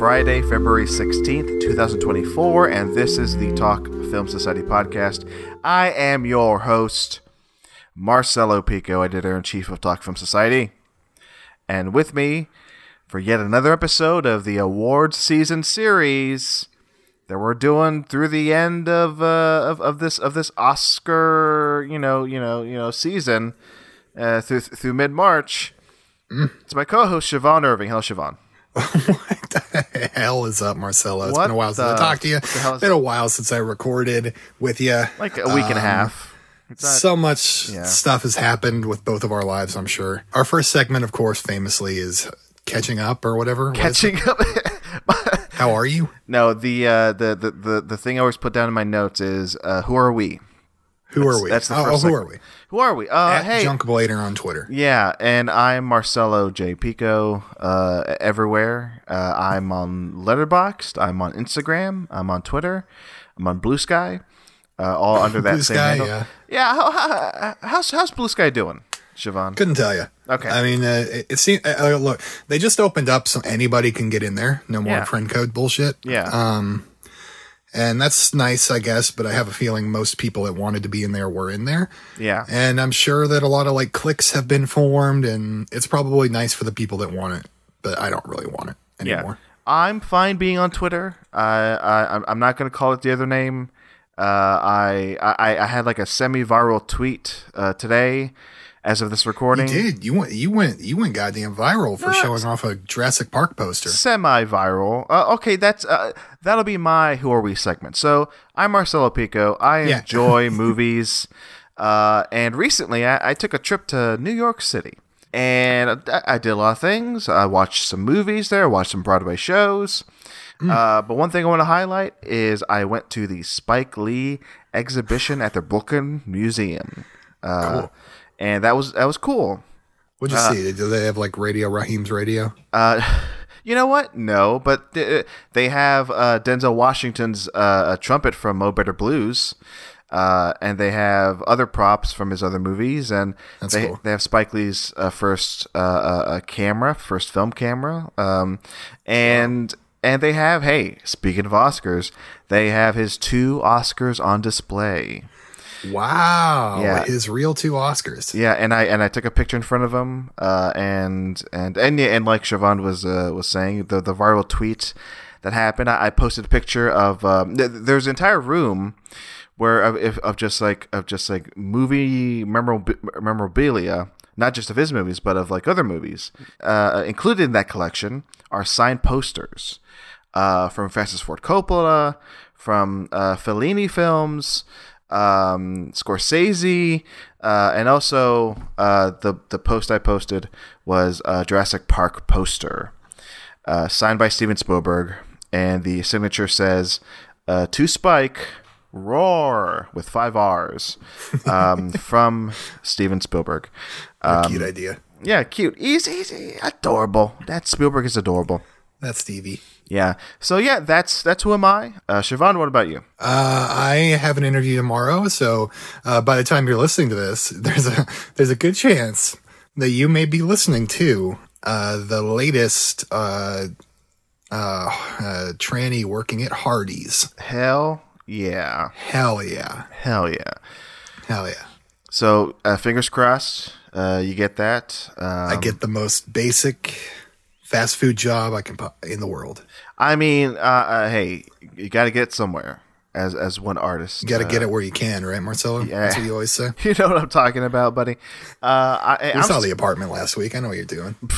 Friday, February 16th, 2024, and this is the Talk Film Society podcast. I am your host, Marcelo Pico, editor in chief of Talk Film Society. And with me for yet another episode of the awards season series that we're doing through the end of uh, of, of this of this Oscar, you know, you know, you know, season uh, through through mid March. It's my co-host Siobhan Irving. Hello, Siobhan. what the hell is up, Marcelo? It's What been a while since I talked to you. the hell is It's been a while since I recorded with you. Like a week and a half. It's not- so much yeah. stuff has happened with both of our lives, I'm sure. Our first segment, of course, famously is catching up or whatever. What catching up. How are you? no, the, uh, the the the the thing I always put down in my notes is uh, who are we? Who are we? That's the oh, first oh, who segment. are we? Who are we? Uh, At hey, Junkblader on Twitter. Yeah, and I'm Marcelo J. Pico uh, everywhere. Uh, I'm on Letterboxd. I'm on Instagram. I'm on Twitter. I'm on Blue Sky. Uh, all under that Blue same Sky, handle. yeah. Yeah. How, how, how's how's Blue Sky doing, Siobhan? Couldn't tell you. Okay. I mean, uh, it, it seems. Uh, uh, look, they just opened up, so anybody can get in there. No more Yeah. friend code bullshit. Yeah. Um, and that's nice, I guess. But I have a feeling most people that wanted to be in there were in there. yeah. And I'm sure that a lot of like clicks have been formed, and it's probably nice for the people that want it. But I don't really want it anymore. Yeah. I'm fine being on Twitter. I, I I'm- I'm not going to call it the other name. Uh, I, I I had like a semi-viral tweet uh, today, as of this recording. You did you went you went you went goddamn viral for showing off a Jurassic Park poster. semi-viral. Uh, okay, that's uh, that'll be my "Who Are We" segment. So I'm Marcelo Pico. I Yeah. enjoy movies, uh, and recently I, I took a trip to New York City, and I, I did a lot of things. I watched some movies there, watched some Broadway shows. Uh, but one thing I want to highlight is I went to the Spike Lee exhibition at the Brooklyn Museum, uh, Cool. And that was that was cool. What'd you see? Do they have like Radio Raheem's radio? Uh, you know what? No, but th- they have uh, Denzel Washington's uh, trumpet from Mo Better Blues, uh, and they have other props from his other movies, and That's they cool. they have Spike Lee's uh, first uh, uh, uh, camera, first film camera, um, and and they have hey, speaking of Oscars, they have his two Oscars on display. Wow. Yeah. His real two Oscars. Yeah, and I and I took a picture in front of him, uh, and and and and like Siobhan was uh, was saying, the the viral tweet that happened, I, I posted a picture of um, th- there's an entire room where of, if, of just like of just like movie memorab- memorabilia, not just of his movies, but of like other movies. Uh, included in that collection are signed posters uh, from Francis Ford Coppola, from uh, Fellini films, um, Scorsese, uh, and also uh, the the post I posted was a Jurassic Park poster uh, signed by Steven Spielberg, and the signature says uh, "To Spike." Roar with five R's um, from Steven Spielberg. Um, Cute idea. Yeah, cute, easy, easy, adorable. That Spielberg is adorable. That's Stevie. Yeah. So yeah, that's that's who am I. Uh, Siobhan, what about you? Uh, I have an interview tomorrow, so uh, by the time you're listening to this, there's a there's a good chance that you may be listening to uh, the latest uh, uh, uh, tranny working at Hardee's. Hell yeah, Hell yeah, hell yeah. hell yeah! So uh, fingers crossed, uh, you get that. Um, I get the most basic fast food job I can in the world. I mean, uh, uh, hey, you got to get somewhere as as one artist. You got to get it where you can, right, Marcelo? yeah. That's what you always say. You know what I'm talking about, buddy. Uh, I, We I'm, saw the apartment last week. I know what you're doing.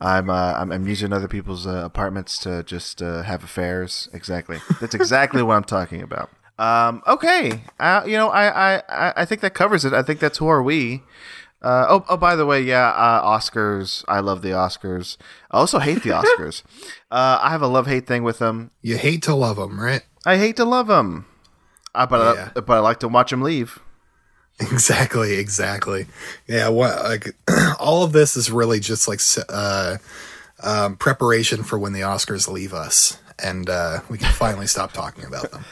I'm, uh, I'm I'm using other people's uh, apartments to just uh, have affairs. Exactly. That's exactly what I'm talking about. Um, okay. Uh, you know, I, I- I think that covers it. I think that's who are we. Uh, oh, oh, by the way, yeah, uh, Oscars. I love the Oscars. I also hate the Oscars. uh, I have a love hate thing with them. You hate to love them, right? I hate to love them, uh, but Yeah. I, but I like to watch them leave. Exactly, exactly. Yeah, what like all of this is really just like uh, um, preparation for when the Oscars leave us, and uh, we can finally stop talking about them.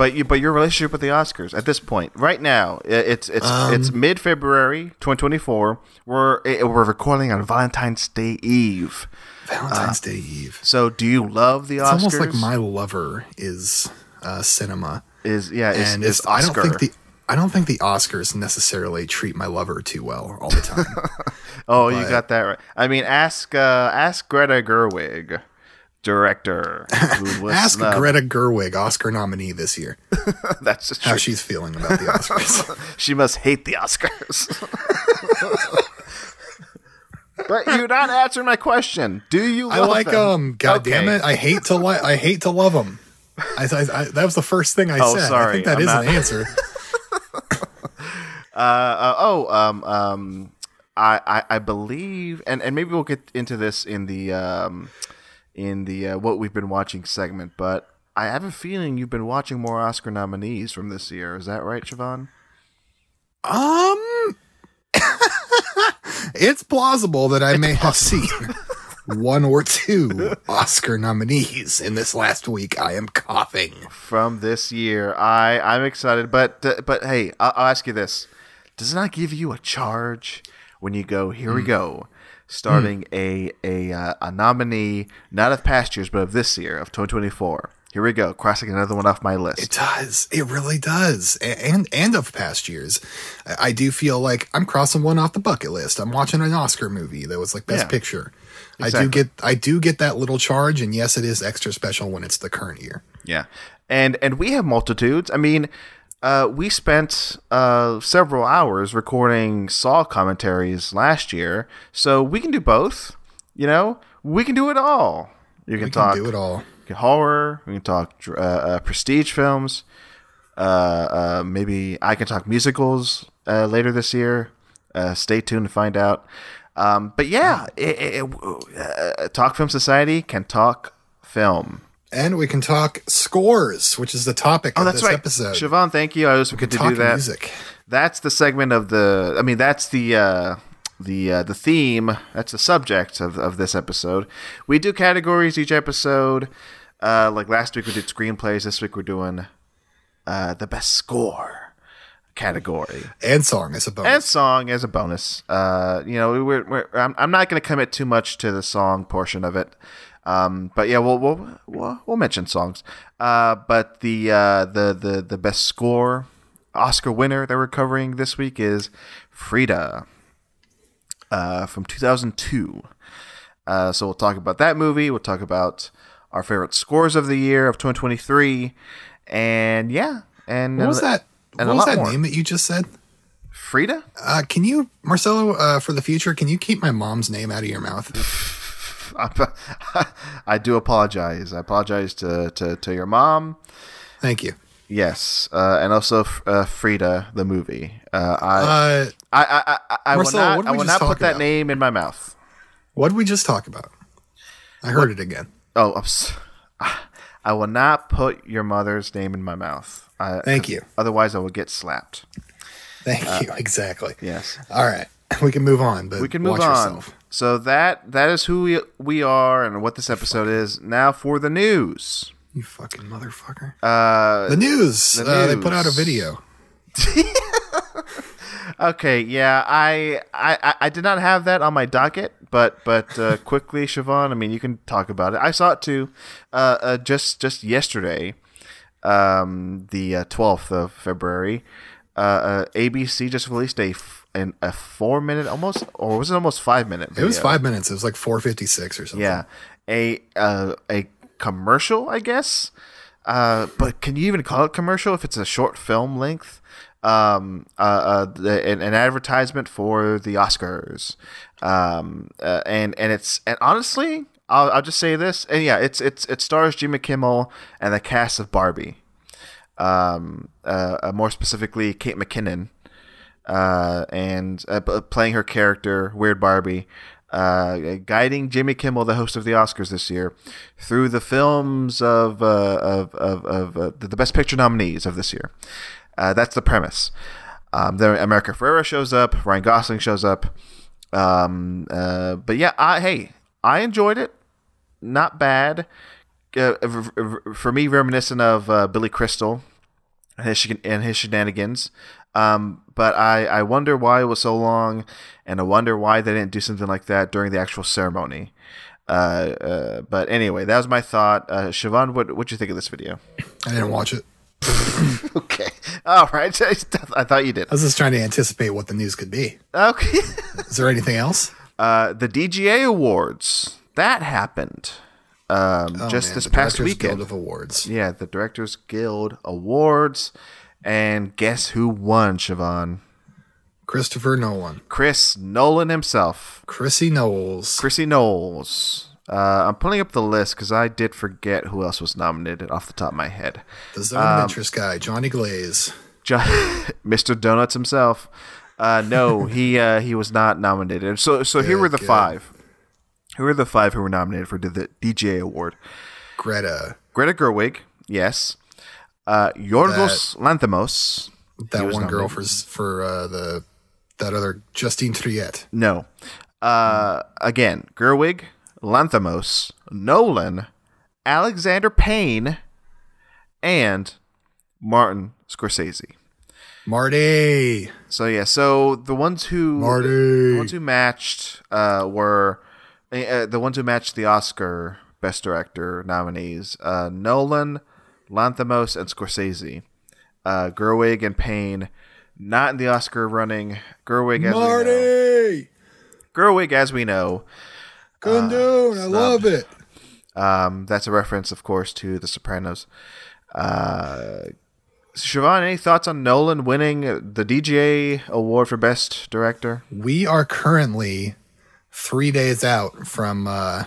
But you, but your relationship with the Oscars at this point, right now, it's it's it's mid February, 2024. We're we're recording on Valentine's Day Eve. Valentine's Day Eve. So, do you love the It's Oscars? almost like my lover is uh, cinema, is yeah is, and is it's, I don't think the I don't think the Oscars necessarily treat my lover too well all the time. oh, you got that right. I mean, ask uh, ask Greta Gerwig, director. Was Ask. Greta Gerwig, Oscar nominee this year, That's just how she's feeling about the Oscars. She must hate the Oscars. but you're not answering my question. Do you? I like them? um. God Okay. damn it! I hate to like. I hate to love them. I, I, I, that was the first thing I Oh, said. I sorry. think that I'm is not- an answer. Uh, uh, oh, um, um, I, I, I believe, and, and maybe we'll get into this in the um, in the uh, what we've been watching segment. But I have a feeling you've been watching more Oscar nominees from this year. Is that right, Siobhan? Um, it's plausible that I may have seen one or two Oscar nominees in this last week. I am coughing. From this year, I I'm excited. But uh, but hey, I'll, I'll ask you this: Does it not give you a charge when you go? Here Hmm. we go. Starting a a uh, a nominee, not of past years, but of this year of 2024. Here we go, crossing another one off my list. It does. It really does. And and of past years, I do feel like I'm crossing one off the bucket list. I'm watching an Oscar movie that was like Best Yeah. Picture. I do get I do get that little charge, and yes, it is extra special when it's the current year. Yeah, and and we have multitudes. I mean, uh, we spent uh, several hours recording Saw commentaries last year, so we can do both. You know, we can do it all. You can We talk can do it all. horror. We can talk uh, uh, prestige films. Uh, uh, maybe I can talk musicals uh, later this year. Uh, stay tuned to find out. Um, but yeah, it, it, uh, Talk Film Society can talk film. And we can talk scores, which is the topic Oh, of that's this right. episode. Siobhan, thank you. I was good to do that. music. That's the segment of the. I mean, that's the uh, the uh, the theme. That's the subject of of this episode. We do categories each episode. Uh, like last week we did screenplays. This week we're doing uh, the best score category And song, as a bonus. and song as a bonus. Uh, you know, we're, we're I'm, I'm not going to commit too much to the song portion of it. Um, but yeah, we'll we'll we'll, we'll mention songs. Uh, but the uh, the the the best score Oscar winner that we're covering this week is Frida uh, from 2002. Uh, so we'll talk about that movie. We'll talk about our favorite scores of the year of 2023, and yeah, and what was that? what was that more. name that you just said? Frida? Uh, can you, Marcelo, uh, for the future, can you keep my mom's name out of your mouth? I do apologize. I apologize to, to, to your mom. Thank you. Yes, uh, and also uh, Frida, the movie. Uh, I, Uh, I, I, I, I will not, I will not put talk that name in my mouth. what did we just talk about? I heard it again. Oh, I'm I will not put your mother's name in my mouth. I, Thank you. Otherwise, I will get slapped. Thank Uh, you. Exactly. Yes. All right. We can move on, but we can move watch on. yourself. So that that is who we, we are and what this episode is. Now for the news. You fucking motherfucker. Uh, the news. the Uh, they put out a video. Okay, yeah, I, I I- did not have that on my docket, but but uh, quickly, Siobhan. I mean, you can talk about it. I saw it too, uh, uh, just just yesterday, um, the twelfth of February. Uh, uh, ABC just released a an, a four minute, almost, or was it almost five minute? It was five minutes. It was like 456 or something. Yeah, a uh, a commercial, I guess. Uh, but can you even call it commercial if it's a short film length? Um, uh, uh the, an, an advertisement for the Oscars. Um, uh, and and it's and honestly, I'll, I'll just say this. And yeah, it's it's it stars Jimmy Kimmel and the cast of Barbie. Um, uh, more specifically, Kate McKinnon uh, and uh, playing her character, Weird Barbie, uh, guiding Jimmy Kimmel, the host of the Oscars this year, through the films of uh, of of, of uh, the Best Picture nominees of this year. Uh, that's the premise. Um, then America Ferrera shows up, Ryan Gosling shows up. Um, but yeah, I hey, I enjoyed it. Not bad. For me, reminiscent of Billy Crystal and his, and his shenanigans. Um, but I, I wonder why it was so long, and I wonder why they didn't do something like that during the actual ceremony. Uh, uh, but anyway, that was my thought. Uh, Siobhan, what what you think of this video? I didn't watch it. okay, all right. I thought you did. I was just trying to anticipate what the news could be. Okay. Is there anything else? Uh, the DGA Awards that happened um, Oh, just man, this the past Directors weekend. Guild of Awards. Yeah, the Directors Guild Awards, and guess who won, Siobhan? Christopher Nolan, Chris Nolan himself. Chrissy Knowles, Chrissy Knowles. Uh, I'm pulling up the list because I did forget who else was nominated off the top of my head. the Zone Um, of Interest guy, Johnny Glaze. Mr. Donuts himself. Uh, no, he uh, he was not nominated. So so here were the good. five. Who were the five who were nominated for the, DJ award. Greta, Greta Gerwig, yes. Uh, Yorgos Lanthimos, that one girl for for uh, the that other Justine Triet. no. Uh, again, Gerwig, Lanthimos, Nolan, Alexander Payne, and Martin Scorsese. Marty, So yeah, so the ones who Marty. the ones who matched uh, were uh, the ones who matched the Oscar Best Director nominees: uh, Nolan, Lanthimos, and Scorsese. Uh, Gerwig and Payne not in the Oscar running. Gerwig, as we know, Marty, Gerwig, as we know, Kundun, I love it. um, that's a reference, of course, to The Sopranos. Uh, Siobhan, any thoughts on Nolan winning the DGA award for Best Director? We are currently three days out from uh,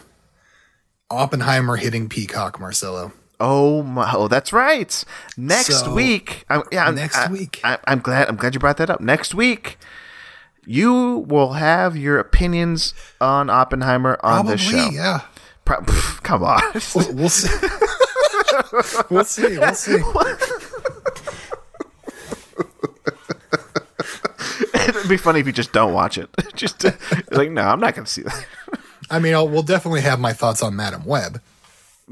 Oppenheimer hitting Peacock, Marcelo. Oh my! Oh, that's right. Next So, week, I'm, yeah, I'm- next I- week. I, I'm glad. I'm glad you brought that up. Next week, you will have your opinions on Oppenheimer on Probably, this show. yeah. Pro- pff, come on. We'll, we'll see. we'll see. We'll see. It'd be funny if you just don't watch it. just like, no, I'm not going to see that. I mean, I'll, we'll definitely have my thoughts on Madame Web.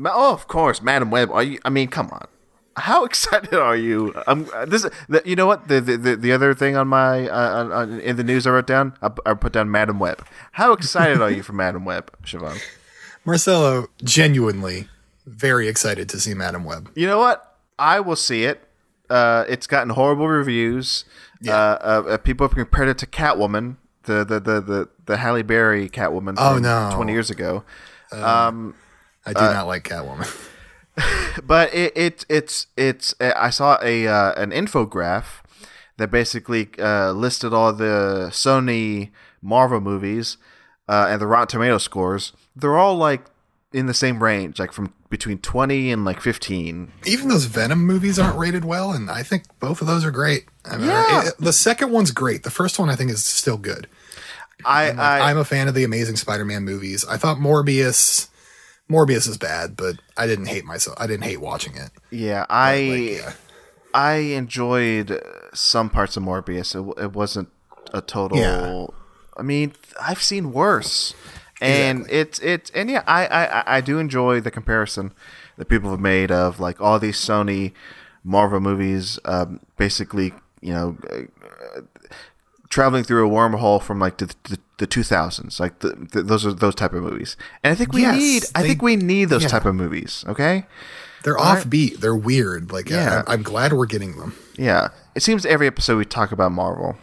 Oh, of course, Madame Web. Are you? I mean, come on. How excited are you? I'm. uh, This. The, you know what? The, the the the other thing on my uh, on, on, in the news I wrote down. I, I put down Madame Web. How excited are you for Madame Web, Siobhan? Marcelo, genuinely very excited to see Madame Web. You know what? I will see it. Uh, it's gotten horrible reviews. Uh, uh, uh, people have compared it to Catwoman, the the the the, the Halle Berry Catwoman. Oh, from no. twenty years ago. I do Uh, not like Catwoman. but it, it it's it's I saw a uh, an infograph that basically uh, listed all the Sony Marvel movies uh, and the Rotten Tomato scores. They're all like in the same range, like from between twenty and like fifteen. Even those Venom movies aren't rated well, and I think both of those are great. I mean, Yeah. it- the second one's great. The first one I think is still good. I, Like, I I'm a fan of the Amazing Spider-Man movies. I thought Morbius, Morbius is bad, but I didn't hate myself. I didn't hate watching it. yeah I Like, yeah. I enjoyed some parts of Morbius. It, it wasn't a total. Yeah. I mean, I've seen worse, and it's it's and yeah, I, I I- I do enjoy the comparison that people have made of like all these Sony Marvel movies, um, basically you know. Traveling through a wormhole from like the, the, the 2000s like the, the, those are those type of movies and i think we Yes, need i think we need those yeah. type of movies okay They're offbeat. They're weird. Like, Yeah. yeah, I'm glad we're getting them. Yeah, it seems every episode we talk about Marvel.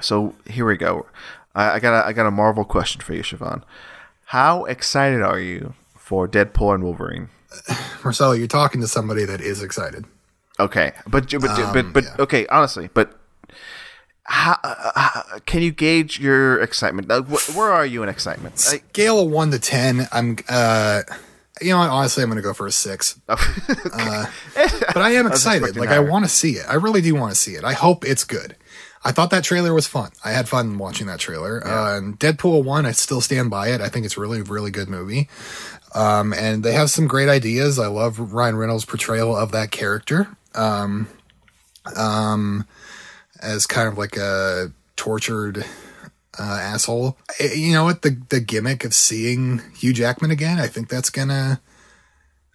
So here we go. I, I got a, I got a Marvel question for you, Siobhan. How excited are you for Deadpool and Wolverine? Marcelo, you're talking to somebody that is excited. Okay, but but but, but um, yeah. okay, honestly, but how, uh, how can you gauge your excitement? Like, wh- where are you in excitement? Like, Scale of one to ten, I'm. uh you know, honestly, I'm going to go for a six. Uh, but I am excited. expecting Like, I want to see it. I really do want to see it. I hope it's good. I thought that trailer was fun. I had fun watching that trailer. Uh, and Deadpool one, I still stand by it. I think it's really, really good movie. Um, and they have some great ideas. I love Ryan Reynolds' portrayal of that character. Um, um, as kind of like a tortured uh, asshole. You know what? The the gimmick of seeing Hugh Jackman again, I think that's gonna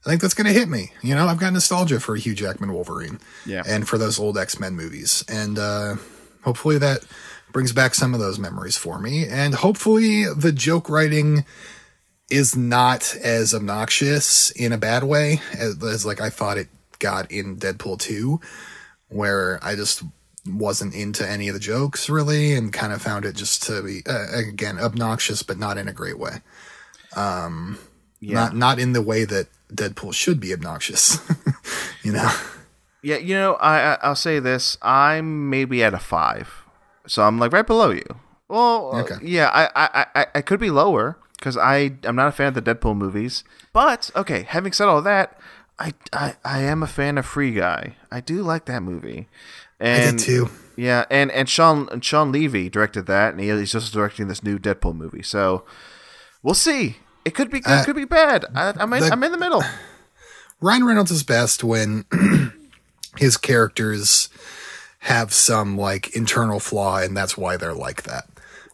I think that's to hit me. You know, I've got nostalgia for Hugh Jackman Wolverine. Yeah. And for those old X Men movies. And uh, hopefully that brings back some of those memories for me. And hopefully the joke writing is not as obnoxious in a bad way as, as like I thought it got in Deadpool 2, where I just wasn't into any of the jokes really and kind of found it just to be, uh, again, obnoxious, but not in a great way. Um, Yeah. not not in the way that Deadpool should be obnoxious. you know. Yeah, you know, I, I'll say this: I'm maybe at a five, so I'm like right below you. Well, Okay. yeah, I, I, I, I could be lower because I I'm not a fan of the Deadpool movies. But okay, having said all that, I, I, I am a fan of Free Guy. I do like that movie. And, did too. Yeah, and and Sean and Shawn Levy directed that, and he, he's just directing this new Deadpool movie. So we'll see. It could be good, Uh, could be bad. I, I'm in, the- I'm in the middle. Ryan Reynolds is best when his characters have some like internal flaw and that's why they're like that.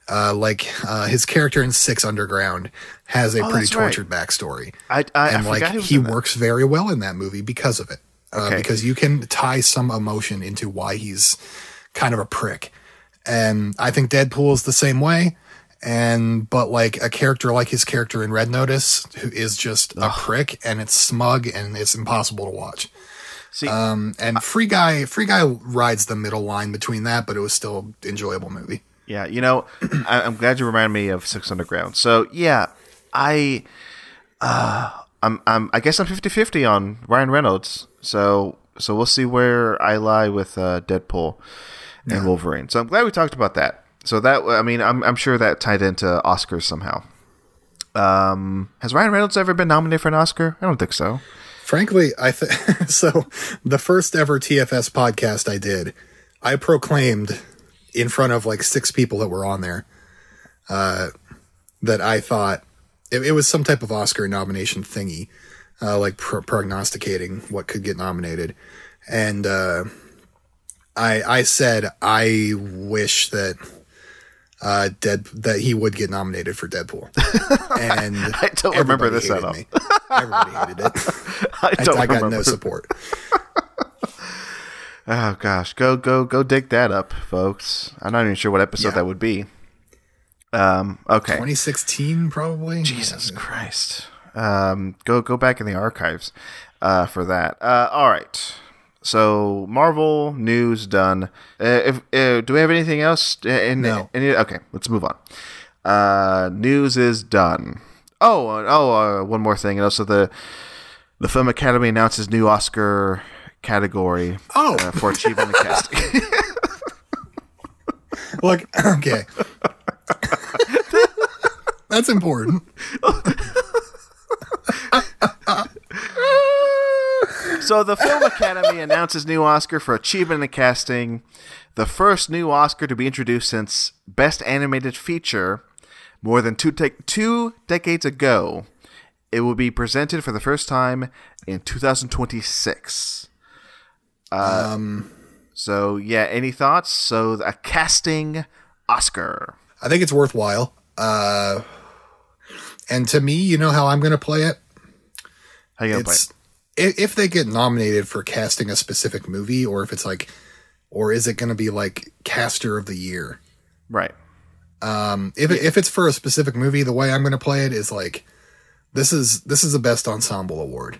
Uh, like uh, his character in Six Underground has a pretty Oh, right. tortured backstory, I, I, I and like he, works very well in that movie because of it. Uh, Okay. Because you can tie some emotion into why he's kind of a prick, and I think Deadpool is the same way. And but like a character like his character in Red Notice, who is just a prick and it's smug and it's impossible to watch. See, Um, and Free Guy, Free Guy rides the middle line between that, but it was still enjoyable movie. Yeah, you know, I, I'm glad you reminded me of Six Underground. So yeah, I, uh, I'm, I'm, I guess I'm 50-50 on Ryan Reynolds. So, so we'll see where I lie with uh, Deadpool and Wolverine. So I'm glad we talked about that. So that, I mean, I'm, I'm sure that tied into Oscars somehow. Um, has Ryan Reynolds ever been nominated for an Oscar? I don't think so. Frankly, I think so. The first ever TFS podcast I did, I proclaimed in front of like six people that were on there, uh, that I thought it, it was some type of Oscar nomination thingy, uh, like pro- prognosticating what could get nominated, and uh, I I said I wish that uh dead that he would get nominated for Deadpool, and I don't remember this at all. me. Everybody hated it. I I, don't I got remember. no support. Oh gosh, go go go dig that up, folks. I'm not even sure what episode Yeah. that would be. Um. Okay. 2016, probably. Jesus Christ. Um. Go go back in the archives, uh, for that. Uh. All right. So Marvel news done. Uh, if uh, do we have anything else? Uh, In, No. Any, okay. Let's move on. Uh. News is done. Oh. uh, Oh. Uh, one more thing. And also the the Film Academy announces new Oscar category Oh, uh, for achievement in casting. look. Okay. That's important. So the Film Academy announces new Oscar for achievement in casting, the first new Oscar to be introduced since Best Animated Feature, more than two te- two decades ago. It will be presented for the first time in 2026. Um, So yeah, any thoughts? So a casting Oscar. I think it's worthwhile. Uh, and to me, you know how I'm going to play it. How you gonna play? It? if, if they get nominated for casting a specific movie, or if it's like, or is it going to be like caster of the year? Right. Um, if it, if it's for a specific movie, the way I'm going to play it is like, this is this is the best ensemble award,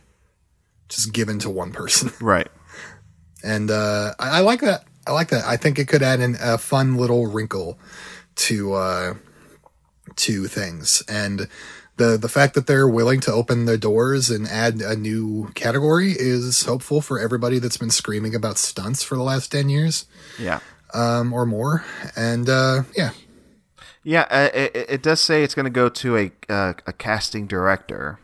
just given to one person. Right. and uh, I, I like that. I like that. I think it could add in a fun little wrinkle to uh, to things, and the the fact that they're willing to open their doors and add a new category is hopeful for everybody that's been screaming about stunts for the last ten years Yeah. um, or more. And uh, yeah, Yeah, uh, it, it- does say it's going to go to a uh, a casting director.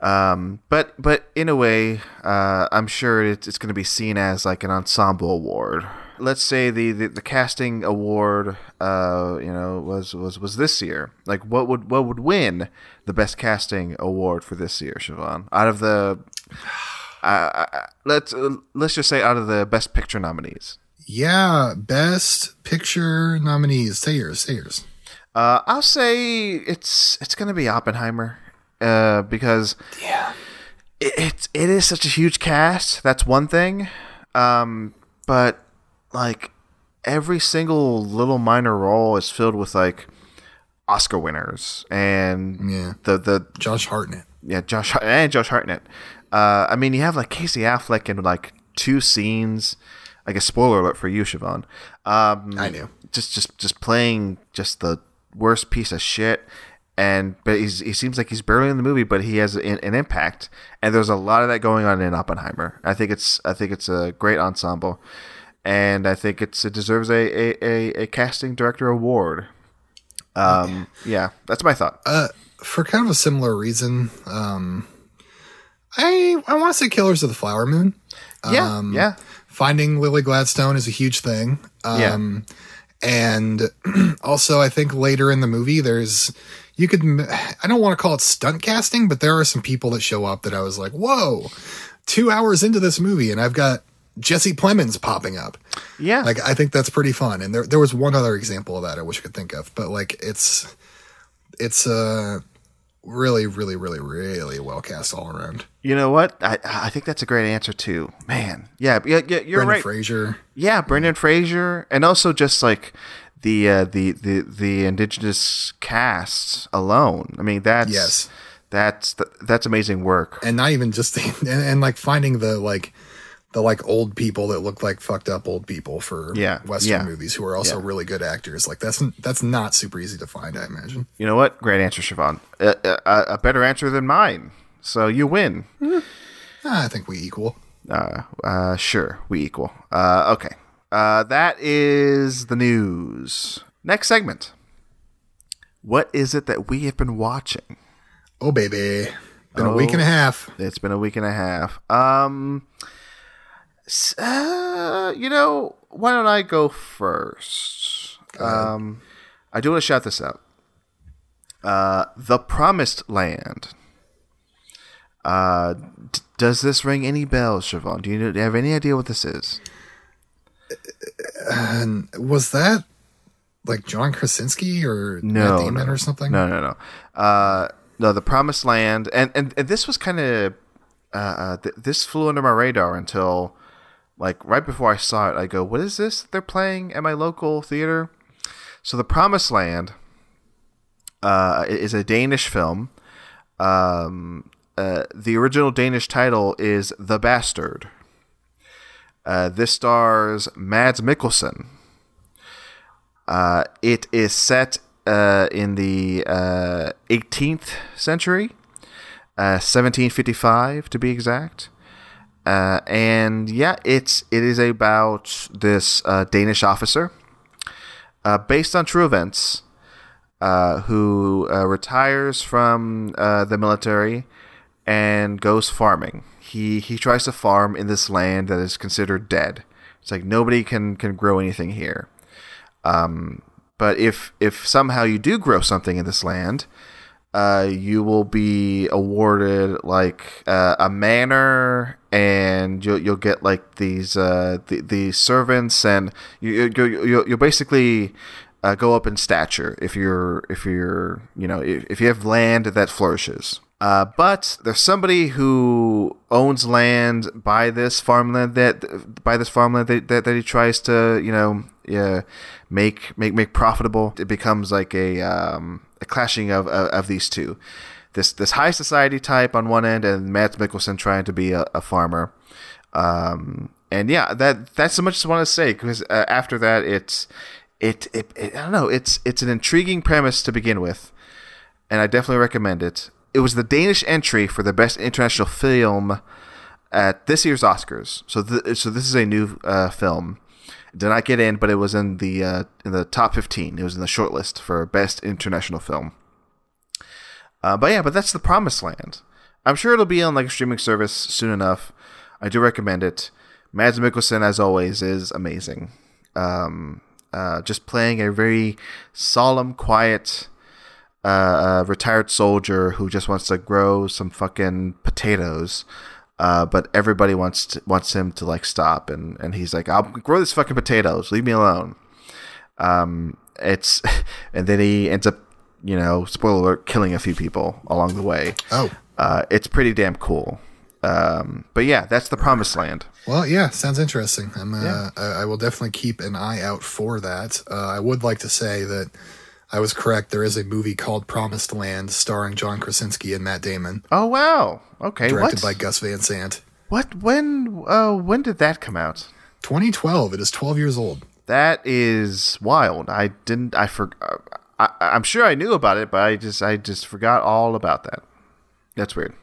Um, but but in a way, uh, I'm sure it's, it's going to be seen as like an ensemble award. Let's say the, the, the casting award, uh, you know, was, was was this year. Like, what would what would win the best casting award for this year, Siobhan? Out of the, uh, let's uh, let's just say out of the best picture nominees. yeah. Best picture nominees. Say yours. Say yours. Uh, I'll say it's it's gonna be Oppenheimer, uh, because Yeah. it, it's it is such a huge cast. That's one thing, um, but like every single little minor role is filled with like Oscar winners and Yeah. the the Josh Hartnett. yeah Josh and Josh Hartnett. Uh, I mean, you have like Casey Affleck in like two scenes. I guess spoiler alert for you, Siobhan. Um, I knew. Just just just playing just the worst piece of shit. And but he's, he seems like he's barely in the movie, but he has an, an impact. And there's a lot of that going on in Oppenheimer. I think it's I think it's a great ensemble, and I think it's it deserves a a, a, a casting director award. Um, yeah, that's my thought. Uh, for kind of a similar reason, um, I I want to say Killers of the Flower Moon. yeah, um, yeah, Finding Lily Gladstone is a huge thing. Um, and also I think later in the movie, there's, you could, I don't want to call it stunt casting, but there are some people that show up that I was like, whoa, two hours into this movie and I've got Jesse Plemons popping up. yeah. Like, I think that's pretty fun. And there, there was one other example of that I wish I could think of, but like, it's, it's, uh, really, really, really, really well cast all around. You know what? I I think that's a great answer too. Man, yeah, yeah, yeah you're Brendan right. Fraser. Yeah, Brendan Fraser, and also just like the uh, the the the indigenous cast alone. I mean, that's Yes. that's that's amazing work. and not even just and, and like finding the like the like old people that look like fucked up old people for Yeah, western yeah, movies who are also yeah. really good actors like that's that's not super easy to find i imagine You know what? Great answer, Siobhan. Uh, uh, a better answer than mine. So you win. Ah, i think we equal Uh, uh, sure, we equal. Uh, okay. Uh, that is the news. Next segment. What is it that we have been watching? oh baby been a week Oh. and a half It's been a week and a half. Um, uh, you know, why don't I go first? Um, I do want to shout this out. Uh, The Promised Land. Uh, d- does this ring any bells, Siobhan? Do you, know, do you have any idea what this is? and was that like john krasinski or No, Matt Damon no. or something No, no, no. Uh, no, the Promised Land, and and, and this was kind of uh, uh, th- this flew under my radar until like right before I saw it. I go, "What is this they're playing at my local theater?" So, the Promised Land uh, is a Danish film. Um, uh, the original Danish title is The Bastard. Uh, this stars Mads Mikkelsen. Uh, it is set uh, in the uh, 18th century, uh, 1755 to be exact. Uh, and yeah, it's it is about this uh, Danish officer, uh, based on true events, uh, who uh, retires from uh, the military and goes farming. He he tries to farm in this land that is considered dead. It's like nobody can can grow anything here. Um, but if if somehow you do grow something in this land, uh, you will be awarded like uh, a manor, and you'll you'll get like these uh, the, the servants, and you you you you'll basically uh, go up in stature if you're if you're you know if, if you have land that flourishes. Uh, but there's somebody who owns land by this farmland that by this farmland that, that, that he tries to you know yeah, make make make profitable. It becomes like a um, clashing of, of of these two. This this high society type on one end, and Mads Mikkelsen trying to be a, a farmer. Um, and yeah, that that's so much as I want to say because uh, after that, it's it, it it I don't know. It's it's an intriguing premise to begin with, and I definitely recommend it. It was the Danish entry for the best international film at this year's Oscars. So th- so this is a new uh, film. Did not get in, but it was in the uh, in the top fifteen. It was in the shortlist for best international film. Uh, but yeah, but that's the Promised Land. I'm sure it'll be on like a streaming service soon enough. I do recommend it. Mads Mikkelsen, as always, is amazing. Um, uh, just playing a very solemn, quiet, uh, uh, retired soldier who just wants to grow some fucking potatoes. Uh, but everybody wants to, wants him to like stop, and, and he's like, "I'll grow these fucking potatoes. Leave me alone." Um, it's and then he ends up, you know, spoiler alert, killing a few people along the way. oh Uh, it's pretty damn cool. Um, but yeah, that's the promised land. Well, yeah, sounds interesting. I'm, uh, I, I will definitely keep an eye out for that. Uh, I would like to say that I was correct. There is a movie called Promised Land starring John Krasinski and Matt Damon, Oh wow. Okay. directed what? by Gus Van Sant. what? When? Uh, when did that come out? 2012. It is 12 years old. That is wild. I didn't. I for. I, I'm sure I knew about it, but I just I just forgot all about that. That's weird.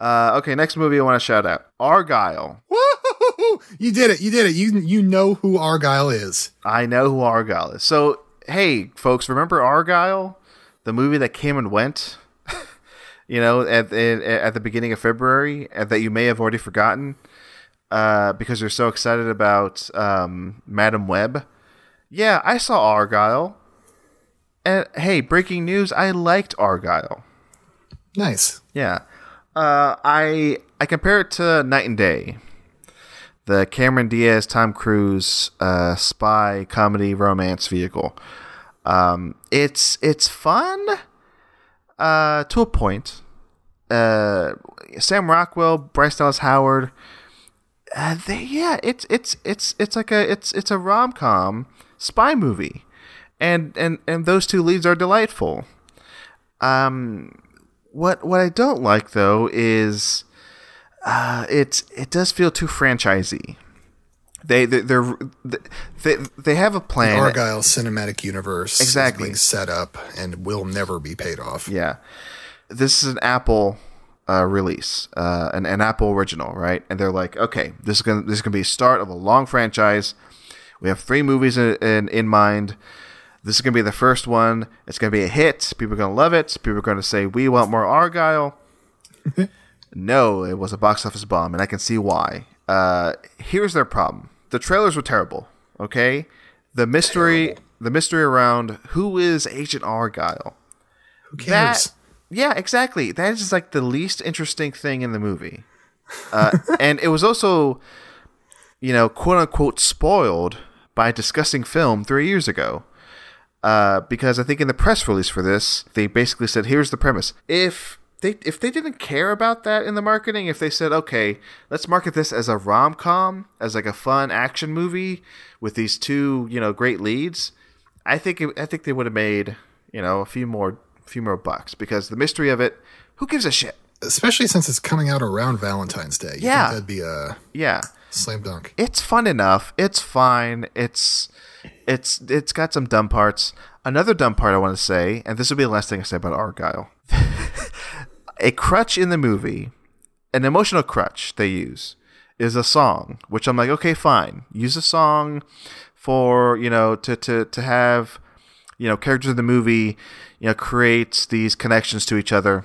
Uh, okay, next movie I want to shout out Argylle. Woo! You did it. You did it. You you know who Argylle is. I know who Argylle is. So hey, folks, remember Argylle, the movie that came and went? you know, at at, at the beginning of February, that you may have already forgotten uh, because you're so excited about um, Madame Web. Yeah, I saw Argylle. And hey, breaking news! I liked Argylle. Nice. Yeah, uh, I I compare it to Night and Day, the Cameron Diaz, Tom Cruise uh, spy comedy romance vehicle. Um, it's it's fun uh, to a point. Uh, Sam Rockwell, Bryce Dallas Howard. Uh, they, yeah, it's it's it's it's like a it's it's a rom com spy movie, and and and those two leads are delightful. Um, what what I don't like though is uh, it's it does feel too franchisey. They they they're, they they have a plan. Argylle cinematic universe Exactly. is being set up and will never be paid off. Yeah, this is an Apple uh, release, uh, an an Apple original, right? And they're like, okay, this is gonna this is gonna be a start of a long franchise. We have three movies in in, in mind. This is gonna be the first one. It's gonna be a hit. People are gonna love it. People are gonna say, "We want more Argylle." no, it was a box office bomb, and I can see why. Uh, here's their problem: the trailers were terrible. Okay, the mystery, the mystery around who is Agent Argylle. Who cares? That, yeah, exactly. That is like the least interesting thing in the movie, uh, and it was also, you know, quote unquote, spoiled by a disgusting film three years ago. Uh, because I think in the press release for this, they basically said, "Here's the premise. If they if they didn't care about that in the marketing, if they said, okay, let's market this as a rom com, as like a fun action movie with these two, you know, great leads, I think it, I think they would have made you know a few more few more bucks because the mystery of it, who gives a shit? Especially since it's coming out around Valentine's Day. You Yeah. think that'd be a Yeah, slam dunk. it's fun enough. It's fine. It's it's it's got some dumb parts. Another dumb part I want to say, and this will be the last thing I say about Argylle. a crutch in the movie, an emotional crutch they use, is a song. Which I'm like, okay, fine. Use a song for you know to to to have you know characters in the movie you know create these connections to each other.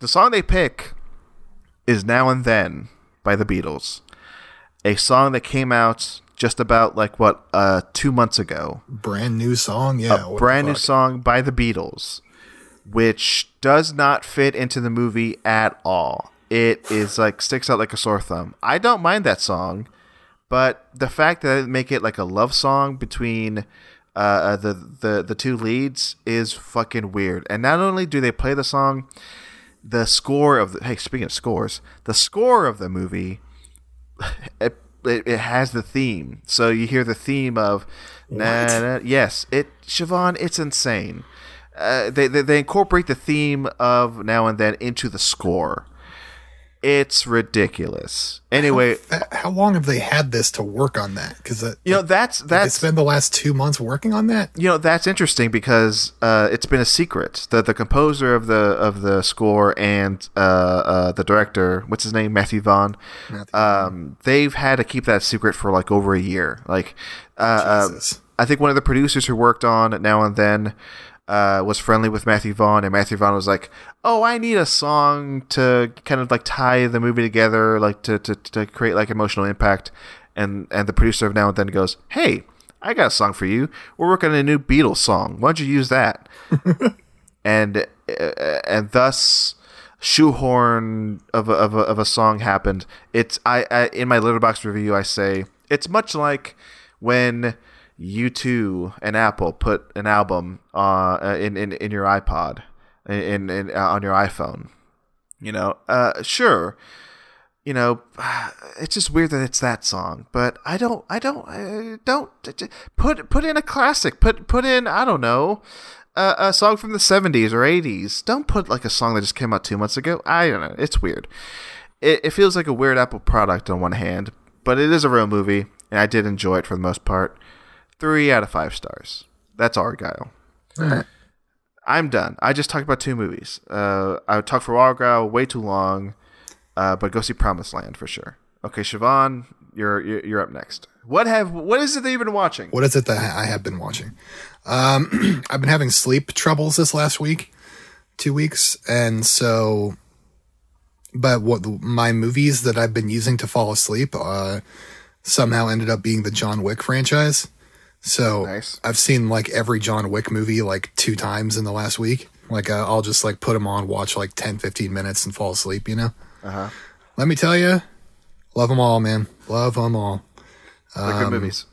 The song they pick is Now and Then by the Beatles a song that came out just about like what uh two months ago Brand new song. Yeah. brand new song by the beatles which does not fit into the movie at all it is like sticks out like a sore thumb i don't mind that song but the fact that they make it like a love song between uh, uh, the, the the two leads is fucking weird and not only do they play the song the score of the hey speaking of scores the score of the movie it, it, it has the theme. So you hear the theme of na, na, yes, it Siobhan, it's insane. Uh, they, they they incorporate the theme of now and then into the score. It's ridiculous. Anyway, That- how long have they had this to work on that? Because you know that's they that's spent the last two months working on that. you know that's interesting because uh, it's been a secret that the composer of the of the score and uh, uh, the director, what's his name, Matthew Vaughn, Matthew um, they've had to keep that secret for like over a year. Like, uh, uh, I think one of the producers who worked on Now and Then uh, was friendly with Matthew Vaughn, and Matthew Vaughn was like, "Oh, I need a song to kind of like tie the movie together, like to to, to create like emotional impact." And and the producer of Now and Then goes, "Hey, I got a song for you. We're working on a new Beatles song. Why don't you use that?" and uh, and thus shoehorn of a, of a, of a song happened. It's I, I in my Letterboxd review I say it's much like when U2 and Apple put an album uh, in, in in your iPod in, in uh, on your iPhone. You know, uh, sure. You know, it's just weird that it's that song, but I don't, I don't, I don't put put in a classic. Put put in, I don't know, a, a song from the '70s or '80s. Don't put like a song that just came out two months ago. I don't know. It's weird. It, it feels like a weird Apple product on one hand, but it is a real movie, and I did enjoy it for the most part. Three out of five stars. That's Argylle. I'm done. I just talked about two movies. Uh, I would talk for Argylle way too long, uh, but go see Promised Land for sure. Okay, Siobhan, you're you're up next. What have what is it that you've been watching? What is it that I have been watching? Um, I've been having sleep troubles this last week, two weeks, and so. But what my movies that I've been using to fall asleep uh, somehow ended up being the John Wick franchise. So Nice. I've seen like every John Wick movie like two times in the last week. Like uh, I'll just like put them on, watch like 10, 15 minutes and fall asleep, you know? Uh-huh. Let me tell you, love them all, man. Love them all. They're Um, good movies.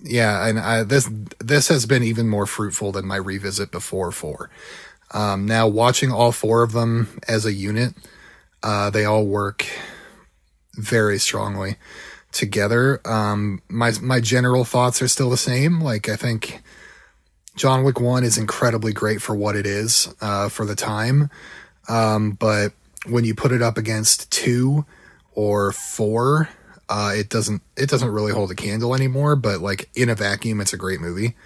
Yeah, and I, this this has been even more fruitful than my revisit before four. Um, now watching all four of them as a unit, uh, they all work very strongly together. Um, my my general thoughts are still the same. Like I think John Wick one is incredibly great for what it is uh, for the time, um, but when you put it up against two or four, uh, it doesn't it doesn't really hold a candle anymore. But like in a vacuum, it's a great movie.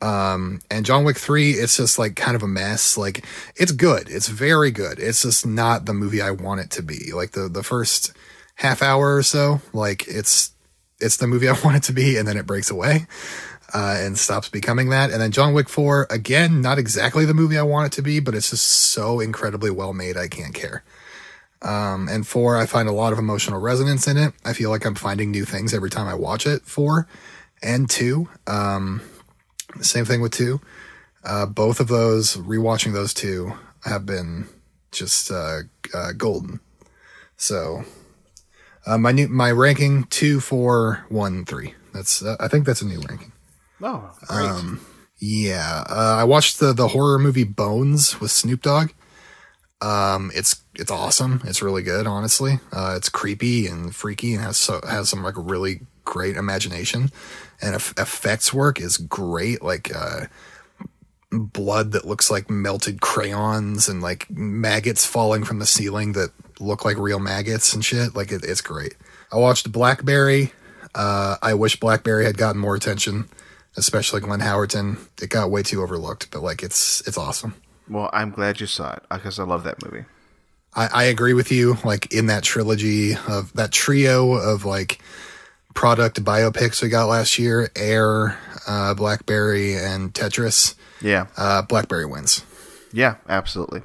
Um, and John Wick three, it's just like kind of a mess. Like it's good, it's very good. It's just not the movie I want it to be. Like the the first half hour or so, like it's it's the movie I want it to be, and then it breaks away. Uh, and stops becoming that. And then John Wick 4, again, not exactly the movie I want it to be, but it's just so incredibly well made, I can't care. Um, and four, I find a lot of emotional resonance in it. I feel like I'm finding new things every time I watch it. Four and two, um, same thing with two. Uh, both of those, rewatching those two, have been just uh, uh, golden. So, uh, my new my ranking two, four, one, three. That's uh, I think that's a new ranking. Oh, great. Um, Yeah, uh, I watched the the horror movie Bones with Snoop Dogg. Um, it's it's awesome. It's really good, honestly. Uh, it's creepy and freaky and has so has some like really great imagination, and eff- effects work is great. Like uh, blood that looks like melted crayons and like maggots falling from the ceiling that look like real maggots and shit. Like it, it's great. I watched Blackberry. Uh, I wish Blackberry had gotten more attention, especially Glenn Howerton. It got way too overlooked, but like it's it's awesome. well, I'm glad you saw it because I love that movie. I, I agree with you. Like in that trilogy of that trio of like product biopics we got last year, Air, uh, Blackberry, and Tetris. Yeah, Uh, Blackberry wins. yeah, absolutely.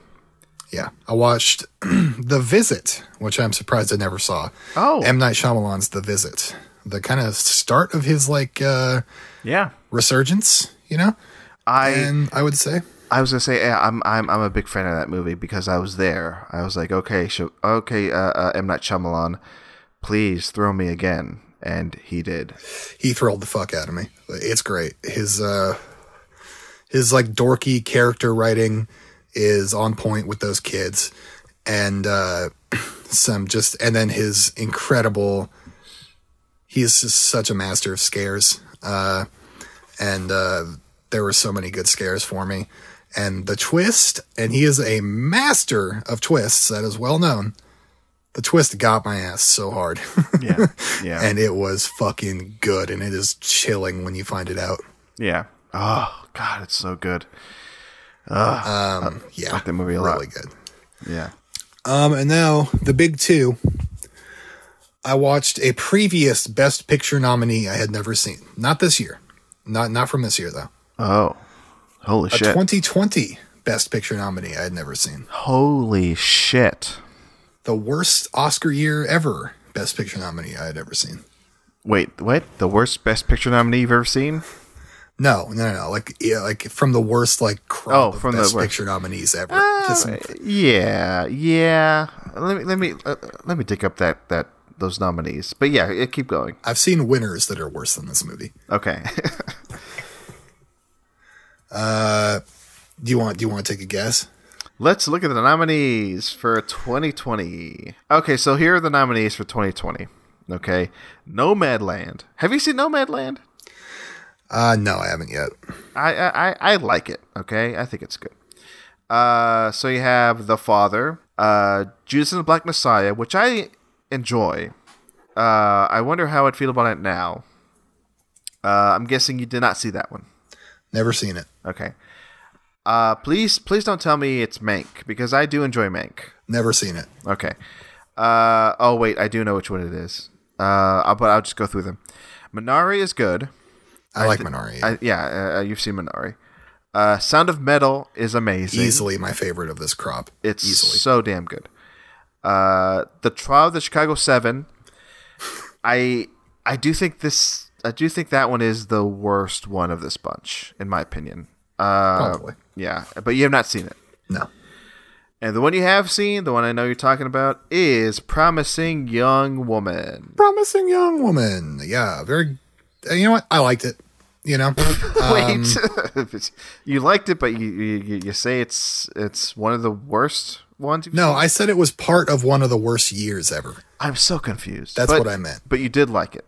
Yeah, I watched The Visit, which I'm surprised I never saw. Oh. M Night Shyamalan's The Visit, the kind of start of his like uh, Yeah, resurgence, you know. I and I would say, I was gonna say yeah, I'm I'm I'm a big fan of that movie because I was there. I was like, okay, sh- okay, uh, uh, M Night Shyamalan, please throw me again, and he did. he thrilled the fuck out of me. It's great. His uh his like dorky character writing is on point with those kids and uh some just and then his incredible he's just such a master of scares. Uh and uh there were so many good scares for me. And the twist, and he is a master of twists, that is well known. The twist got my ass so hard. Yeah, yeah, and it was fucking good and it is chilling when you find it out yeah. Oh God, it's so good. Um yeah like that movie a lot. really good Yeah. um and now the big two i watched a previous best picture nominee i had never seen not this year not not from this year though Oh, holy shit. a shit! 2020 best picture nominee i had never seen holy shit! the worst oscar year ever best picture nominee i had ever seen Wait, what? The worst Best Picture nominee you've ever seen? No no no, like yeah, like from the worst like crop Oh, of from the best worst. picture nominees ever This- Yeah, yeah. Let me let me uh, let me dig up that that those nominees. But yeah, yeah, keep going. i've seen winners that are worse than this movie Okay. uh, Do you want? Do you want to take a guess? Let's look at the nominees for 2020. Okay, so here are the nominees for 2020. Okay, Nomadland. Have you seen Nomadland? Uh, no, I haven't yet. I I, I like it. Okay, I think it's good. Uh, so you have The Father, uh, Judas and the Black Messiah, which I enjoy. Uh, I wonder how I'd feel about it now. Uh, I'm guessing you did not see that one. Never seen it. Okay. Uh, please, please don't tell me it's Mank because I do enjoy Mank. Never seen it. Okay. Uh, oh wait, I do know which one it is. Uh, I'll- but I'll just go through them. Minari is good. I, like Minari. I, yeah, uh, you've seen Minari. Uh, Sound of Metal is amazing. Easily my favorite of this crop. It's easily. so damn good. Uh, the Trial of the Chicago Seven. I I do think this. I do think that one is the worst one of this bunch, in my opinion. Uh, Probably. Yeah, but you have not seen it. No. And the one you have seen, the one I know you're talking about, is Promising Young Woman. Promising young woman. Yeah, very. Uh, You know what? I liked it. You know, Um, Wait, you liked it, but you, you you say it's it's one of the worst ones. No, seen? I said it was part of one of the worst years ever. I'm so confused. That's But- what I meant. But you did like it.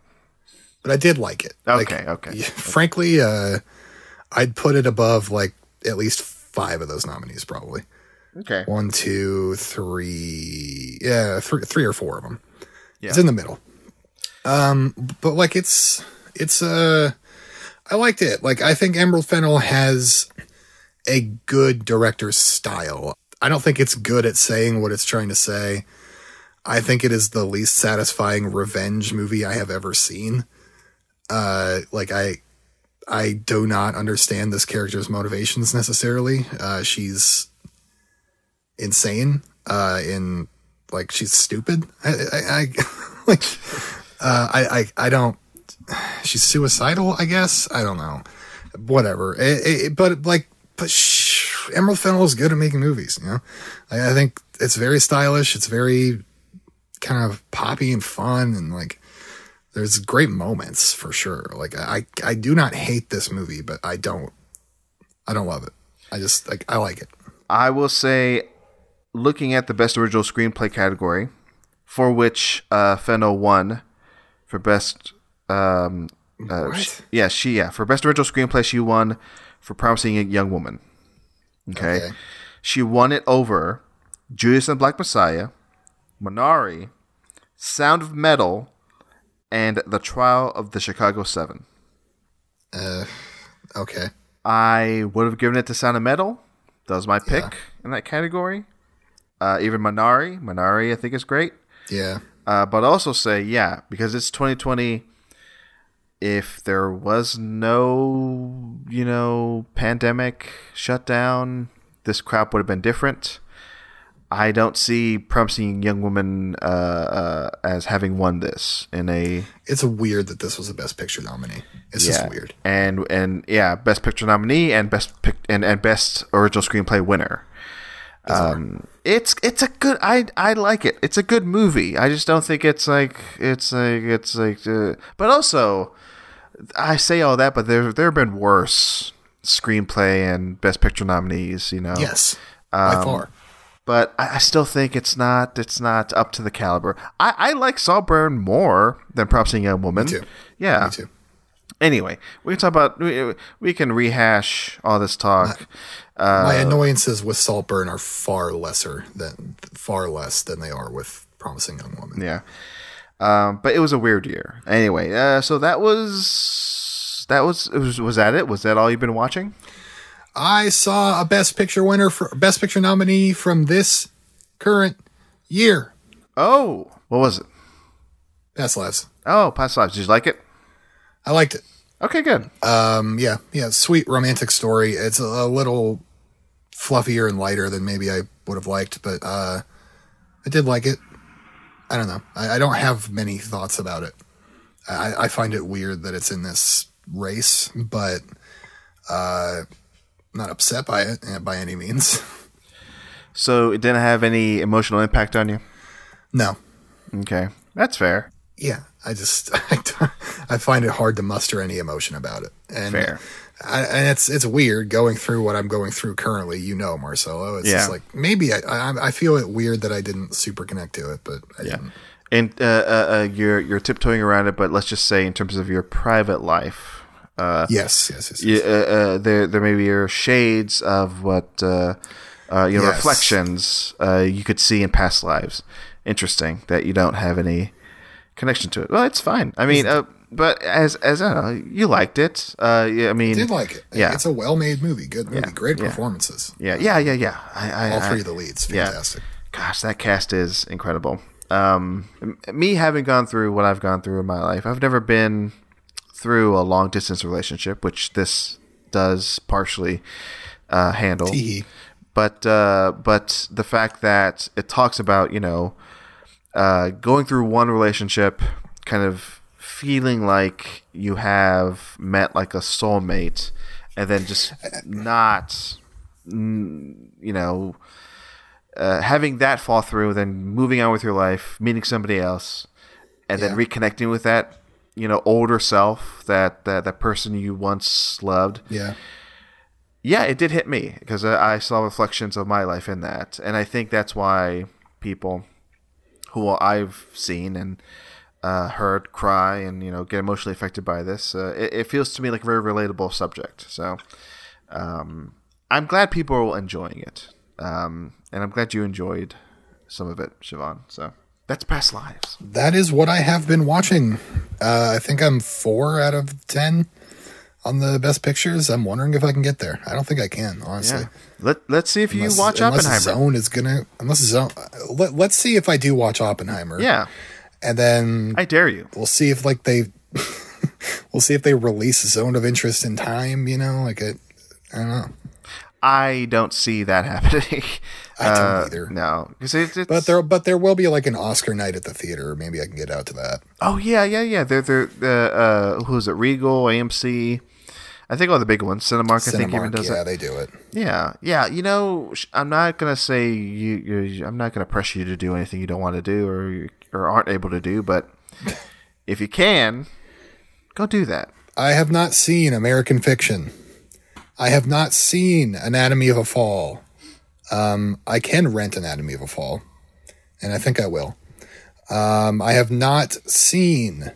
But I did like it. Like, Okay, okay, Frankly, uh, I'd put it above like at least five of those nominees, probably. Okay. One, two, three. Yeah, three, three or four of them. Yeah. It's in the middle. Um, but like it's it's uh, I liked it. Like I think Emerald Fennell has a good director's style. I don't think it's good at saying what it's trying to say. I think it is the least satisfying revenge movie I have ever seen. Uh, like I, I do not understand this character's motivations necessarily. Uh, she's insane. Uh, in like she's stupid. I, I, I like, uh, I, I, I don't. She's suicidal. I guess. I don't know. Whatever. It, it, but like, but sh- Emerald Fennell is good at making movies. You know, I, I think it's very stylish. It's very kind of poppy and fun and like there's great moments for sure. Like I I do not hate this movie, but I don't I don't love it. I just like I like it. I will say, looking at the best original screenplay category, for which uh, Fennell won for best. Um, uh, What? sh- yeah, she yeah for best original screenplay she won for Promising a Young Woman. Okay. Okay. she won it over Judas and the Black Messiah, Minari, Sound of Metal, and The Trial of the Chicago Seven. Uh okay. I would have given it to Sound of Metal. That was my pick in that category. Uh, even Minari, Minari, I think is great. Yeah. Uh, but also say, yeah, because it's 2020. If there was no, you know, pandemic shutdown, this crap would have been different. I don't see Promising Young Woman uh, uh, as having won this in a It's weird that this was a best picture nominee. It's just weird. and and yeah, best picture nominee and best pic- and and best original screenplay winner. Um, it's it's a good. I I like it. It's a good movie. I just don't think it's like it's like it's like. Uh, but also, I say all that, but there there have been worse screenplay and best picture nominees. You know. Yes. Um, by far. But I, I still think it's not it's not up to the caliber. I, I like Saltburn more than Promising Young Woman. too. Yeah. Me too. Anyway, we can talk about we, we can rehash all this talk. Uh, My annoyances with Saltburn are far lesser than far less than they are with Promising Young Woman. yeah, um, but it was a weird year. Anyway, uh, so that was that was was was that it? Was that all you've been watching? I saw a Best Picture winner for Best Picture nominee from this current year. Oh, what was it? Past lives. Oh, Past Lives. Did you like it? I liked it. Okay, good. Um, yeah, yeah, sweet romantic story. It's a little fluffier and lighter than maybe I would have liked, but uh, I did like it. I don't know. I, I don't have many thoughts about it. I, I find it weird that it's in this race, but uh, not upset by it eh, by any means. So it didn't have any emotional impact on you. no, Okay, that's fair. yeah. I just I, I find it hard to muster any emotion about it. And Fair. I, and it's it's weird going through what I'm going through currently. You know, Marcelo. It's just like maybe I, I I feel it weird that I didn't super connect to it, but I Yeah. didn't. And uh, uh, uh, you're you're tiptoeing around it, but let's just say in terms of your private life, uh, Yes, yes, yes. you, uh, uh, there there maybe are shades of what uh, uh, you know Yes. reflections uh, you could see in past lives. Interesting that you don't have any connection to it. Well, it's fine. I mean, uh, but as as I know, you liked it. Uh, yeah, I mean, did like it. Yeah. It's a well made movie. Good movie. Yeah, Great yeah. performances. yeah, yeah, yeah, yeah. I, I, All I- three of the leads. yeah. Fantastic. Gosh, that cast is incredible. Um, me having gone through what I've gone through in my life, I've never been through a long distance relationship, which this does partially uh, handle. Teehee. But uh, but the fact that it talks about you know uh, going through one relationship, kind of feeling like you have met like a soulmate, and then just not, you know, uh, having that fall through, then moving on with your life, meeting somebody else, and then Yeah. reconnecting with that, you know, older self, that that that person you once loved. Yeah. Yeah, it did hit me because I, I saw reflections of my life in that, and I think that's why people who I've seen and uh, heard cry and you know get emotionally affected by this. Uh, it, it feels to me like a very relatable subject. So um, I'm glad people are enjoying it, um, and I'm glad you enjoyed some of it, Siobhan. So that's past lives. That is what I have been watching. Uh, I think I'm four out of ten on the best pictures. I'm wondering if I can get there. I don't think I can, honestly. Yeah. Let Let's see if you Unless- watch unless Oppenheimer. Zone is gonna unless Zone. Let, let's see if I do watch Oppenheimer. Yeah, and then I dare you. we'll see if like they we'll see if they release a Zone of Interest in time. You know, like it. I don't know. I don't see that happening. I don't Uh, either. No, because it, it's But there, but there will be like an Oscar night at the theater. Maybe I can get out to that. Oh yeah, yeah, yeah. They're they're uh, uh who's it? Regal, AMC. I think all the big ones. Cinemark, I think even does yeah, it. they do it. Yeah, yeah. You know, I'm not gonna say you. you I'm not gonna pressure you to do anything you don't want to do or or aren't able to do. But if you can, go do that. I have not seen American Fiction. I have not seen Anatomy of a Fall. Um, I can rent Anatomy of a Fall, and I think I will. Um, I have not seen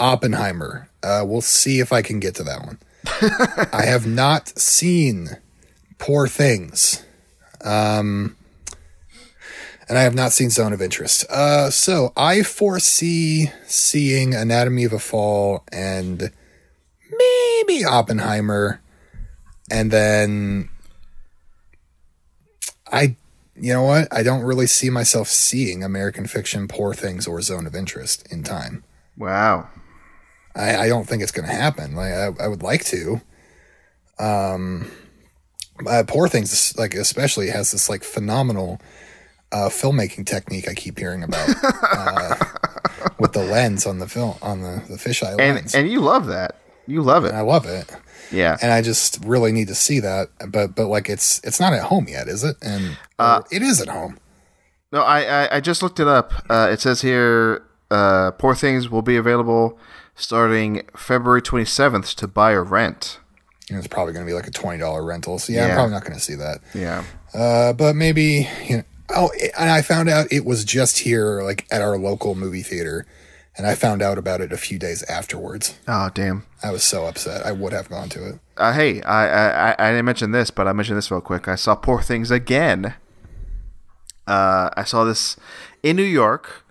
Oppenheimer. Uh, we'll see if I can get to that one. I have not seen Poor Things. Um, and I have not seen Zone of Interest. Uh, so I foresee seeing Anatomy of a Fall and maybe Oppenheimer, and then I, you know what? I don't really see myself seeing American Fiction, Poor Things, or Zone of Interest in time. Wow. I, I don't think it's going to happen. Like I, I would like to. Um, uh, Poor Things, like especially, has this like phenomenal uh, filmmaking technique I keep hearing about uh, with the lens on the film on the the fisheye And lens. and you love that. You love it. I love it, Yeah. and I just really need to see that. But but like it's it's not at home yet, is it? And or it is at home. No, I, I, I just looked it up. Uh, it says here, uh, Poor Things will be available starting February 27th to buy or rent. And it's probably going to be like a twenty dollar rental. So yeah, Yeah. I'm probably not going to see that. Yeah. Uh, but maybe you know. Oh, and I found out it was just here, like at our local movie theater, and I found out about it a few days afterwards. Oh, damn. I was so upset. I would have gone to it. Uh, hey, I, I I- didn't mention this, but I mentioned this real quick. I saw Poor Things again. Uh, I saw this in New York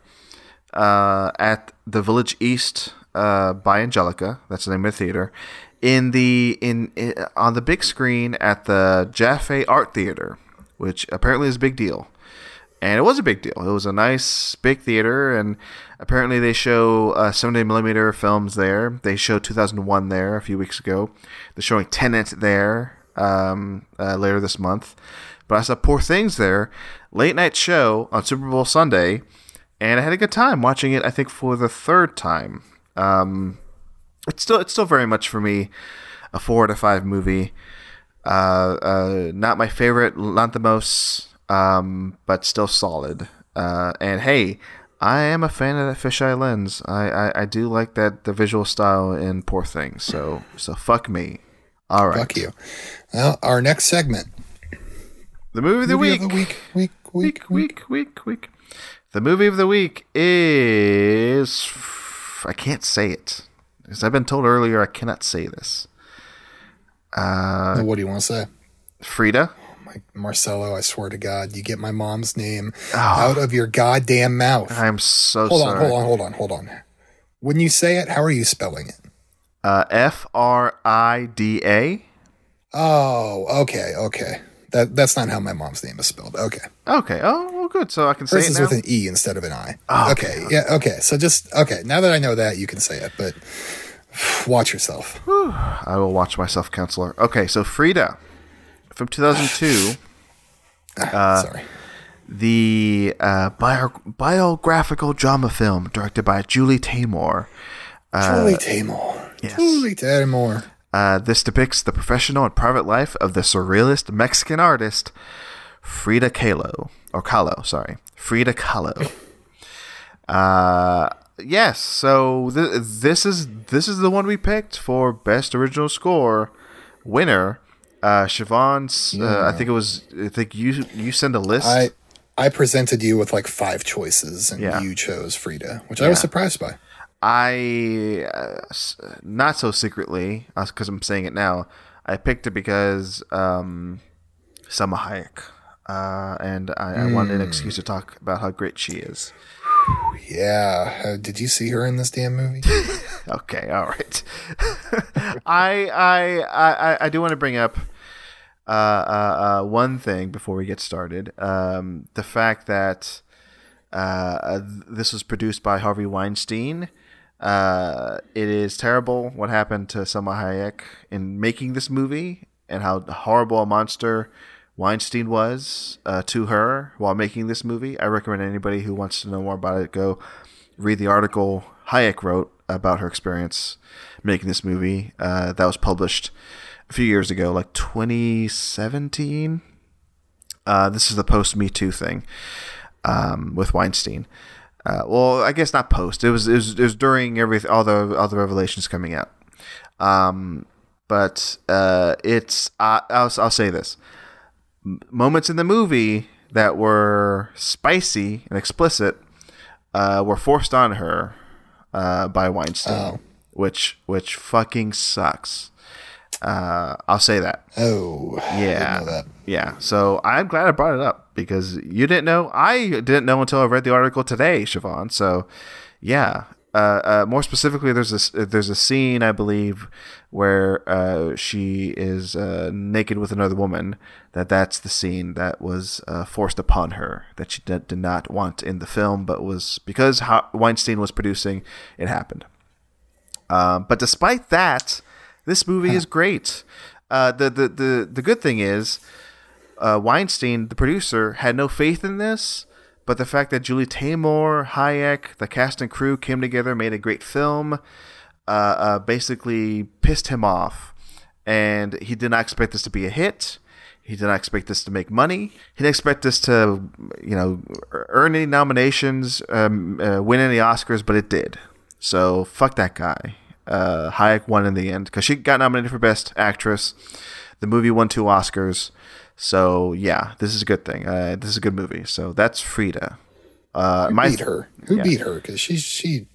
uh, at the Village East uh, by Angelika. That's the name of the theater. In the in, in on the big screen at the Jaffe Art Theater, which apparently is a big deal. And it was a big deal. It was a nice big theater, and apparently they show uh, 70 millimeter films there. They showed 2001 there a few weeks ago. They're showing Tenet there um, uh, later this month. But I saw Poor Things there, late night show on Super Bowl Sunday, and I had a good time watching it. I think for the third time. Um, it's still it's still very much for me a four to five movie. Uh, uh, not my favorite, not the most, um, but still solid. Uh, and hey, I am a fan of that fisheye lens. I, I, I do like that the visual style in Poor Things. So so fuck me. All right. Fuck you. Well, our next segment. The movie of the Movie week. of the week, week, week, week, week, week, week. The movie of the week is. I can't say it. Because I've been told earlier I cannot say this. Uh, What do you want to say? Frida. My, Marcelo, I swear to God, you get my mom's name Oh. out of your goddamn mouth. I'm so hold on, sorry. hold on, hold on, hold on. When you say it, how are you spelling it? Uh, F R I D A. Oh, okay, okay. That that's not how my mom's name is spelled. Okay. Okay. Oh, well, good. So I can say Hers it is now. with an E instead of an I. Oh, okay. Yeah, okay. So just okay, now that I know that, you can say it, but watch yourself. I will watch myself, counselor. Okay, so Frida from 2002, Uh, Sorry. the uh, bio- biographical drama film directed by Julie Taymor. Julie Taymor. yes. Julie Taymor. Uh, this depicts the professional and private life of the surrealist Mexican artist Frida Kahlo, or Kahlo, sorry, Frida Kahlo. Uh, yes, so th- this is this is the one we picked for best original score winner. Uh, uh, I think it was. I think you you send a list. I I presented you with like five choices, and Yeah. you chose Frida, which I was surprised by. I uh, not so secretly because I'm saying it now. I picked it because um, Salma Hayek, uh, and I, I wanted an excuse to talk about how great she is. Yeah. Uh, did you see her in this damn movie? Okay, all right. I, I I I do want to bring up uh, uh, uh, one thing before we get started. Um, the fact that uh, this was produced by Harvey Weinstein. It is terrible what happened to Salma Hayek in making this movie, and how horrible a monster Weinstein was uh, to her while making this movie. I recommend anybody who wants to know more about it go read the article Hayek wrote about her experience making this movie. Uh, that was published a few years ago, like 2017. Uh, this is the post Me Too thing um, with Weinstein. Uh, well, I guess not post. It was it was, it was during every all the all the revelations coming out. Um, but uh, it's I'll I'll say this: moments in the movie that were spicy and explicit uh, were forced on her uh, by Weinstein, Oh. which which fucking sucks. Uh, I'll say that. Oh, Yeah. that. Yeah. So I'm glad I brought it up because you didn't know. I didn't know until I read the article today, Siobhan. So, yeah. Uh, uh, more specifically, there's this there's a scene I believe where uh, she is uh, naked with another woman. That that's the scene that was uh, forced upon her that she did, did not want in the film, but was because Weinstein was producing. It happened. Um, but despite that, this movie is great. Uh, the, the the the good thing is, uh, Weinstein, the producer, had no faith in this. But the fact that Julie Taymor, Hayek, the cast and crew came together, made a great film, uh, uh, basically pissed him off, and he did not expect this to be a hit. He did not expect this to make money. He didn't expect this to, you know, earn any nominations, um, uh, win any Oscars, but it did. So fuck that guy. Uh, Hayek won in the end because she got nominated for Best Actress. The movie won two Oscars. So yeah, this is a good thing. Uh, this is a good movie. So that's Frida. Uh, Who my beat her? Who yeah. beat her? Because she she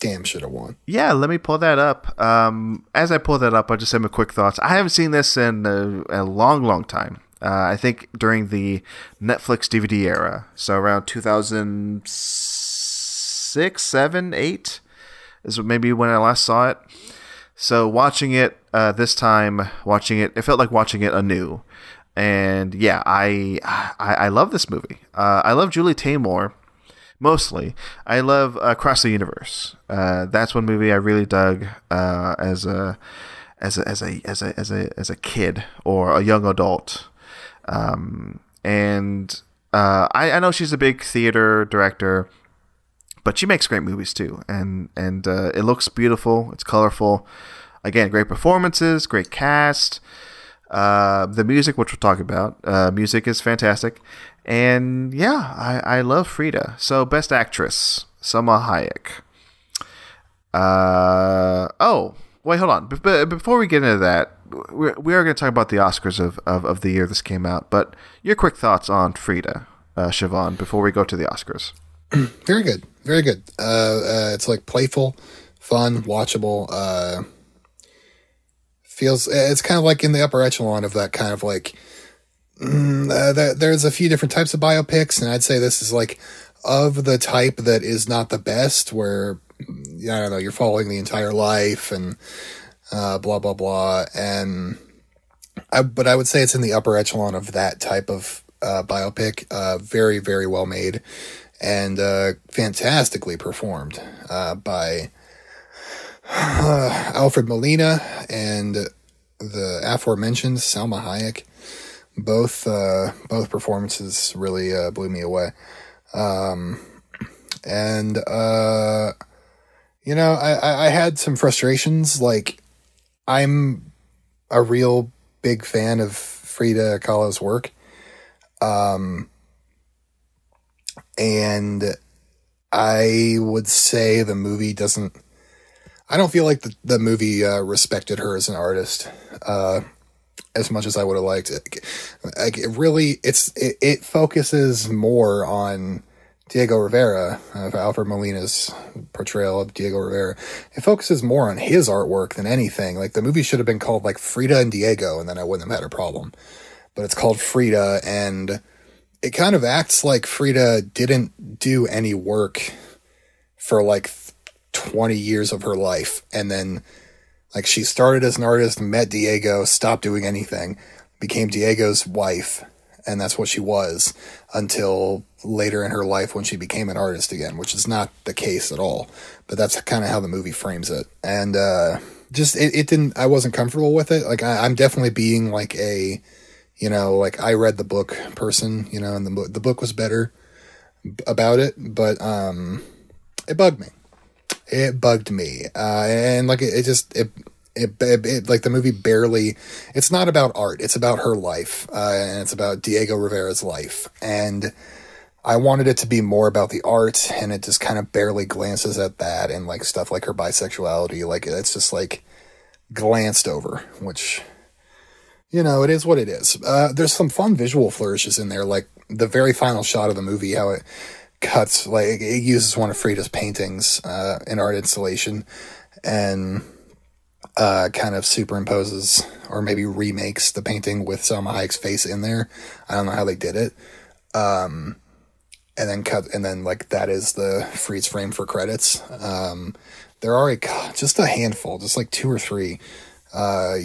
damn should have won. Yeah, let me pull that up. Um, as I pull that up, I'll just say my quick thoughts. I haven't seen this in a, a long, long time. Uh, I think during the Netflix DVD era, so around 2006, 7, 8 is maybe when I last saw it. So watching it uh, this time, watching it, it felt like watching it anew. And yeah, I I, I love this movie. Uh, I love Julie Taymor mostly. I love uh, Across the Universe. Uh, that's one movie I really dug uh, as a as a as a as a as a as a kid or a young adult. Um, and uh, I, I know she's a big theater director, but she makes great movies too. And and uh, it looks beautiful. It's colorful. Again, great performances, great cast. Uh, the music, which we'll talk about, music is fantastic, And yeah, I, I love Frida. So best actress, Salma Hayek. Uh oh, wait, hold on. But before we get into that, we're, we are going to talk about the Oscars of, of, of the year this came out. But your quick thoughts on Frida, uh, Siobhan, before we go to the Oscars. Very good, very good. Uh, uh, it's like playful, fun, watchable. Uh, feels it's kind of like in the upper echelon of that kind of like. Mm, uh, there's a few different types of biopics, and I'd say this is like of the type that is not the best, where I don't know, you're following the entire life and uh, blah blah blah, and I, but I would say it's in the upper echelon of that type of uh, biopic. Uh, very very well made and uh, fantastically performed uh, by Alfred Molina and the aforementioned Salma Hayek. Both both performances really blew me away. Um, and you know, I, I had some frustrations. Like, I'm a real big fan of Frida Kahlo's work. Um, and I would say the movie doesn't. I don't feel like the, the movie uh, respected her as an artist uh, as much as I would have liked it. Like, it really, it's it, it focuses more on Diego Rivera, uh, Alfred Molina's portrayal of Diego Rivera, it focuses more on his artwork than anything. Like the movie should have been called like Frida and Diego, and then I wouldn't have had a problem. But it's called Frida, and it kind of acts like Frida didn't do any work for like 20 years of her life. And then, like, she started as an artist, met Diego, stopped doing anything, became Diego's wife, and that's what she was until later in her life when she became an artist again, which is not the case at all. But that's kind of how the movie frames it. And uh, just it, it didn't. I wasn't comfortable with it. Like I, I'm definitely being like a, you know, like I read the book person, you know, and the the book was better about it, but um, it bugged me. It bugged me, uh, and like it, it just it it, it, it, like the movie barely it's not about art it's about her life uh, and it's about diego rivera's life. And i wanted it to be more about the art and it just kind of barely glances at that and like stuff like her bisexuality like it's just like glanced over which you know it is what it is. Uh, there's some fun visual flourishes in there like the very final shot of the movie how it cuts like it uses one of frida's paintings uh, in art installation and uh, kind of superimposes or maybe remakes the painting with Salma Hayek's face in there. I don't know how they did it. Um, and then cut, and then like that is the freeze frame for credits. Um, there are a, just a handful, just like two or three, uh,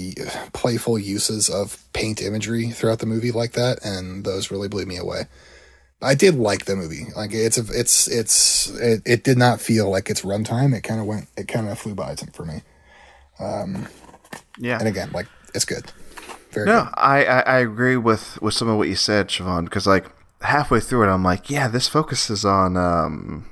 playful uses of paint imagery throughout the movie like that, and those really blew me away. I did like the movie. Like it's a, it's it's it, it did not feel like its runtime. It kind of went. It kind of flew by for me. Um, yeah. And again, like it's good. Very no, good. I, I, I agree with with some of what you said, Siobhan, because like halfway through it, I'm like, yeah, this focuses on um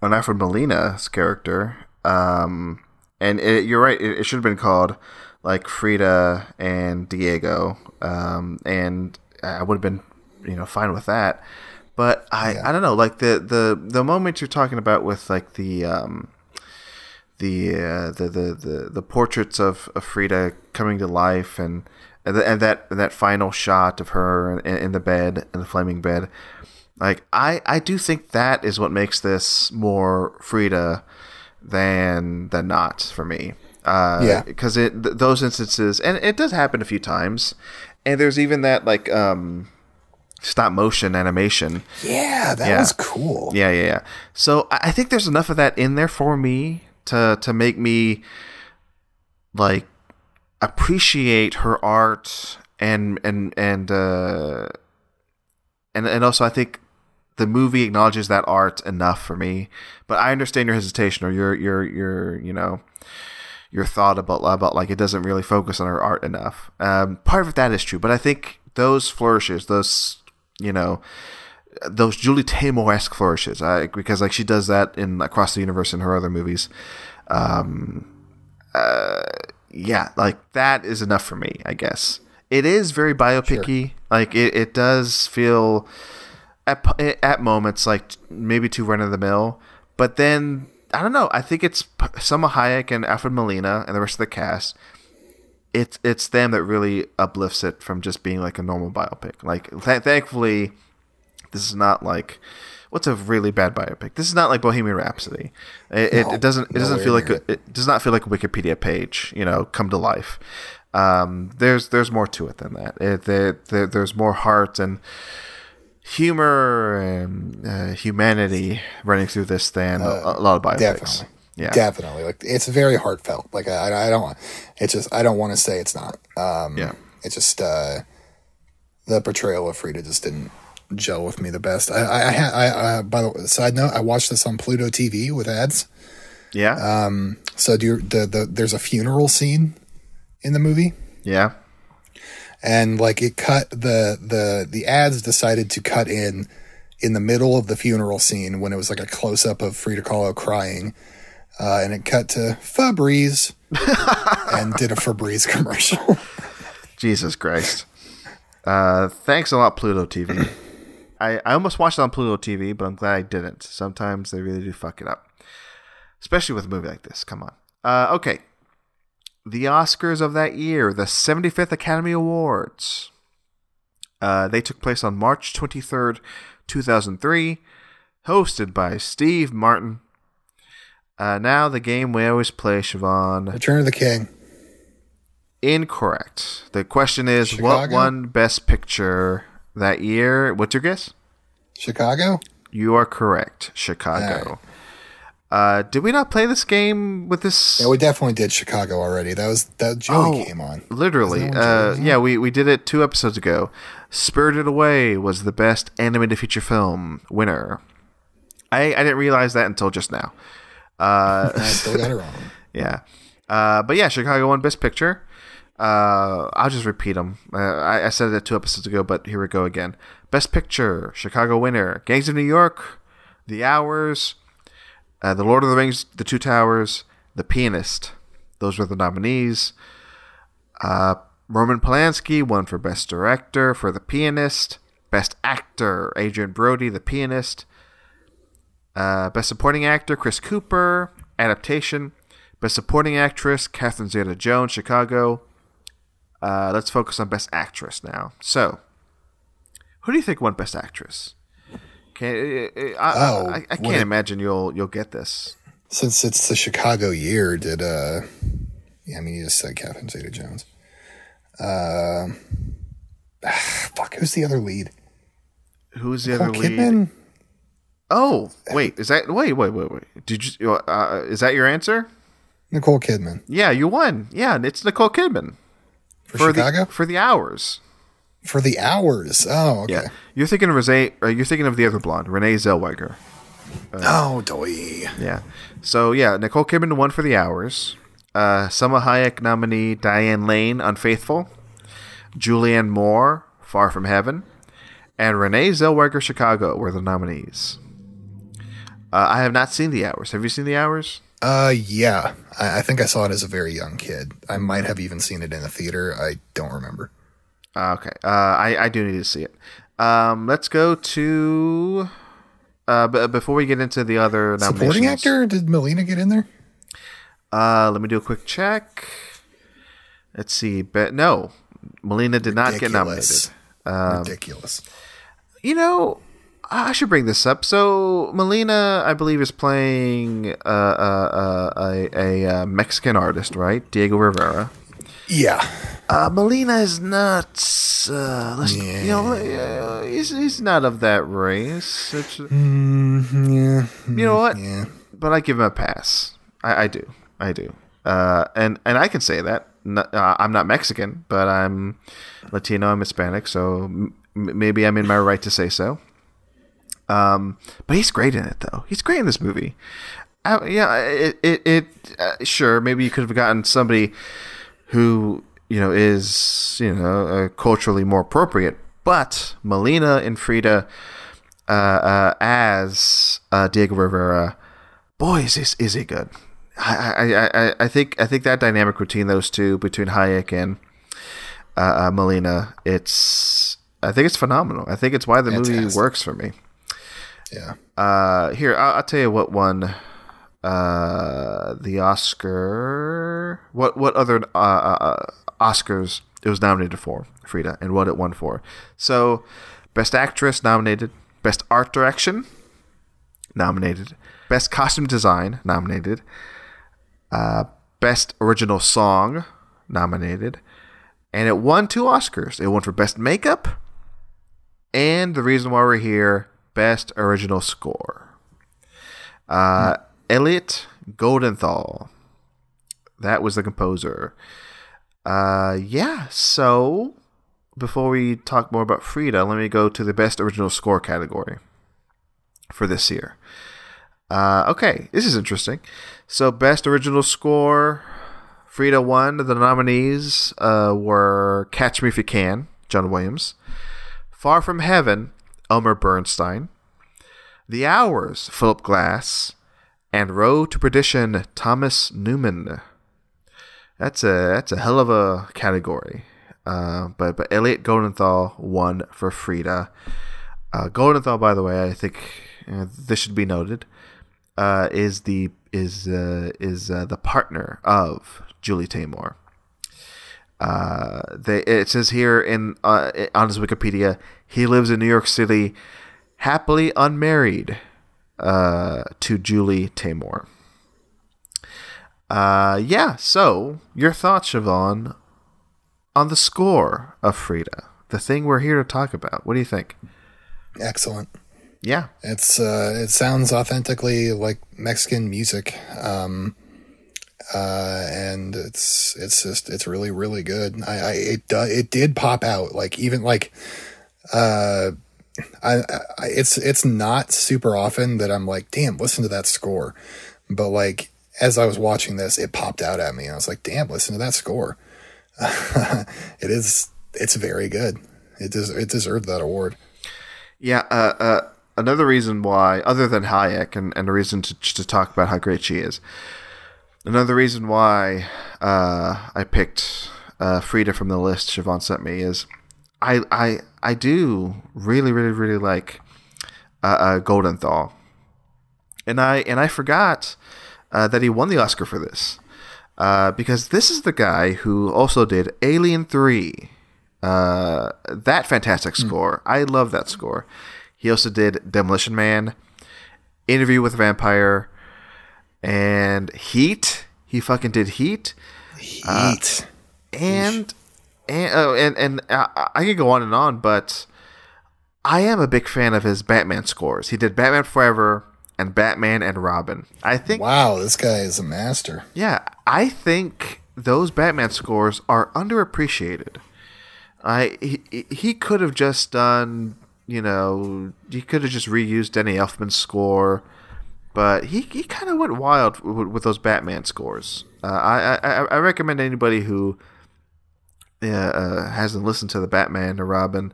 on Alfred Molina's character. Um, and it, you're right. It, it should have been called like Frida and Diego. Um, and I would have been, you know, fine with that. But I, yeah. I don't know, like the, the, the moment you're talking about with like the, um, the, uh, the, the the the portraits of, of Frida coming to life and and, the, and that and that final shot of her in, in, the bed in the flaming bed like I I do think that is what makes this more Frida than than not for me uh, yeah because it th- those instances and it does happen a few times and there's even that like um stop motion animation yeah that yeah. was cool yeah yeah yeah so I think there's enough of that in there for me to to make me like appreciate her art and and and uh and and also I think the movie acknowledges that art enough for me. But I understand your hesitation or your your your you know your thought about about like it doesn't really focus on her art enough. Um, part of that is true, but I think those flourishes, those you know, those Julie Taymor esque flourishes, I, because like she does that in Across the Universe in her other movies. Um, uh, yeah, like that is enough for me, I guess. it is very biopicy. Like it, it does feel at at moments like maybe too run of the mill, but then I don't know. I think it's Salma Hayek and Alfred Molina and the rest of the cast. It's it's them that really uplifts it from just being like a normal biopic. Like th- thankfully, this is not like what's a really bad biopic. This is not like Bohemian Rhapsody. It, it, No, it doesn't it doesn't feel like a, it does not feel like a Wikipedia page. You know, come to life. Um, there's there's more to it than that. It, there, there, there's more heart and humor and uh, humanity running through this than a, a lot of biopics. Definitely. Yeah. Definitely. Like it's very heartfelt. Like I, I don't want, it's just, I don't want to say it's not. Um, Yeah. It's just, uh, the portrayal of Frida just didn't gel with me the best. I, I, I, I uh, by the way, side note, I watched this on Pluto TV with ads. Yeah. Um. So do you, the, the, there's a funeral scene in the movie. yeah. and like it cut the the the ads decided to cut in in the middle of the funeral scene when it was like a close up of Frida Kahlo crying, uh, and it cut to Febreze and did a Febreze commercial. Jesus Christ. Uh, thanks a lot, Pluto TV. I, I almost watched it on Pluto TV, but I'm glad I didn't. Sometimes they really do fuck it up. Especially with a movie like this. Come on. Uh, okay. The Oscars of that year, the 75th Academy Awards. Uh, they took place on March 23rd, 2003, hosted by Steve Martin. Uh, now, the game we always play, Siobhan. Return of the King. Incorrect. The question is what Chicago? won Best Picture that year? What's your guess? Chicago. You are correct. Chicago. Uh, did we not play this game with this? Yeah, we definitely did Chicago already. That was that Joey Oh, came on. Literally. What Uh, Joey was on? yeah, we, we did it two episodes ago. Spirited Away was the best animated feature film winner. I, I didn't realize that until just now. Uh, I still got it wrong. Yeah. Uh, but yeah, Chicago won Best Picture. Uh, I'll just repeat them. Uh, I, I said it two episodes ago, but here we go again. Best Picture, Chicago winner. Gangs of New York, The Hours, uh, The Lord of the Rings, The Two Towers, The Pianist. Those were the nominees. Uh, Roman Polanski won for Best Director for The Pianist. Best Actor, Adrien Brody, The Pianist. Uh, Best Supporting Actor, Chris Cooper. Adaptation. Best Supporting Actress, Catherine Zeta-Jones, Chicago. Uh, let's focus on Best Actress now. So, who do you think won Best Actress? Okay, I, I, Oh, I, I can't a- imagine you'll you'll get this. Since it's the Chicago year, did uh, yeah, I mean you just said Catherine Zeta-Jones. Uh, ah, fuck, who's the other lead? Who's the Nicole other lead? Kidman. Oh, wait, is that wait, wait, wait, wait? Did you? Uh, is that your answer? Nicole Kidman Yeah, you won. Yeah, it's Nicole Kidman for, for Chicago the for the hours. for the hours. Oh, okay. Yeah, you're thinking of Renee. Or you're thinking of the other blonde, Renee Zellweger. Oh, doy. Yeah. So yeah, Nicole Kidman won for the hours. Uh, Salma Hayek nominee Diane Lane, Unfaithful. Julianne Moore, Far from Heaven, and Renee Zellweger, Chicago were the nominees. Uh, I have not seen the hours. Have you seen the hours? Uh, yeah. I, I think I saw it as a very young kid. I might have even seen it in a theater. I don't remember. Uh, okay. Uh, I, I do need to see it. Um, let's go to. Uh, b- before we get into the other Supporting actor? Did Molina get in there? Uh, let me do a quick check. Let's see. But no, Molina did not get nominated. Ridiculous. Um, Ridiculous. You know, I should bring this up. So Molina, I believe, is playing uh, uh, uh, a, a, uh Mexican artist, right? Diego Rivera. Yeah. Uh, Molina is not. Uh, let's, You know, he's, he's not of that race. It's, Yeah. you know what? Yeah. But I give him a pass. I, I do. I do. Uh, and and I can say that uh, I'm not Mexican, but I'm Latino. I'm Hispanic, so m- maybe I'm in my right to say so. Um, but he's great in it, though. He's great in this movie. Uh, yeah, it it, it uh, sure maybe you could have gotten somebody who you know is you know uh, culturally more appropriate, but Molina and Frida uh, uh, as uh, Diego Rivera, boy, is is, is he good? I, I, I, I think I think that dynamic between those two, between Hayek and uh, uh, Molina. It's I think it's phenomenal. I think it's why the movie works for me. Yeah. Uh, here I'll, I'll tell you what won uh, the Oscar. What what other uh, uh, Oscars it was nominated for, Frida, and what it won for. So, Best Actress nominated, Best Art Direction nominated, Best Costume Design nominated, uh, Best Original Song nominated, and it won two Oscars. It won for Best Makeup and the reason why we're here, Best Original Score. Uh, Elliot Goldenthal. That was the composer. Uh, yeah, so before we talk more about Frida, let me go to the Best Original Score category for this year. Uh, okay, this is interesting. So, Best Original Score, Frida won. The nominees uh, were Catch Me If You Can, John Williams. Far From Heaven, Elmer Bernstein. The Hours, Philip Glass. And Road to Perdition, Thomas Newman. That's a that's a hell of a category. Uh, but but Elliot Goldenthal won for Frida. Uh, Goldenthal, by the way, I think uh, this should be noted, uh, is the is uh, is uh, the partner of Julie Taymor. Uh, they, it says here in on his Wikipedia, he lives in New York City, happily unmarried uh, to Julie Taymor. Uh, yeah. So, your thoughts, Siobhan, on the score of Frida, the thing we're here to talk about. What do you think? Excellent. Yeah. It's uh, it sounds authentically like Mexican music, um, uh, and it's it's just it's really really good. I, I it do, it did pop out like even like uh, I, I it's it's not super often that I'm like damn listen to that score, but like as I was watching this it popped out at me and I was like damn listen to that score. it is it's very good. It des- it deserved that award. Yeah. Uh, uh, another reason why, other than Hayek, and, and a reason to, to talk about how great she is, another reason why uh, I picked uh, Frida from the list Siobhan sent me is I, I, I do really, really, really like uh, uh, Goldenthal. And I, and I forgot uh, that he won the Oscar for this. Uh, because this is the guy who also did Alien 3. Uh, that fantastic score. I love that score. He also did Demolition Man, Interview with a Vampire, and Heat. He fucking did Heat. Heat. And and oh, and and I, I could go on and on, but I am a big fan of his Batman scores. He did Batman Forever and Batman and Robin. I think wow, this guy is a master. yeah, I think those Batman scores are underappreciated. I he, he could have just done, you know, he could have just reused Danny Elfman's score, but he, he kind of went wild with, with those Batman scores. Uh, I, I I recommend anybody who uh, hasn't listened to the Batman or Robin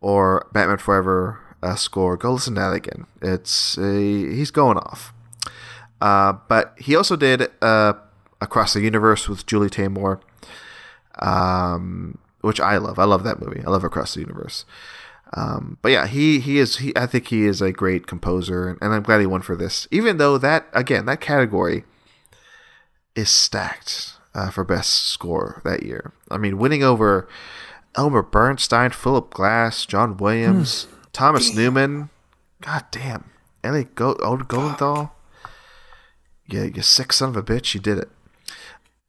or Batman Forever uh, score, go listen to that again. It's he's going off. Uh, but he also did uh, Across the Universe with Julie Taymor, um, which I love. I love that movie. I love Across the Universe. Um, but yeah, he he is. He, I think he is a great composer, and I'm glad he won for this. Even though that again, that category is stacked uh, for best score that year. I mean, winning over Elmer Bernstein, Philip Glass, John Williams, Thomas Newman. God damn, Ellie Go- Old Goldenthal. Yeah, you sick son of a bitch. You did it.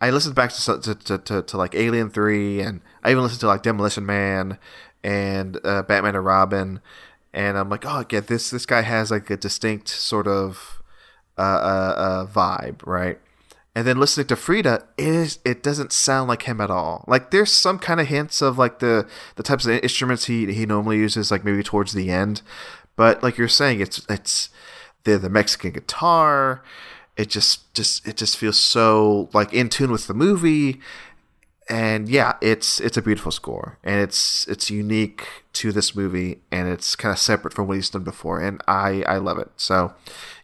I listened back to to, to, to, to like Alien Three, and I even listened to like Demolition Man and uh, Batman and Robin, and I'm like, oh, yeah, this this guy has like a distinct sort of uh, uh, uh, vibe, right? And then listening to Frida, it is it doesn't sound like him at all. Like there's some kind of hints of like the the types of instruments he he normally uses, like maybe towards the end, but like you're saying, it's it's the the Mexican guitar. It just just it just feels so like in tune with the movie, and yeah, it's it's a beautiful score, and it's it's unique to this movie, and it's kind of separate from what he's done before, and I I love it. So,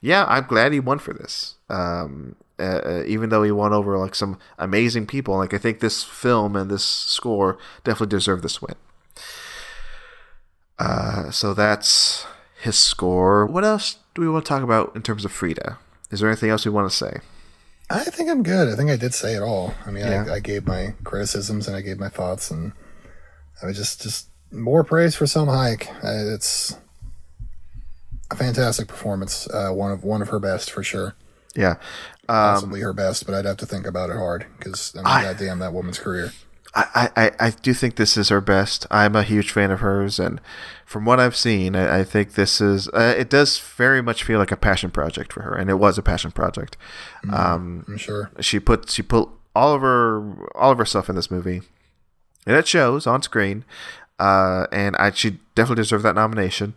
yeah, I'm glad he won for this. Um, uh, even though he won over like some amazing people. Like I think this film and this score definitely deserve this win. Uh, so that's his score. What else do we want to talk about in terms of Frida? Is there anything else we want to say? I think I'm good. I think I did say it all. I mean, Yeah. I, I gave my criticisms and I gave my thoughts, and I was just just more praise for Salma Hayek. Uh, it's a fantastic performance. Uh, one of one of her best for sure. Yeah. Um, Possibly her best, but I'd have to think about it hard because I mean, I- goddamn, that woman's career. I, I, I do think this is her best. I'm a huge fan of hers, and from what I've seen, I, I think this is. Uh, it does very much feel like a passion project for her, and it was a passion project. Um, I'm sure. she put she put all of her all of her stuff in this movie, and it shows on screen. Uh, and I she definitely deserved that nomination.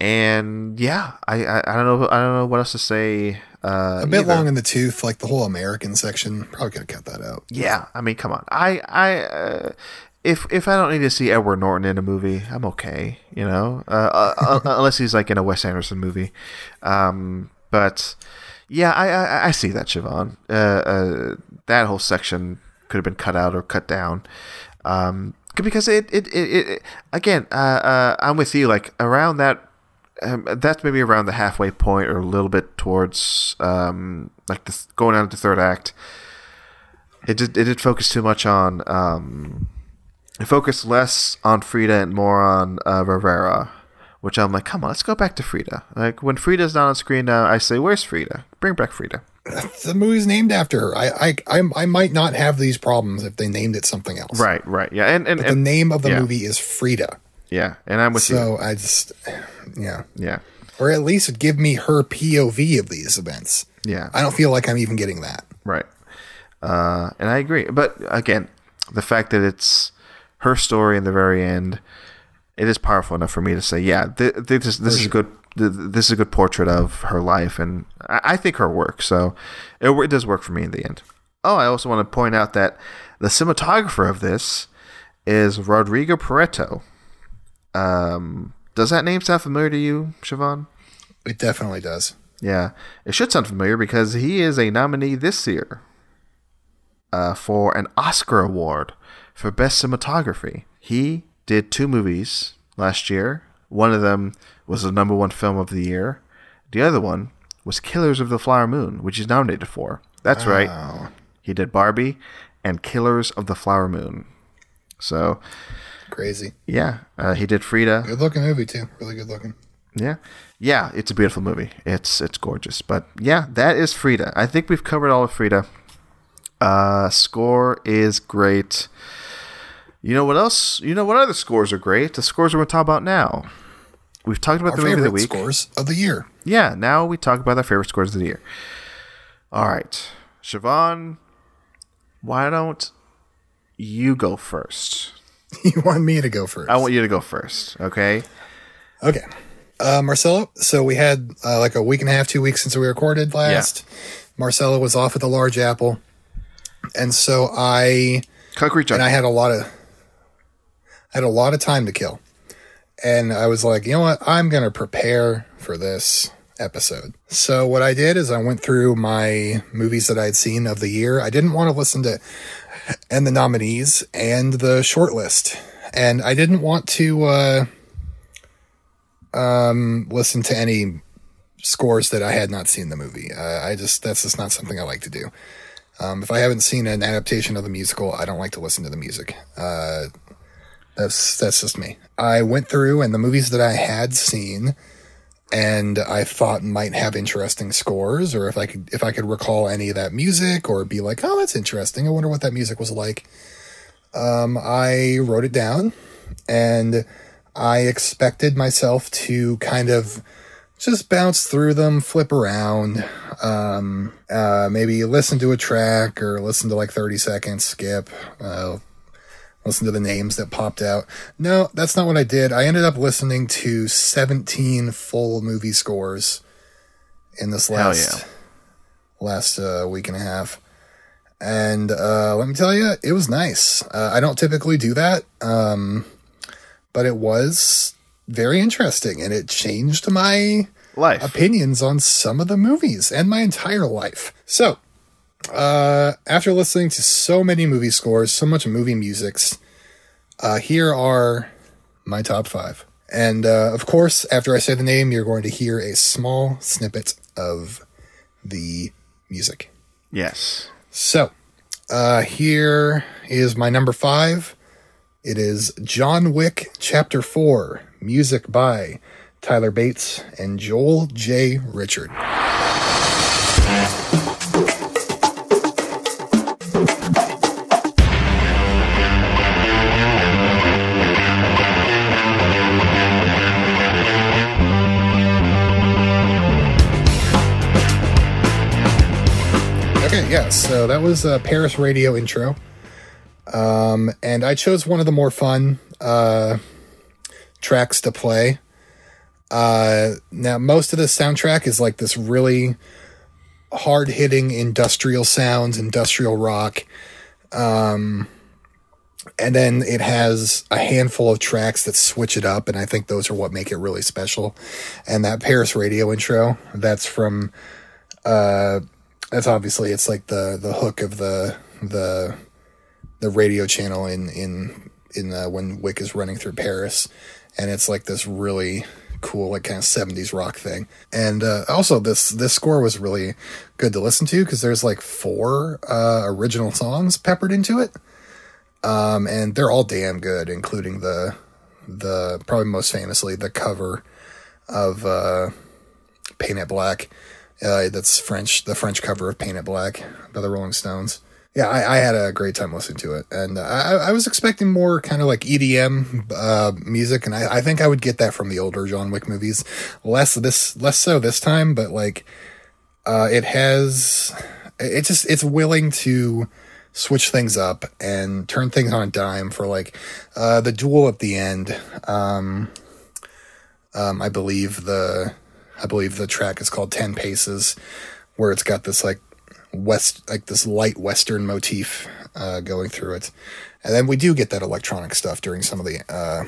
And yeah, I, I, I don't know I don't know what else to say. Uh, A bit either. long in the tooth, like the whole American section. Probably could have cut that out. Yeah, I mean, come on. I I uh, if if I don't need to see Edward Norton in a movie, I'm okay. You know, uh, uh, unless he's like in a Wes Anderson movie. Um, but yeah, I I, I see that Siobhan. Uh, uh, that whole section could have been cut out or cut down. Um, because it it, it, it again, uh, uh, I'm with you. Like around that um, that's maybe around the halfway point or a little bit towards um, like the going on to the third act. It did it did focus too much on um, it focused less on Frida and more on uh, Rivera, which I'm like, come on, let's go back to Frida. Like when Frida's not on screen now, I say, where's Frida? Bring back Frida. The movie's named after her. I, I, I, I might not have these problems if they named it something else. Right, right, yeah, and and, The and name of the yeah. movie is Frida. Yeah, and I'm with you. So I just, yeah. Yeah, Or at least give me her POV of these events. yeah. I don't feel like I'm even getting that. Right. Uh, and I agree. But again, the fact that it's her story in the very end, it is powerful enough for me to say, yeah, th- th- this, this is a good. th- This is a good portrait of her life, and I I think her work. So it, it does work for me in the end. Oh, I also want to point out that the cinematographer of this is Rodrigo Prieto. Um, does that name sound familiar to you, Siobhan? It definitely does. Yeah, it should sound familiar because he is a nominee this year uh, for an Oscar award for best cinematography. He did two movies last year. One of them was the number one film of the year. The other one was Killers of the Flower Moon, which he's nominated for. That's right. He did Barbie and Killers of the Flower Moon. So Crazy. yeah, uh, he did Frida. Good looking movie, too. Really good looking. Yeah, yeah, it's a beautiful movie. It's it's gorgeous. But yeah, that is Frida. I think we've covered all of Frida. Uh, score is great. You know what else? You know what other scores are great? The scores we're going to talk about now. We've talked about Our the movie of the week. scores of the year. Yeah, now we talk about our favorite scores of the year. All right, Siobhan, why don't you go first? you want me to go first? I want you to go first. Okay. Okay. Uh, Marcelo, so we had uh, like a week and a half, two weeks since we recorded last. Marcelo was off at the Large Apple. And so I Concrete and. I had a lot of I had a lot of time to kill. And I was like, you know what? I'm going to prepare for this episode. So what I did is I went through my movies that I had seen of the year. I didn't want to listen to and the nominees and the shortlist. And I didn't want to uh um listen to any scores that I had not seen the movie. Uh, I just that's just not something I like to do. Um, if I haven't seen an adaptation of the musical, I don't like to listen to the music. Uh, that's that's just me. I went through and the movies that I had seen and I thought might have interesting scores, or if I could if I could recall any of that music, or be like, oh, that's interesting. I wonder what that music was like. Um, I wrote it down, and I expected myself to kind of just bounce through them, flip around, um, uh, maybe listen to a track or listen to like 30 seconds, skip, uh, listen to the names that popped out. No, that's not what I did. I ended up listening to 17 full movie scores in this last, yeah. last uh, week and a half. And uh, let me tell you, it was nice. Uh, I don't typically do that, um, but it was very interesting and it changed my Life. opinions on some of the movies and my entire life. So, uh, after listening to so many movie scores, so much movie musics, uh, here are my top five. And uh, of course, after I say the name, you're going to hear a small snippet of the music. Yes. So, uh, here is my number five. It is John Wick Chapter 4, music by Tyler Bates and Joel J. Richard. Yeah, so that was a Paris radio intro. Um, and I chose one of the more fun uh, tracks to play. Uh, now, most of the soundtrack is like this really hard hitting industrial sounds, industrial rock. Um, and then it has a handful of tracks that switch it up, and I think those are what make it really special. And that Paris radio intro, that's from, uh, that's obviously it's like the the hook of the the the radio channel in in in uh, when Wick is running through Paris, and it's like this really cool like kind of 70s rock thing. And uh, also this this score was really good to listen to because there's like four uh, original songs peppered into it. Um, and they're all damn good including the the probably most famously the cover of uh, paint it black uh, that's French, the French cover of Paint It Black by the Rolling Stones. Yeah, I, I had a great time listening to it, and I, I, was expecting more kind of like EDM uh, music, and I, I, think I would get that from the older John Wick movies. Less this, less so this time, but like uh, it has, it just it's willing to switch things up and turn things on a dime for like uh, the duel at the end. Um, um, I believe the I believe the track is called 10 Paces, where it's got this like west, like this light western motif uh, going through it. And then we do get that electronic stuff during some of the uh,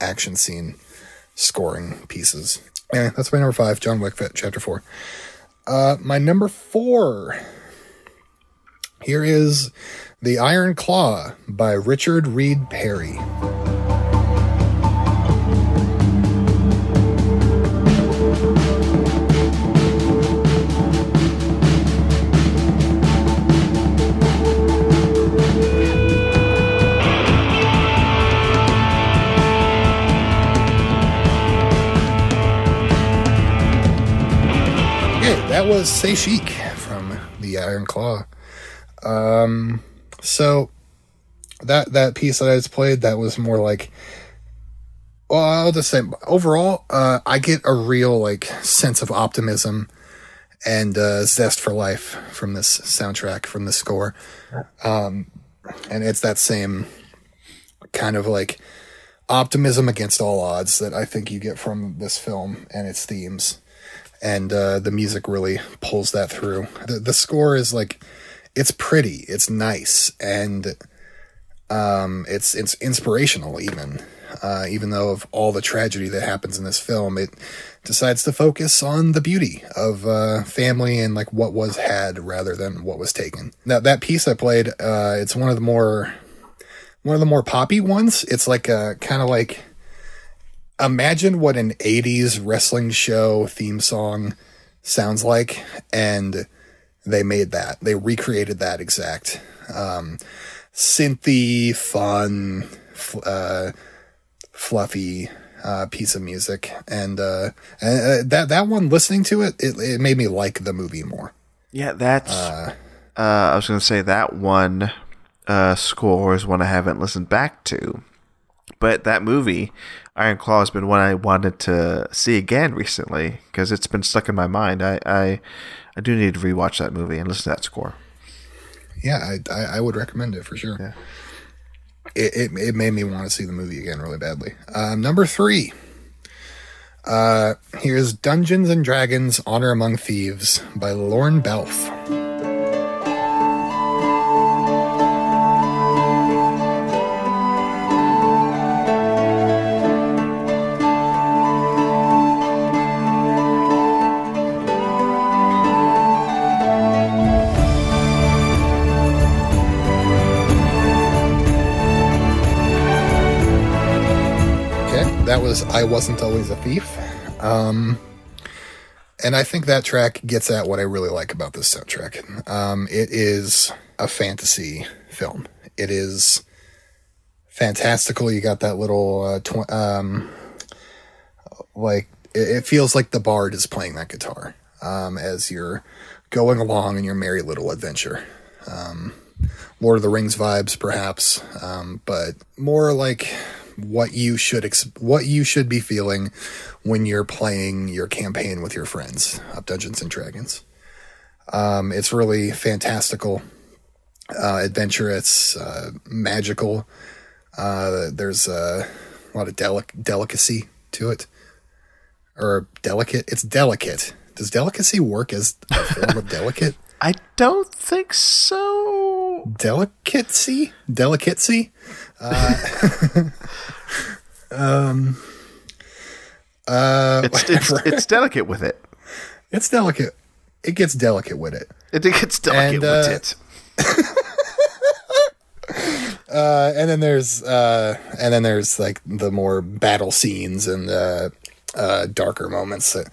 action scene scoring pieces. Yeah, that's my number five, John Wick, Chapter 4. Uh, my number four. Here is The Iron Claw by Richard Reed Parry. Was Say Chic from the Iron Claw. Um, so that that piece that I just played, that was more like, well, I'll just say overall, uh, I get a real like sense of optimism and uh, zest for life from this soundtrack, from the score, um, and it's that same kind of like optimism against all odds that I think you get from this film and its themes and uh, the music really pulls that through. The, the score is like it's pretty, it's nice, and um, it's it's inspirational even. Uh, even though of all the tragedy that happens in this film, it decides to focus on the beauty of uh, family and like what was had rather than what was taken. Now that piece I played, uh, it's one of the more one of the more poppy ones. It's like a kind of like imagine what an 80s wrestling show theme song sounds like and they made that. They recreated that exact um, synthy fun uh, fluffy uh, piece of music. And, uh, and uh, that that one listening to it, it, it made me like the movie more. Yeah that's uh, uh, i was gonna say that one score is one i haven't listened back to. But that movie Iron Claw has been one I wanted to see again recently because it's been stuck in my mind. I, I, I do need to rewatch that movie and listen to that score. Yeah, I, I, I would recommend it for sure. Yeah. It, it, it made me want to see the movie again really badly. Um, number three. Uh, here's Dungeons and Dragons: Honor Among Thieves by Lorne Balfe. Was I Wasn't Always a Thief. Um, and I think that track gets at what I really like about this soundtrack. Um, it is a fantasy film. It is fantastical. You got that little, uh, tw- um, like, it, it feels like the bard is playing that guitar um, as you're going along in your merry little adventure. Um, Lord of the Rings vibes, perhaps, um, but more like what you should ex- what you should be feeling when you're playing your campaign with your friends of Dungeons and Dragons. Um, it's really fantastical, uh, adventurous, uh, magical. Uh, there's a lot of delic- delicacy to it, or delicate. It's delicate. Does delicacy work as a form of delicate? I don't think so. Delicacy, delicacy. Uh, um, uh, It's it's, it's delicate with it. It's delicate. It gets delicate with it. It gets delicate And, with uh, it. Uh, and then there's uh, and then there's like the more battle scenes and uh, uh, darker moments that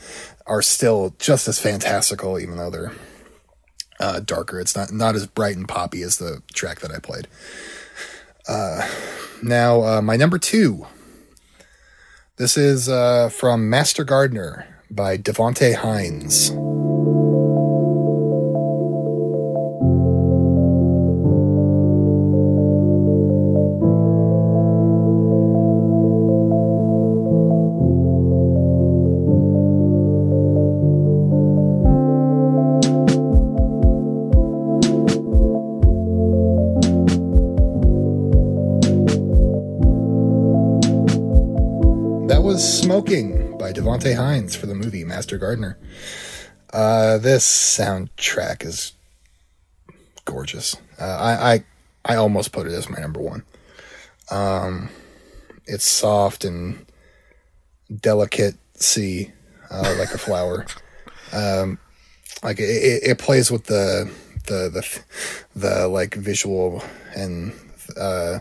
are still just as fantastical, even though they're uh, darker. It's not not as bright and poppy as the track that I played. Uh, now, uh, my number two. This is uh, from Master Gardener by Devonté Hynes. Smoking by Devonté Hynes for the movie Master Gardener. Uh, this soundtrack is gorgeous. Uh, I, I I almost put it as my number one. Um, it's soft and delicate, see, uh, like a flower. Um, like it, it, it plays with the the the the like visual and uh,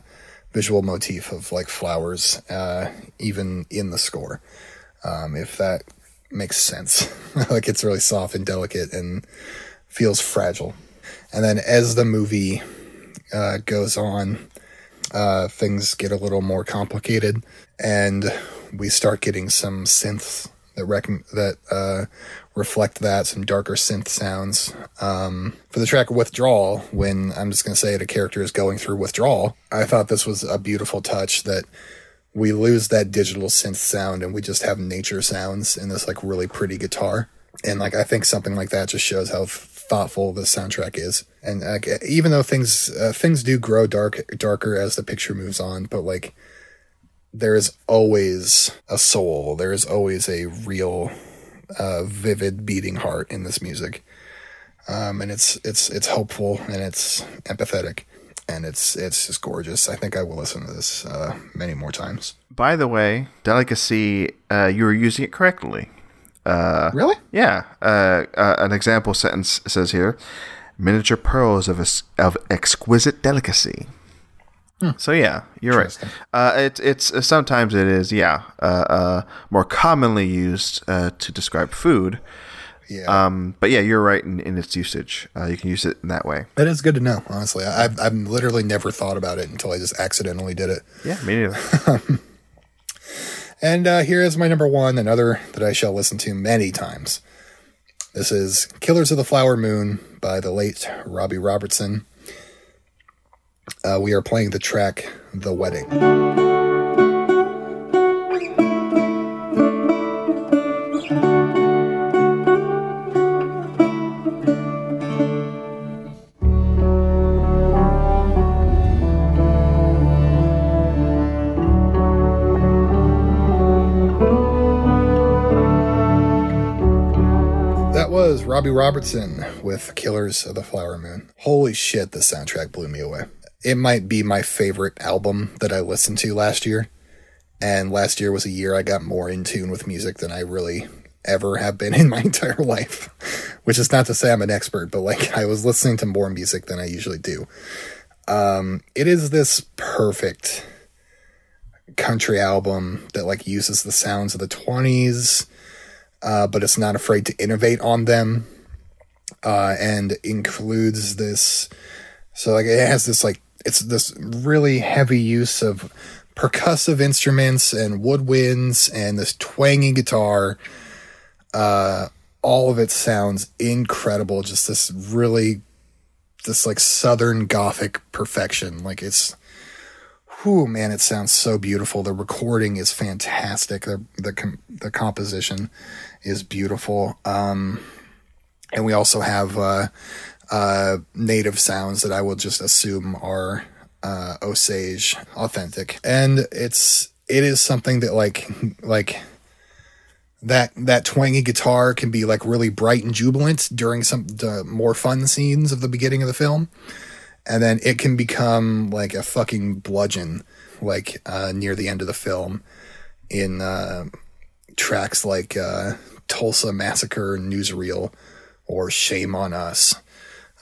visual motif of like flowers, uh, even in the score. Um, if that makes sense, like it's really soft and delicate and feels fragile. And then as the movie uh, goes on, uh, things get a little more complicated, and we start getting some synths that rec- that uh, reflect that, some darker synth sounds. Um, for the track Withdrawal, when I'm just going to say a character is going through withdrawal, I thought this was a beautiful touch that we lose that digital synth sound and we just have nature sounds in this like really pretty guitar. And like I think something like that just shows how thoughtful the soundtrack is. And like, even though things uh, things do grow dark darker as the picture moves on, but like there is always a soul. There is always a real, uh, vivid beating heart in this music, um, and it's it's it's hopeful and it's empathetic, and it's it's just gorgeous. I think I will listen to this uh, many more times. By the way, delicacy, uh, you were using it correctly. really? Yeah. Uh, uh, an example sentence says here miniature pearls of, es- of exquisite delicacy. So yeah, you're right. Uh, it, it's uh, sometimes it is yeah uh, uh, more commonly used uh, to describe food. Yeah, Um, but yeah, you're right in, in its usage. Uh, you can use it in that way. that is good to know. Honestly, I, I've I've literally never thought about it until I just accidentally did it. Yeah, me neither. And uh, here is my number one, another that I shall listen to many times. This is Killers of the Flower Moon by the late Robbie Robertson. Uh, we are playing the track The Wedding. That was Robbie Robertson with Killers of the Flower Moon. Holy shit, the soundtrack blew me away. It might be my favorite album that I listened to last year. And last year was a year I got more in tune with music than I really ever have been in my entire life. Which is not to say I'm an expert, but like I was listening to more music than I usually do. Um, it is this perfect country album that like uses the sounds of the 20s, uh, but it's not afraid to innovate on them, uh, and includes this. So like it has this like it's this really heavy use of percussive instruments and woodwinds and this twangy guitar. Uh, all of it sounds incredible. Just this really, this like southern gothic perfection. Like it's, whew, man, it sounds so beautiful. The recording is fantastic. The the com- the composition is beautiful. Um, and we also have uh, uh, native sounds that I will just assume are uh, Osage authentic, and it's it is something that like like that that twangy guitar can be like really bright and jubilant during some more fun scenes of the beginning of the film, and then it can become like a fucking bludgeon like uh, near the end of the film in uh, tracks like uh, Tulsa Massacre Newsreel or Shame on Us,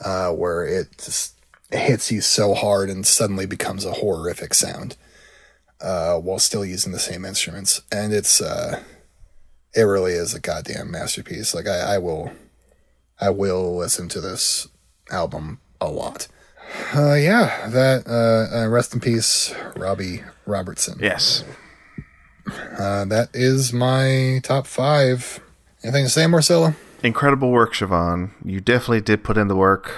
uh, where it just hits you so hard and suddenly becomes a horrific sound uh, while still using the same instruments. And it's, uh, it really is a goddamn masterpiece. Like I, I will, I will listen to this album a lot. Uh, yeah, that, uh, uh rest in peace, Robbie Robertson. Yes. Uh, that is my top five. Anything to say, Marcelo? Incredible work, Siobhan. You definitely did put in the work.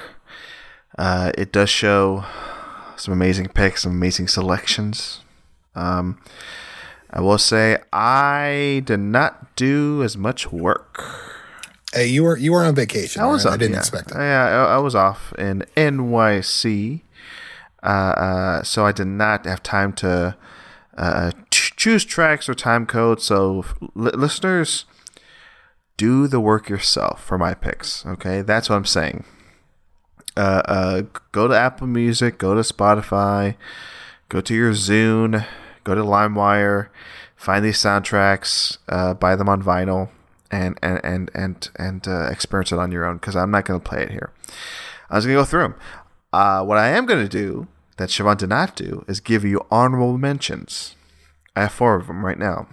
Uh, it does show some amazing picks, some amazing selections. Um, I will say I did not do as much work. Hey, you were you were on vacation. I was. Right? Off, I didn't yeah. expect it. Yeah, I, I, was off in NYC, uh, uh, so I did not have time to uh, choose tracks or time codes. So, listeners, do the work yourself for my picks. Okay, that's what I'm saying uh, uh, go to Apple Music, go to Spotify, go to your Zune, go to LimeWire, find these soundtracks, uh, buy them on vinyl, and and and and and uh, experience it on your own. Because I'm not going to play it here. I was going to go through them. Uh, what I am going to do that Siobhan did not do is give you honorable mentions. I have four of them right now.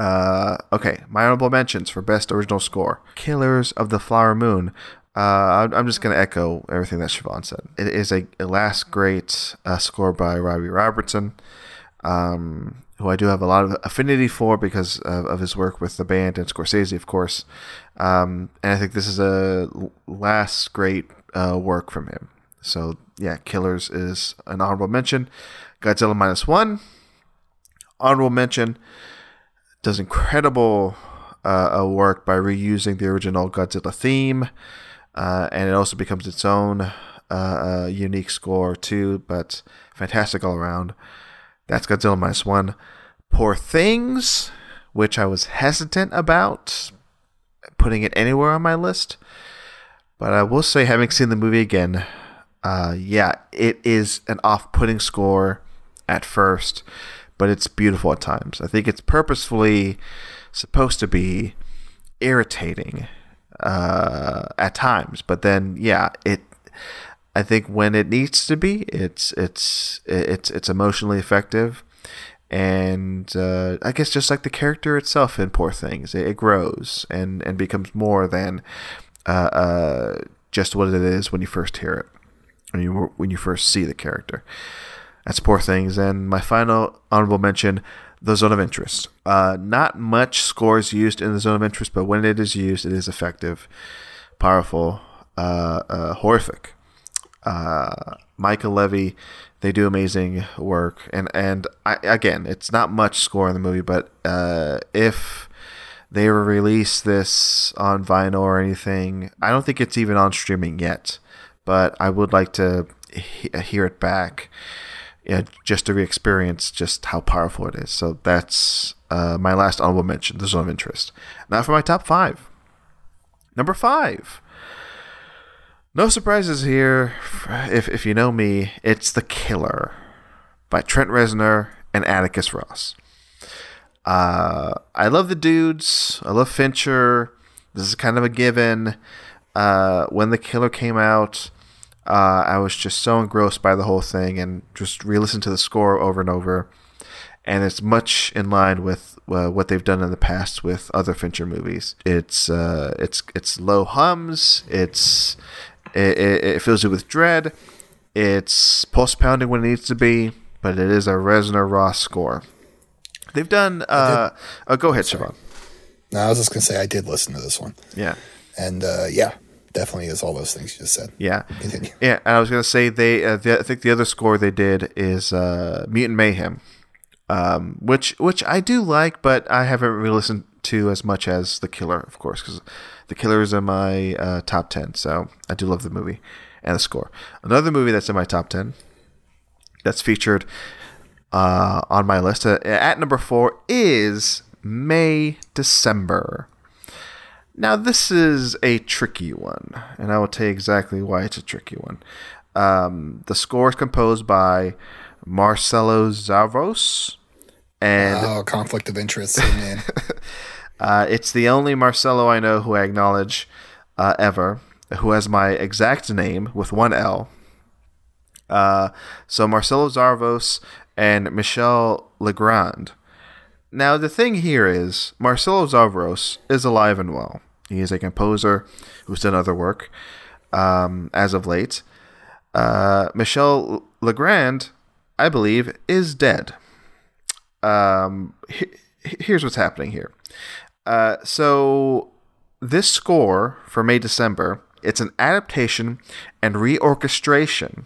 Uh, okay, my honorable mentions for best original score: Killers of the Flower Moon uh, I'm just going to echo everything that Siobhan said. It is a, a last great uh, score by Robbie Robertson, um, who I do have a lot of affinity for because of, of his work with the band and Scorsese, of course. Um, and I think this is a last great uh, work from him. So, yeah, Killers is an honorable mention. Godzilla Minus One, honorable mention, does incredible uh, work by reusing the original Godzilla theme uh, and it also becomes its own uh, uh, unique score too. But fantastic all around. That's Godzilla minus one. Poor Things, which I was hesitant about putting it anywhere on my list, but I will say, having seen the movie again, uh, yeah, it is an off-putting score at first, but it's beautiful at times. I think it's purposefully supposed to be irritating uh, at times. But then, yeah, it. I think when it needs to be, it's it's it's it's emotionally effective, and uh, I guess just like the character itself in Poor Things, it, it grows and and becomes more than uh, uh, just what it is when you first hear it, when you when you first see the character. That's Poor Things, and my final honorable mention the zone of interest. Uh, not much scores used in the zone of interest, but when it is used, it is effective, powerful, uh, uh, horrific. Uh, Mica Levi, they do amazing work, and and I, again, it's not much score in the movie, but uh, if they release this on vinyl or anything, I don't think it's even on streaming yet, but I would like to he- hear it back yeah, just to re-experience just how powerful it is. So that's uh, my last honorable mention, the zone of interest. Now for my top five. Number five. No surprises here. If if you know me, it's The Killer by Trent Reznor and Atticus Ross. Uh, I love the dudes. I love Fincher. This is kind of a given. Uh, when The Killer came out, Uh, I was just so engrossed by the whole thing and just re-listened to the score over and over. And it's much in line with uh, what they've done in the past with other Fincher movies. It's uh, it's it's low hums. It's it, it, it fills you with dread. It's pulse pounding when it needs to be, but it is a Reznor Ross score. They've done. Uh, oh, go ahead, Siobhan. No, I was just gonna say I did listen to this one, Yeah, and uh, yeah, definitely is all those things you just said. yeah, Continue. yeah. And I was gonna say they. Uh, the, I think the other score they did is uh, Mutant Mayhem, um, which which I do like, but I haven't really listened to as much as The Killer, of course, because The Killer is in my uh, top ten. So I do love the movie and the score. Another movie that's in my top ten that's featured uh, on my list uh, at number four is May December. Now this is a tricky one, and I will tell you exactly why it's a tricky one. Um, the score is composed by Marcelo Zarvos, and Oh, conflict of interest. Man. uh, it's the only Marcelo I know who I acknowledge uh, ever, who has my exact name with one L. Uh, so Marcelo Zarvos and Michel Legrand. Now the thing here is Marcelo Zarvos is alive and well. He is a composer who's done other work um, as of late. Uh, Michel Legrand, I believe, is dead um, he- here's what's happening here. Uh, so this score for May December, it's an adaptation and reorchestration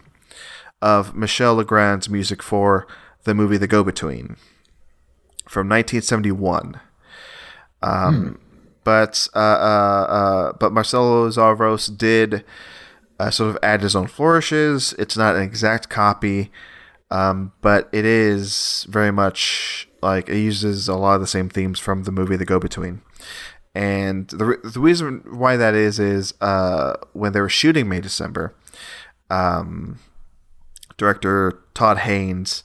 of Michel Legrand's music for the movie The Go Between from 1971. Um, But uh, uh, uh, but Marcelo Zarvos did uh, sort of add his own flourishes. It's not an exact copy, um, but it is very much like it uses a lot of the same themes from the movie The Go Between. And the, re- the reason why that is is uh, when they were shooting May December, um, director Todd Haynes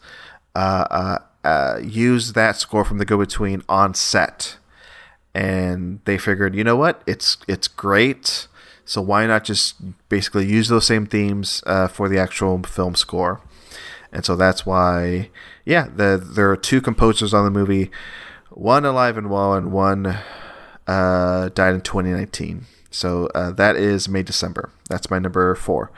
uh, uh, uh, used that score from The Go Between on set, and they figured, you know what, it's it's great. So why not just basically use those same themes uh, for the actual film score? And so that's why, yeah, the, there are two composers on the movie, one alive and well, and one uh, died in 2019. So uh, that is May December. That's my number four.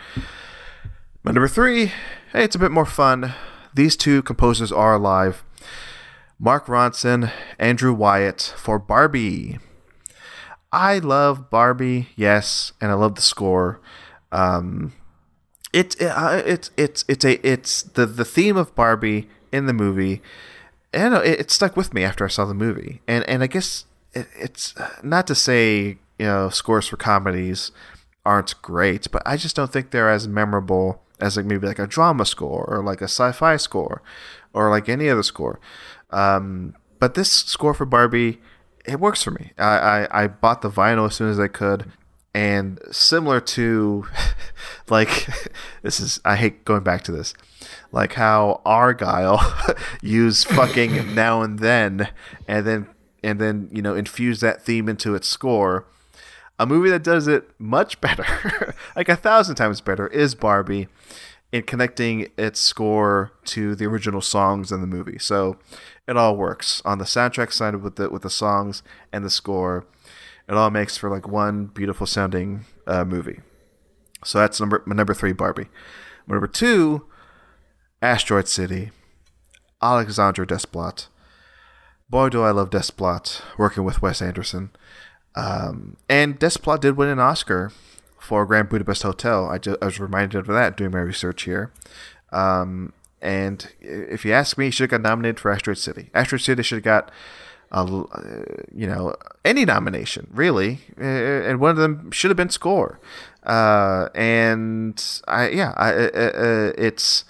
My number three, hey, it's a bit more fun. These two composers are alive. Mark Ronson, Andrew Wyatt for Barbie. I love Barbie, yes, and I love the score. Um, it, it uh, it's it's it's a it's the the theme of Barbie in the movie, and it, it stuck with me after I saw the movie. And and I guess it, it's not to say you know scores for comedies aren't great, but I just don't think they're as memorable as like maybe like a drama score or like a sci-fi score or like any other score. Um, but this score for Barbie, it works for me. I, I, I bought the vinyl as soon as I could. And similar to, like, this is, I hate going back to this, like how Argylle used fucking now and then, and then, and then, you know, infuse that theme into its score. A movie that does it much better, like a thousand times better, is Barbie in connecting its score to the original songs in the movie. So it all works on the soundtrack side with the with the songs and the score. It all makes for like one beautiful sounding uh, movie. So that's number number three, Barbie. Number two, Asteroid City, Alexandre Desplat. Boy, do I love Desplat working with Wes Anderson. Um, and Desplat did win an Oscar for Grand Budapest Hotel. I, just, I was reminded of that doing my research here. Um, and if you ask me, he should have got nominated for Asteroid City. Asteroid City should have got, uh, you know, any nomination really, and one of them should have been score. Uh, and I, yeah, I, uh, it's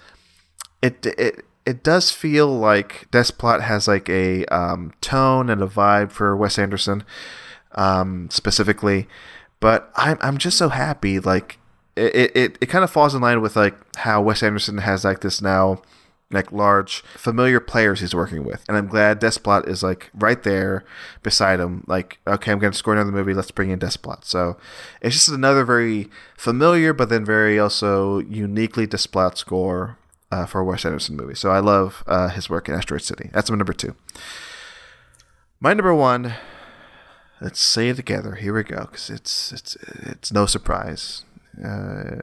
it it it does feel like Desplat has like a um, tone and a vibe for Wes Anderson, um, specifically. But I'm I'm just so happy like it, it, it kind of falls in line with like how Wes Anderson has like this now like large familiar players he's working with, and I'm glad Desplat is like right there beside him. Like, okay, I'm going to score another movie. Let's bring in Desplat. So it's just another very familiar, but then very also uniquely Desplat score uh, for a Wes Anderson movie. So I love uh, his work in Asteroid City. That's my number two. My number one. Let's say it together. Here we go, because it's it's it's no surprise uh,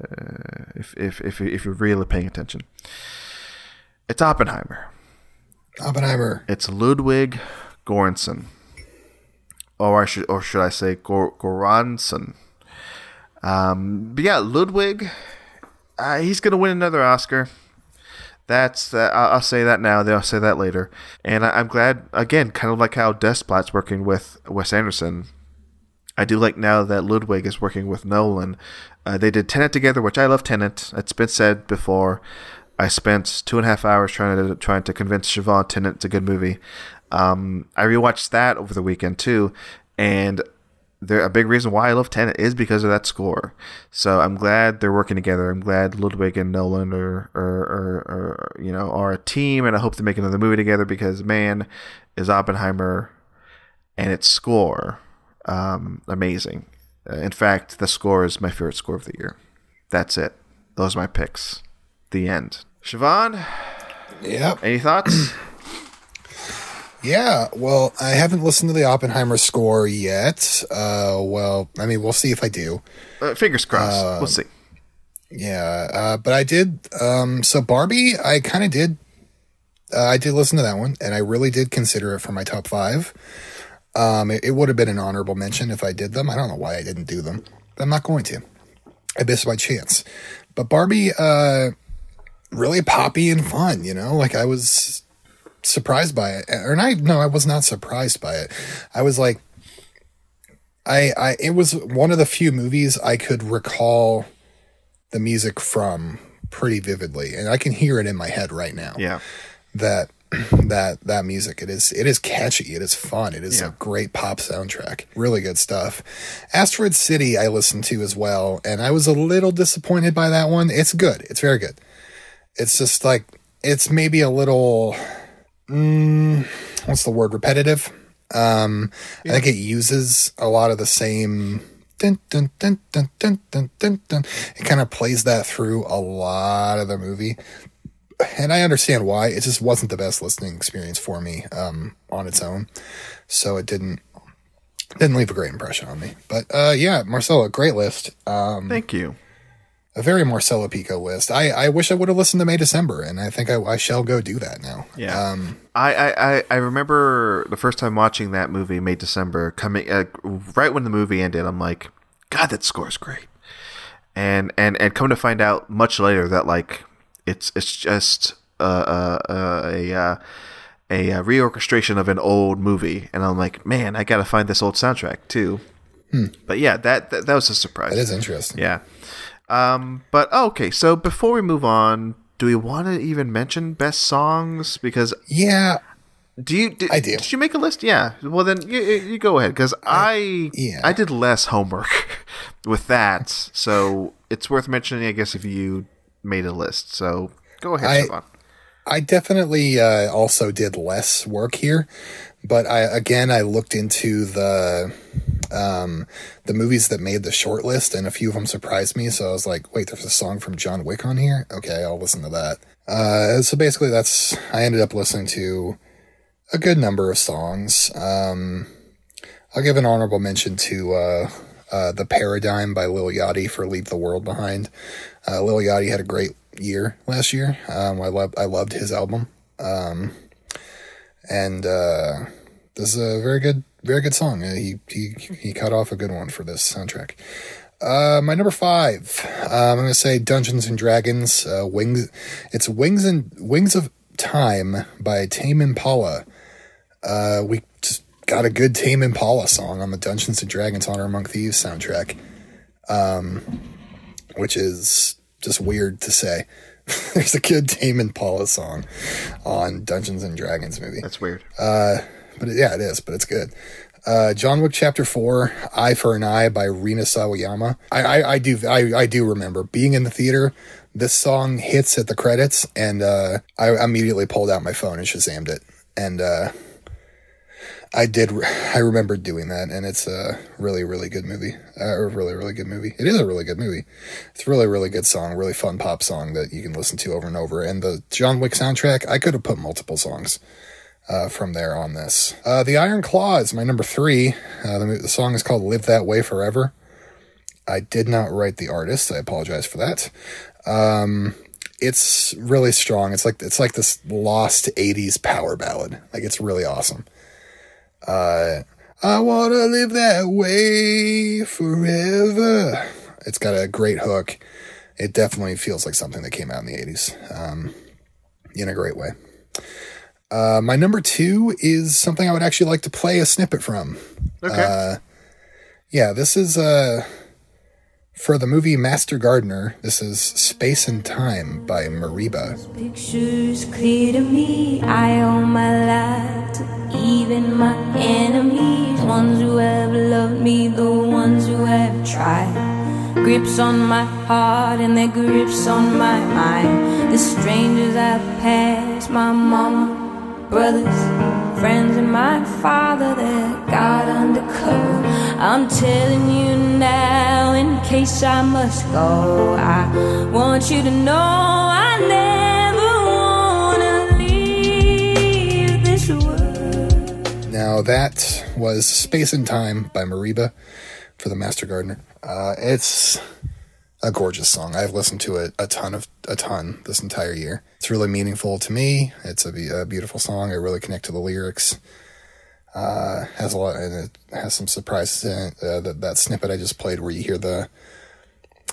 if, if if if you're really paying attention. It's Oppenheimer. Oppenheimer. It's Ludwig Göransson, or I should or should I say Gor- Goransson? Um, but yeah, Ludwig. Uh, he's gonna win another Oscar. That's I'll, say that now. Then I'll say that later. And I, am glad again, kind of like how Desplat's working with Wes Anderson. I do like now that Ludwig is working with Nolan. Uh, they did Tenet together, which I love Tenet. It's been said before. I spent two and a half hours trying to trying to convince Siobhan Tenet's a good movie. Um, I rewatched that over the weekend too, and there a big reason why I love Tenet is because of that score. So I'm glad they're working together. I'm glad Ludwig and Nolan are are, are, are you know are a team, and I hope they make another movie together because man, is Oppenheimer and its score um, amazing. Uh, in fact, the score is my favorite score of the year. That's it. Those are my picks. The end. Siobhan? Yep. Any thoughts? Yeah, well, I haven't listened to the Oppenheimer score yet. Uh, well, I mean, we'll see if I do. Uh, fingers crossed. Uh, we'll see. Yeah, uh, but I did. Um, so Barbie, I kind of did. Uh, I did listen to that one, and I really did consider it for my top five. Um, it, it would have been an honorable mention if I did them. I don't know why I didn't do them. I'm not going to. I missed my chance. But Barbie, uh, really poppy and fun, you know? Like I was surprised by it. Or I no, I was not surprised by it. I was like I I it was one of the few movies I could recall the music from pretty vividly and I can hear it in my head right now. Yeah. That that that music it is it is catchy it is fun it is yeah. a great pop soundtrack really good stuff asteroid city i listened to as well and i was a little disappointed by that one it's good it's very good it's just like it's maybe a little mm, what's the word repetitive. Um, yeah. I think it uses a lot of the same. Dun, dun, dun, dun, dun, dun, dun, dun. It kind of plays that through a lot of the movie, and I understand why. It just wasn't the best listening experience for me um, on its own, so it didn't didn't leave a great impression on me. But uh, yeah, Marcelo, great list. Um, Thank you a very Marcelo Pico list. I, I wish I would have listened to May December, and I think I, I shall go do that now. Yeah. Um, I, I, I remember the first time watching that movie, May December, coming uh, right when the movie ended. I'm like, God, that score's great. And and and come to find out much later that like it's it's just uh, uh, uh a uh, a, a reorchestration of an old movie, and I'm like, man, I gotta find this old soundtrack too. Hmm. But yeah, that, that that was a surprise. That is interesting. Yeah. Um, but oh, okay, so before we move on, do we want to even mention best songs? Because yeah, do you? Did, I do. Did you make a list? Yeah. Well, then you, you go ahead because I yeah. I did less homework with that, so it's worth mentioning. I guess if you made a list, so go ahead. I, I definitely uh, also did less work here, but I again I looked into the um, the movies that made the short list, and a few of them surprised me. So I was like, wait, there's a song from John Wick on here. Okay, I'll listen to that. Uh, so basically, that's I ended up listening to a good number of songs. Um, I'll give an honorable mention to uh, uh, "The Paradigm" by Lil Yachty for "Leave the World Behind." Uh, Lil Yachty had a great year last year. Um, I loved I loved his album, um, and uh, this is a very good very good song. Uh, he he he cut off a good one for this soundtrack. Uh, my number five, uh, I'm going to say Dungeons and Dragons. Uh, Wings. It's Wings and Wings of Time by Tame Impala. Uh, we just got a good Tame Impala song on the Dungeons and Dragons Honor Among Thieves soundtrack, um, which is just weird to say. There's a good Tame Impala song on Dungeons and Dragons movie. That's weird. Uh, but yeah, it is, but it's good. Uh, John Wick Chapter Four, Eye for an Eye by Rina Sawayama. I, I, I do I, I do remember being in the theater. This song hits at the credits, and uh, I immediately pulled out my phone and shazammed it. And uh, I did. I remember doing that, and it's a really, really good movie. Uh, a really, really good movie. It is a really good movie. It's a really, really good song. Really fun pop song that you can listen to over and over. And the John Wick soundtrack, I could have put multiple songs uh, from there on this. Uh, the Iron Claw is my number three. Uh, the, the song is called "Live That Way Forever." I did not write the artist. I apologize for that. Um, it's really strong. It's like it's like this lost '80s power ballad. Like it's really awesome. Uh, I wanna live that way forever. It's got a great hook. It definitely feels like something that came out in the '80s, um, in a great way. Uh, my number two is something I would actually like to play a snippet from. Okay. Uh, yeah, this is uh, for the movie Master Gardener. This is Space and Time by Mereba. Pictures clear to me. I my life to even my enemies. Ones who have loved me, the ones who have tried. Grips on my heart and their grips on my mind. The strangers passed, my mama, brothers, friends, and my father that got undercover. I'm telling you now, in case I must go. I want you to know I never wanna leave this world. Now that was Space and Time by Mereba for the Master Gardener. Uh, it's a gorgeous song. I've listened to it a ton of a ton this entire year. It's really meaningful to me. It's a, a beautiful song. I really connect to the lyrics. Uh, has a lot and it has some surprises in it. Uh, that that snippet I just played where you hear the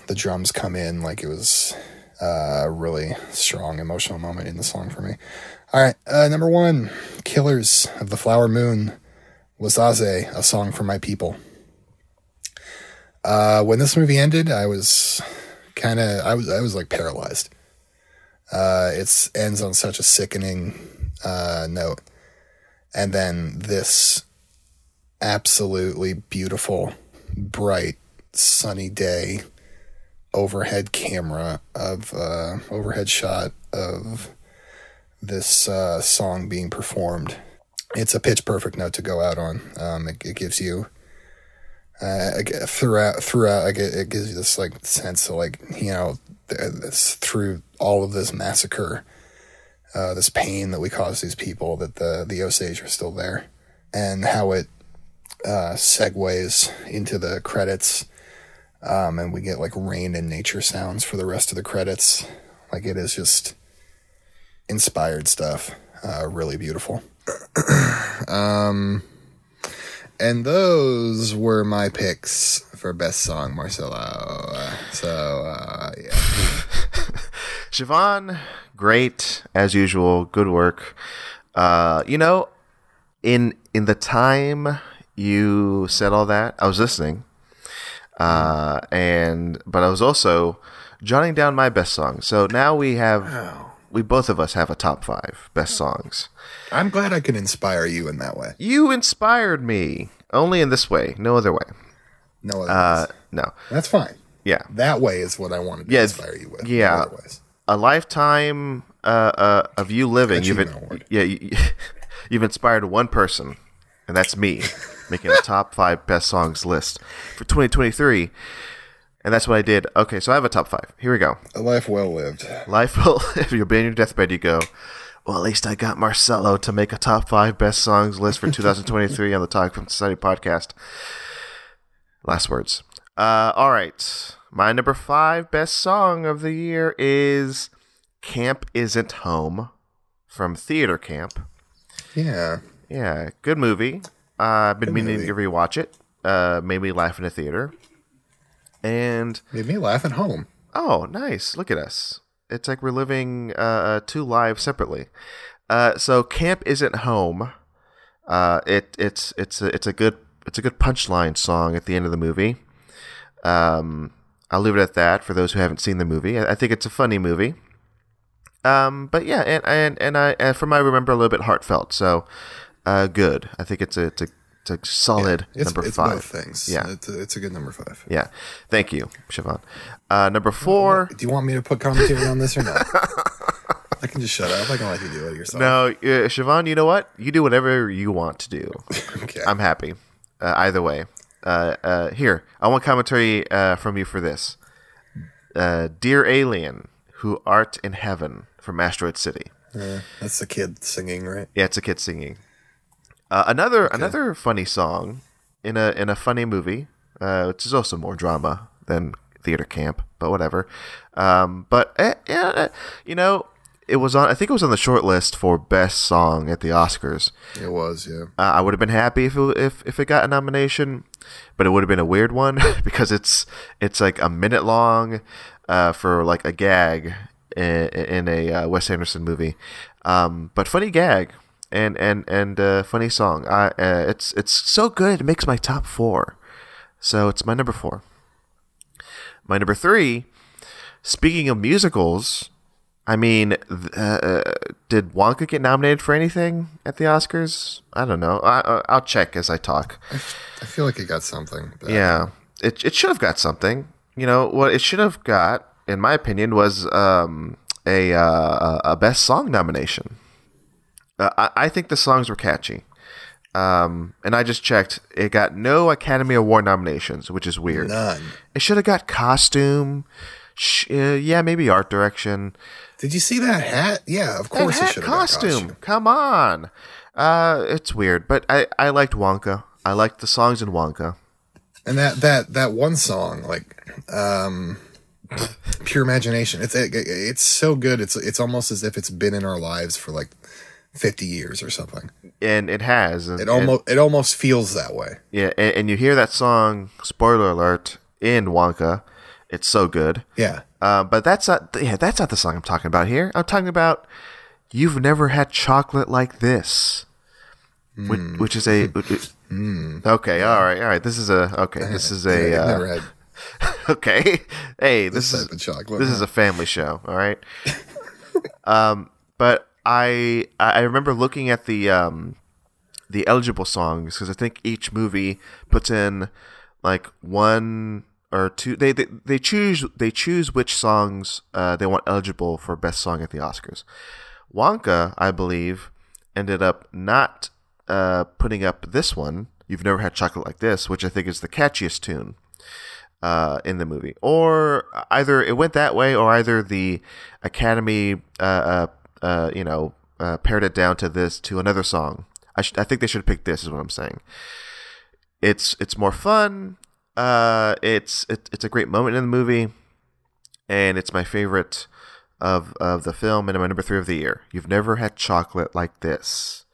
the drums come in like it was uh, a really strong emotional moment in the song for me. All right, uh, number one, Killers of the Flower Moon, Wahzhazhe, a song for my people. Uh, when this movie ended, I was kind of I was I was like paralyzed. Uh, it ends on such a sickening uh, note, and then this absolutely beautiful, bright, sunny day overhead camera of uh, overhead shot of this uh, song being performed. It's a pitch perfect note to go out on. Um, it, it gives you uh, throughout throughout I get, it gives you this like sense of like you know this through all of this massacre, uh, this pain that we caused these people that the the Osage are still there, and how it uh, segues into the credits, um, and we get like rain and nature sounds for the rest of the credits. Like it is just inspired stuff, uh, really beautiful. um, and those were my picks for best song, Marcelo. So uh, yeah, Siobhan, great as usual. Good work. Uh, you know, in in the time you said all that, I was listening, uh, and but I was also jotting down my best song. So now we have we both of us have a top five best songs. I'm glad I can inspire you in that way. You inspired me only in this way, no other way. No, other Uh, no, that's fine. yeah, That way is what I wanted to Yeah, inspire you with. yeah. no other ways. a lifetime uh, uh, of you living. You've Achievement been, yeah, you, you've inspired one person, and that's me, making a top five best songs list for 2023. And that's what I did. Okay, so I have a top five. Here we go. A life well lived. Life well if you're on your deathbed, you go, well, at least I got Marcelo to make a top five best songs list for 2023 on the Talk Film Society podcast. Last words. Uh, all right. My number five best song of the year is Camp Isn't Home from Theater Camp. Yeah. Yeah, good movie. Uh, I've been meaning movie. to rewatch it. Uh, made me laugh in a theater. And Made me laugh at home. Oh, nice. Look at us. It's like we're living uh, uh, two lives separately. Uh, so camp isn't home. Uh, it it's it's a, it's a good it's a good punchline song at the end of the movie. Um, I'll leave it at that for those who haven't seen the movie. I, I think it's a funny movie. Um, but yeah, and and and I and from I remember a little bit heartfelt. So uh, good. I think it's a it's a It's a solid It's, number it's five. both things. Yeah. It's a, it's a good number five. Yeah. Thank you, Siobhan. Uh, number four. Do you want me to put commentary on this or not? I can just shut up. I can let you do it yourself. No, uh, Siobhan, you know what? You do whatever you want to do. Okay. I'm happy. Uh, either way. Uh, uh, here, I want commentary uh, from you for this. Uh, Dear Alien, who art in heaven from Asteroid City. That's the kid singing, right? Yeah, it's a kid singing. Uh, another another funny song in a in a funny movie, uh, which is also more drama than theater camp, but whatever. Um, but eh, eh, you know, it was on. I think it was on the short list for best song at the Oscars. It was, yeah. Uh, I would have been happy if it, if if it got a nomination, but it would have been a weird one because it's it's like a minute long uh, for like a gag in, in a uh, Wes Anderson movie, um, but funny gag and and and uh, funny song. I uh, it's it's so good. It makes my top four, so it's my number four. My number three. Speaking of musicals, I mean, uh, did Wonka get nominated for anything at the Oscars? I don't know. I, I- I'll check as I talk. I feel like it got something. Yeah, it it should have got something. You know what it should have got, in my opinion, was um, a uh, a best song nomination. Uh, I, I think the songs were catchy. Um, and I just checked; it got no Academy Award nominations, which is weird. None. It should have got costume. Sh- uh, yeah, maybe art direction. Did you see that hat? Yeah, of course That it hat should have costume. costume. Come on. Uh, it's weird, but I, I liked Wonka. I liked the songs in Wonka. And that that that one song, like um Pure Imagination. It's it, it's so good. It's it's almost as if it's been in our lives for like 50 years or something. And it has. And, It almost it almost feels that way. yeah, and, and you hear that song, spoiler alert, in Wonka. It's so good. Yeah. Uh, but that's not yeah, that's not the song I'm talking about here. I'm talking about You've Never Had Chocolate Like This. Which, which is a okay, all right, all right. This is a okay. This is a uh, okay. Hey, this, this is chocolate. this is a family show. All right. um, but I I remember looking at the um the eligible songs because I think each movie puts in like one or two. They they, they choose they choose which songs uh, they want eligible for best song at the Oscars. Wonka, I believe, ended up not uh, putting up this one. You've never had chocolate like this, which I think is the catchiest tune uh, in the movie, or either it went that way, or either the Academy, uh, uh, you know, uh, pared it down to this to another song. I sh- I think they should picked this. Is what I'm saying. It's it's more fun. Uh, it's it, it's a great moment in the movie, and it's my favorite of of the film and my number three of the year. You've never had chocolate like this.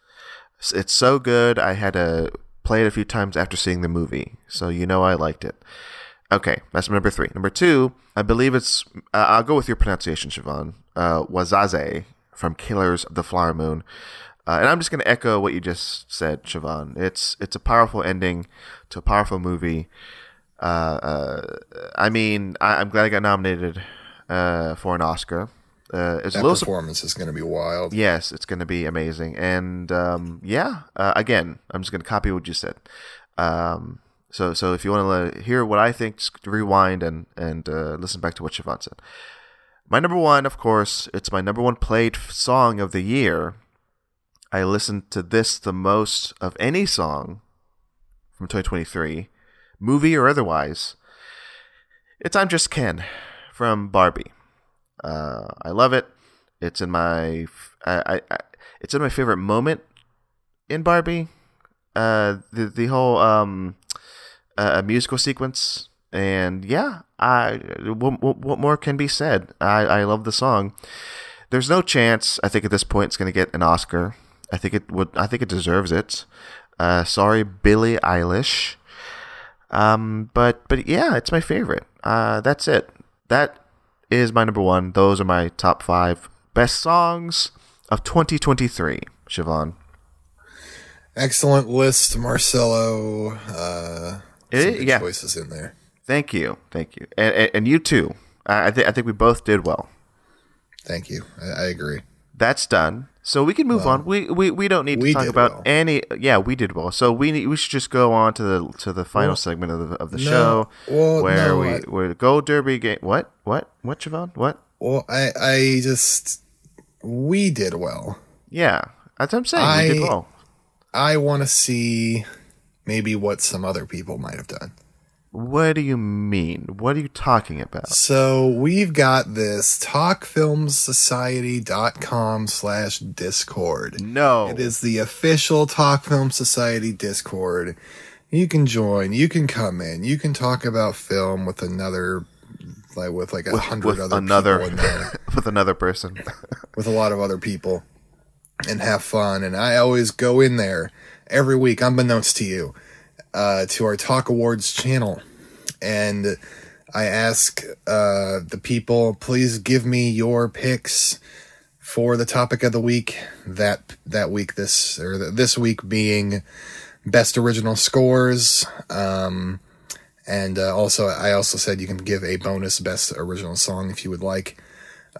It's- It's so good. I had to play it a few times after seeing the movie, so you know I liked it. Okay, that's number three. Number two, I believe it's. Uh, I'll go with your pronunciation, Siobhan. Uh, Wahzhazhe from Killers of the Flower Moon, uh, and I'm just going to echo what you just said, Siobhan. It's it's a powerful ending to a powerful movie. Uh, uh, I mean, I, I'm glad I got nominated uh, for an Oscar. Uh, it's a that little su- performance is going to be wild. Yes, it's going to be amazing. And um, yeah, uh, again, I'm just going to copy what you said. Um, so, so if you want to hear what I think, just rewind and and uh, listen back to what Siobhan said. My number one, of course, it's my number one played song of the year. I listened to this the most of any song from 2023, movie or otherwise. It's I'm Just Ken from Barbie. Uh, I love it. It's in my it's in my favorite moment in Barbie. Uh, the the whole um uh, musical sequence and yeah, I what, what, more can be said? I I love the song. There's no chance I think at this point it's going to get an Oscar. I think it would I think it deserves it. Uh, sorry, Billie Eilish. Um, but but yeah, it's my favorite. Uh, that's it. That is my number one. Those are my top five best songs of 2023. Siobhan. Excellent list, Marcelo. Uh, good yeah. choices in there. Thank you, thank you, and and, and you too. I I, th- I think we both did well. Thank you. I, I agree. That's done. So we can move on. We, we we don't need to talk about well. any. Yeah, we did well. So we need, we should just go on to the to the final segment of the of the no, show well, where no, we I- where the Gold Derby game. What what what Siobhan? What? Well, I I just we did well. Yeah, that's what I'm saying. we did well. I want to see maybe what some other people might have done. What do you mean? What are you talking about? So we've got this talkfilmsociety.com slash discord. No. It is the official Talk Film Society Discord. You can join, you can come in, you can talk about film with another like with like a hundred other another people in there. with another person. with a lot of other people and have fun. And I always go in there every week, unbeknownst to you, uh, to our Talk Awards channel. And I ask uh, the people, please give me your picks for the topic of the week. That that week, this or th- this week being best original scores. Um, and uh, also, I also said you can give a bonus best original song if you would like.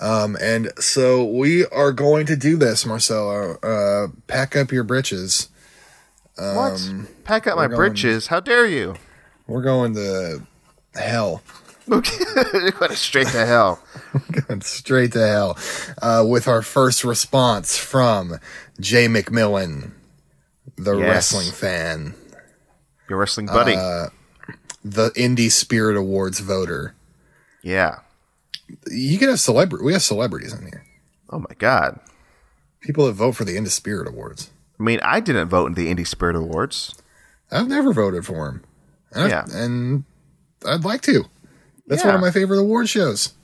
Um, and so we are going to do this, Marcelo. Uh, pack up your britches. What? Pack up my going- britches. How dare you? We're going to hell. You're going straight to hell. Going straight to hell. Uh, with our first response from Jay McMillan, the Yes. wrestling fan, Your wrestling buddy. Uh, the Indie Spirit Awards voter. yeah. You can have celebrity. We have celebrities in here. Oh my god. People that vote for the Indie Spirit Awards. I mean, I didn't vote in the Indie Spirit Awards. I've never voted for him. And I- Yeah. and I'd like to. That's one of my favorite award shows.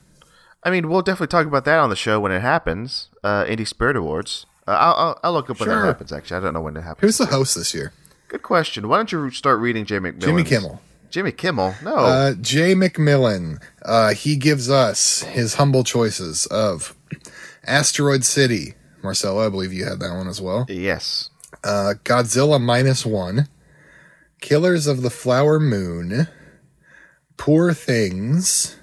I mean, we'll definitely talk about that on the show when it happens. Uh, Indie Spirit Awards. Uh, I'll, I'll, I'll look up when Sure. that happens. Actually, I don't know when it happens. Who's the host this year? Good question. Why don't you start reading Jay McMillan? Jimmy Kimmel. Jimmy Kimmel. No. Uh, Jay McMillan. Uh, he gives us his humble choices of Asteroid City. Marcelo, I believe you had that one as well. yes. Uh, Godzilla minus one. Killers of the Flower Moon. Poor Things.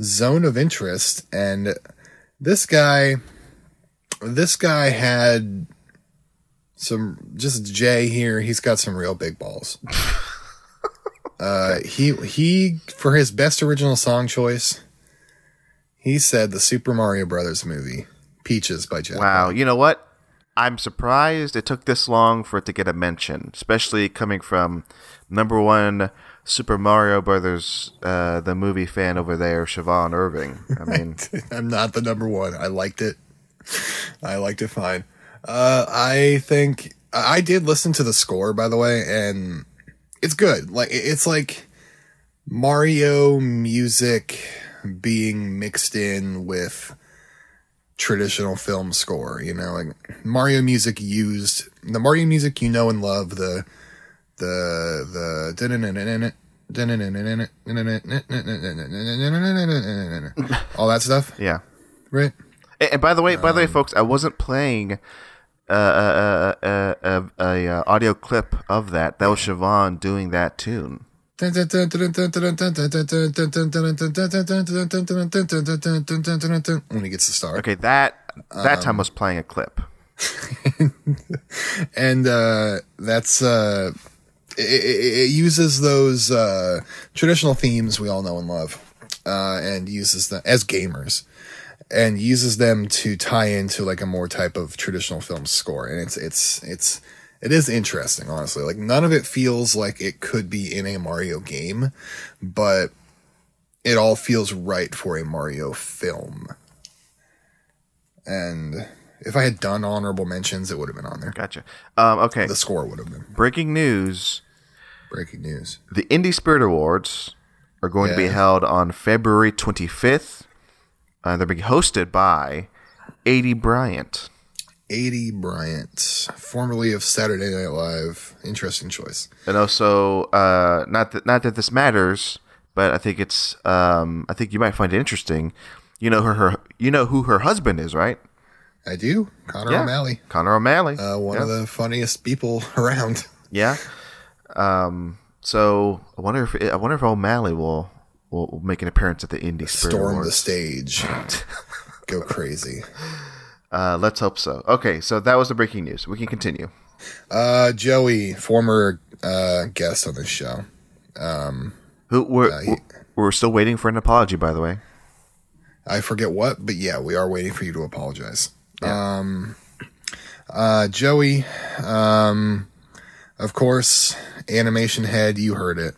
Zone of Interest. And this guy, this guy had some, just Jay here. He's got some real big balls. Uh, he he for his best original song choice, he said the Super Mario Brothers movie, Peaches by Jack. Wow. You know what? I'm surprised it took this long for it to get a mention, especially coming from number one Super Mario Brothers, uh, the movie fan over there, Siobhan Irving. I mean, I'm not the number one. I liked it. I liked it fine. Uh, I think I did listen to the score, by the way, and it's good. Like it's like Mario music being mixed in with traditional film score. You know, like Mario music used the Mario music you know and love. The the the all that stuff, yeah. right? And, by the way, by the Um, way, folks, I wasn't playing uh, a, a, a, a, a, uh audio clip of that. That was Siobhan doing that tune. When he gets the star. Okay, that that Um, time was playing a clip. and uh, that's uh, it, it, uses those uh, traditional themes we all know and love, uh, and uses them as gamers, and uses them to tie into like a more type of traditional film score, and it's it's it's it is interesting, honestly. Like none of it feels like it could be in a Mario game, but it all feels right for a Mario film. And if I had done honorable mentions, it would have been on there. Gotcha. Um, okay, The score would have been breaking news: breaking news. the Indie Spirit Awards are going to be held on February 25th. Uh, they're being hosted by Aidy Bryant. Aidy Bryant, formerly of Saturday Night Live. Interesting choice. and also uh, not that not that this matters, but I think it's um, I think you might find it interesting. You know her, her you know who her husband is, right? I do. Connor Yeah. O'Malley, Connor O'Malley. uh, one yeah. of the funniest people around. yeah. Um, so I wonder if I wonder if O'Malley will will make an appearance at the Indie Spirit Storm the stage. Go crazy. Uh, let's hope so. Okay, so that was the breaking news. We can continue. Uh, Joey, former uh, guest on this show. Who we're, he- we're still waiting for an apology, by the way. I forget what, but yeah, we are waiting for you to apologize. Um, uh, Joey, um, of course, animation head, you heard it.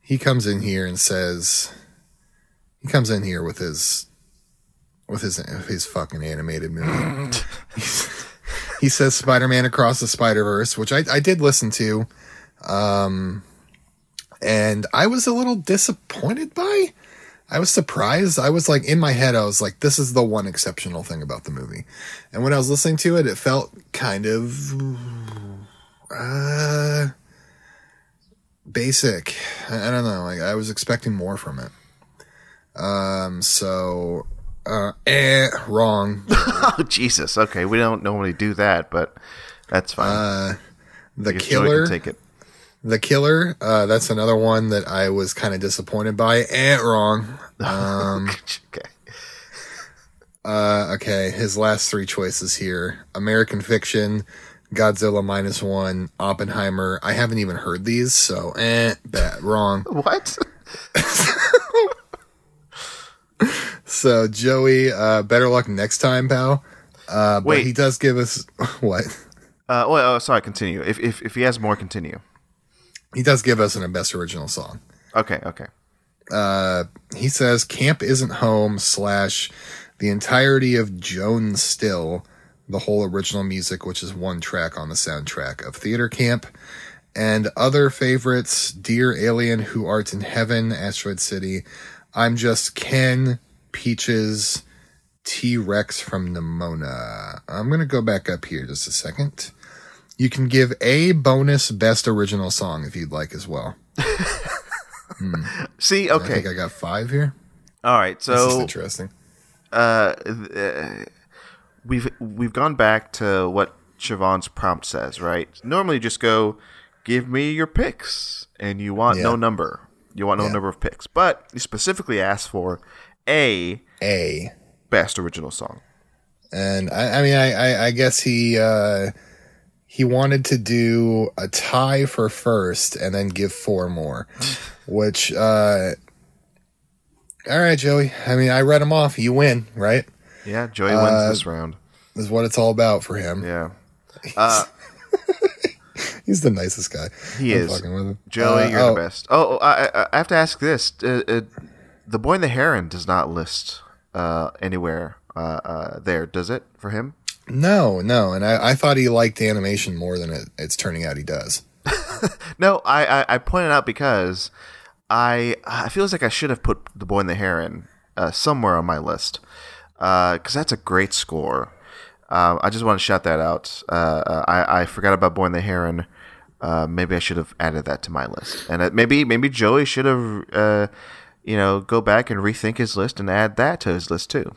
He comes in here and says, he comes in here with his, with his, his fucking animated movie. he says Spider-Man Across the Spider-Verse, which I, I did listen to. Um, and I was a little disappointed by. I was surprised. I was like in my head, I was like, this is the one exceptional thing about the movie. And when I was listening to it, it felt kind of uh basic. I, I don't know. Like I was expecting more from it. Um so uh eh, wrong. Oh Jesus! Okay, we don't normally do that, but that's fine. Uh the I guess Joey killer can take it. The Killer, uh, that's another one that I was kind of disappointed by. Eh, wrong. Um, okay. uh, okay, his last three choices here American Fiction, Godzilla minus one, Oppenheimer. I haven't even heard these, so eh, bad, wrong. What? So, Joey, uh, better luck next time, pal. Uh, but Wait. he does give us what? Uh, well, oh, sorry. Continue. If, if if he has more, continue. He does give us an best original song. Okay. Okay. uh, he says camp isn't home slash the entirety of jones still the whole original music which is one track on the soundtrack of theater camp and other favorites dear alien who art in heaven asteroid city i'm just ken peaches t-rex from nimona i'm gonna go back up here just a second you can give a bonus best original song if you'd like as well See. i Okay. think i got five here All right. this is So interesting uh, we've we've gone back to what Siobhan's prompt says, right? Normally, just go, give me your picks, and you want no number. You want no Yeah. number of picks, but you specifically asked for a A. best original song. And I, I mean, I, I, I guess he uh, he wanted to do a tie for first and then give four more, which uh, all right, Joey. I mean, I read him off. You win, right? Yeah, Joey Uh, wins this round. Is what it's all about for him. Yeah, uh, He's the nicest guy. he I'm is. fucking with him. Joey, Uh, you're oh, the best. Oh, I, I- I have to ask this: uh, uh, the boy in the heron does not list uh, anywhere uh, uh, there, does it for him? No, no, and I, I thought he liked the animation more than it, it's turning out he does. No, I, I, I pointed out because I I feels like I should have put the boy in the heron uh, somewhere on my list because that's a great score. Um, I just want to shout that out. Uh, uh, I I forgot about boy in the heron. Uh, maybe I should have added that to my list, and uh, maybe maybe Joey should have uh, you know go back and rethink his list and add that to his list too.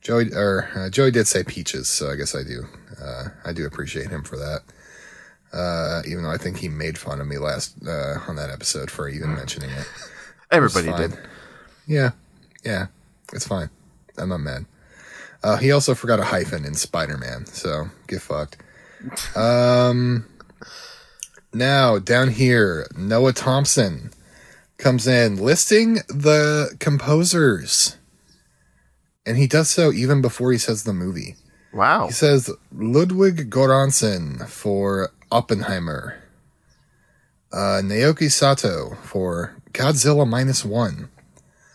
Joey or uh, Joey did say peaches, so I guess I do. Uh, I do appreciate him for that. Uh, even though I think he made fun of me last uh, on that episode for even mentioning it. Everybody fine. did. Yeah, yeah, it's fine. I'm not mad. Uh, he also forgot a hyphen in Spider-Man, so get fucked. Um, now down here, Noah Thompson comes in listing the composers, and he does so even before he says the movie. Wow. He says Ludwig Göransson for Oppenheimer. Uh, Naoki Sato for Godzilla Minus One.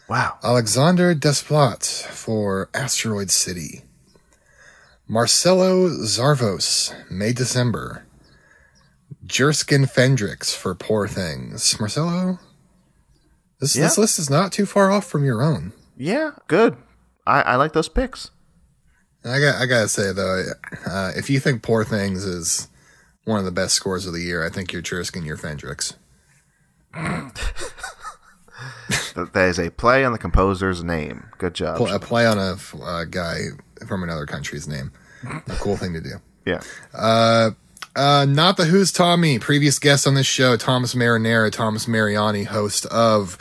Wow. Alexander Desplat for Asteroid City. Marcelo Zarvos, May December. Jerskin Fendrix for Poor Things. Marcelo, this, this list is not too far off from your own. Yeah. Good. I, I like those picks. I got I gotta say though, uh, if you think Poor Things is one of the best scores of the year, I think you're Jerskin, you're Fendrix. That that is a play on the composer's name. Good job. Pl- a play on a uh, guy from another country's name. A cool thing to do. yeah. Uh, not the Who's Tommy, previous guest on this show, Thomas Marinara, Thomas Mariani, host of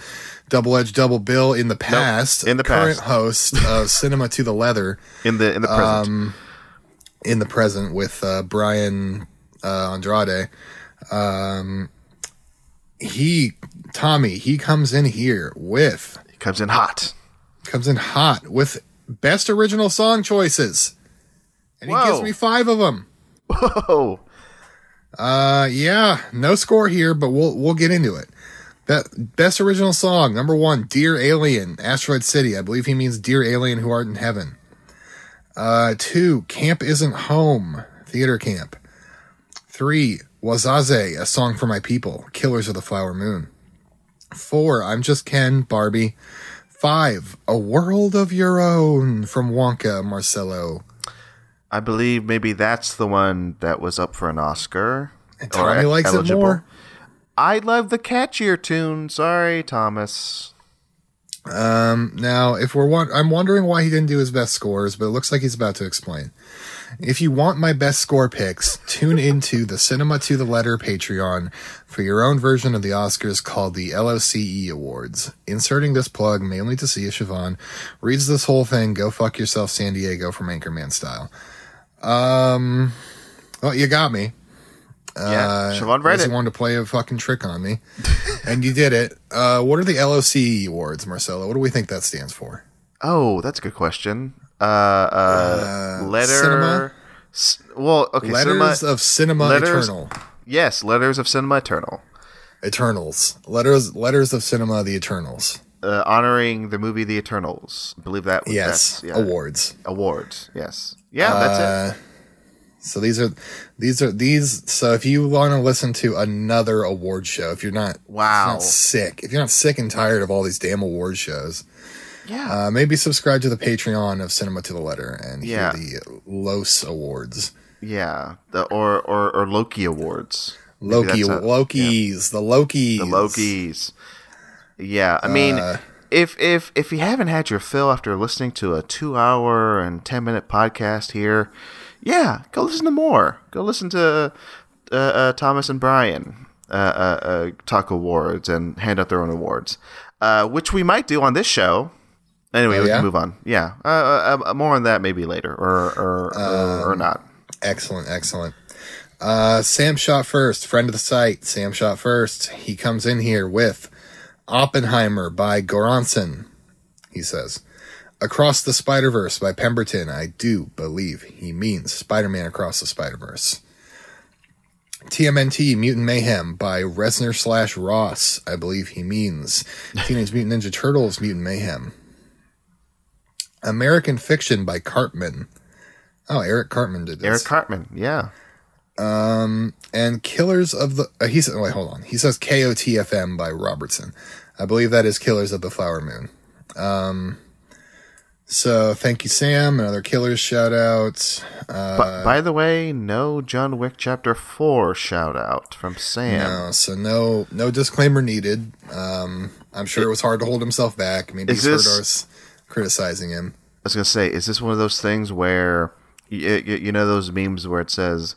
Double Edge Double Bill in the past. in the current past. host of Cinema to the Letter in the in the present. Um, in the present with uh, Brian uh, Andrade. Um, he Tommy he comes in here with he comes in hot. comes in hot with best original song choices, and he gives me five of them. Whoa! Uh, yeah, no score here, but we'll we'll get into it. Be- best original song number one, "Dear Alien," Asteroid City. I believe he means "Dear Alien Who Art in Heaven." Uh, two, "Camp Isn't Home," Theater Camp. Three, "Wahzhazhe," a song for my people, Killers of the Flower Moon. Four, "I'm Just Ken," Barbie. Five, "A World of Your Own" from Wonka, Marcelo. I believe maybe that's the one that was up for an Oscar. or Tommy likes it more. I love the catchier tune. Sorry, Thomas. Um, now, if we're one, I'm wondering why he didn't do his best scores, but it looks like he's about to explain. If you want my best score picks, tune into the Cinema to the Letter Patreon for your own version of the Oscars called the LOCE E Awards. Inserting this plug mainly to see if Siobhan reads this whole thing, go fuck yourself, San Diego from Anchorman style. Um, well, you got me. Yeah, Uh, Siobhan read it. You wanted to play a fucking trick on me, and you did it. Uh, what are the LOCE awards, Marcelo? What do we think that stands for? Oh, that's a good question. Uh, uh, Uh, letter. cinema? Well, okay, Letters cinema. of Cinema letters- Eternal. yes, letters of cinema eternal, Eternals. Letters. Letters of Cinema. The Eternals. uh, honoring the movie The Eternals. I believe that. Was, Yes. yeah. Awards. Awards. Yes. Yeah, that's it. Uh, so these are these are these. So if you want to listen to another award show, if you're not Wow. you're not sick, if you're not sick and tired of all these damn award shows, Yeah. uh, maybe subscribe to the Patreon of Cinema to the Letter and Yeah. hear the Los Awards. yeah. The or or or Loki awards. Maybe Loki, a- Loki's, the Loki's, the Lokis. Yeah, I mean, Uh, if if if you haven't had your fill after listening to a two hour and ten minute podcast here, yeah, go listen to more. Go listen to uh, uh, Thomas and Brian uh, uh, uh, talk awards and hand out their own awards, uh, which we might do on this show. Anyway, Oh, we can move on. Yeah, uh, uh, uh, more on that maybe later, or or or, or not. Excellent, excellent. Uh, Sam shot first, friend of the site. Sam shot first. He comes in here with Oppenheimer by Göransson. He says, Across the Spider Verse by Pemberton. I do believe he means Spider Man Across the Spider Verse. TMNT Mutant Mayhem by Reznor slash Ross. I believe he means Teenage Mutant Ninja Turtles Mutant Mayhem. American Fiction by Cartman. Oh, Eric Cartman did this. Eric Cartman, yeah. And Killers of the. Uh, he said, wait, hold on. He says KOTFM by Robertson. I believe that is Killers of the Flower Moon. Um, so thank you, Sam. Another Killers shout out. Uh, But by the way, no John Wick Chapter Four shout out from Sam. no, so no, no disclaimer needed. Um, I'm sure it was hard to hold himself back. Maybe he's heard us criticizing him. I was gonna say, is this one of those things where you, you know those memes where it says,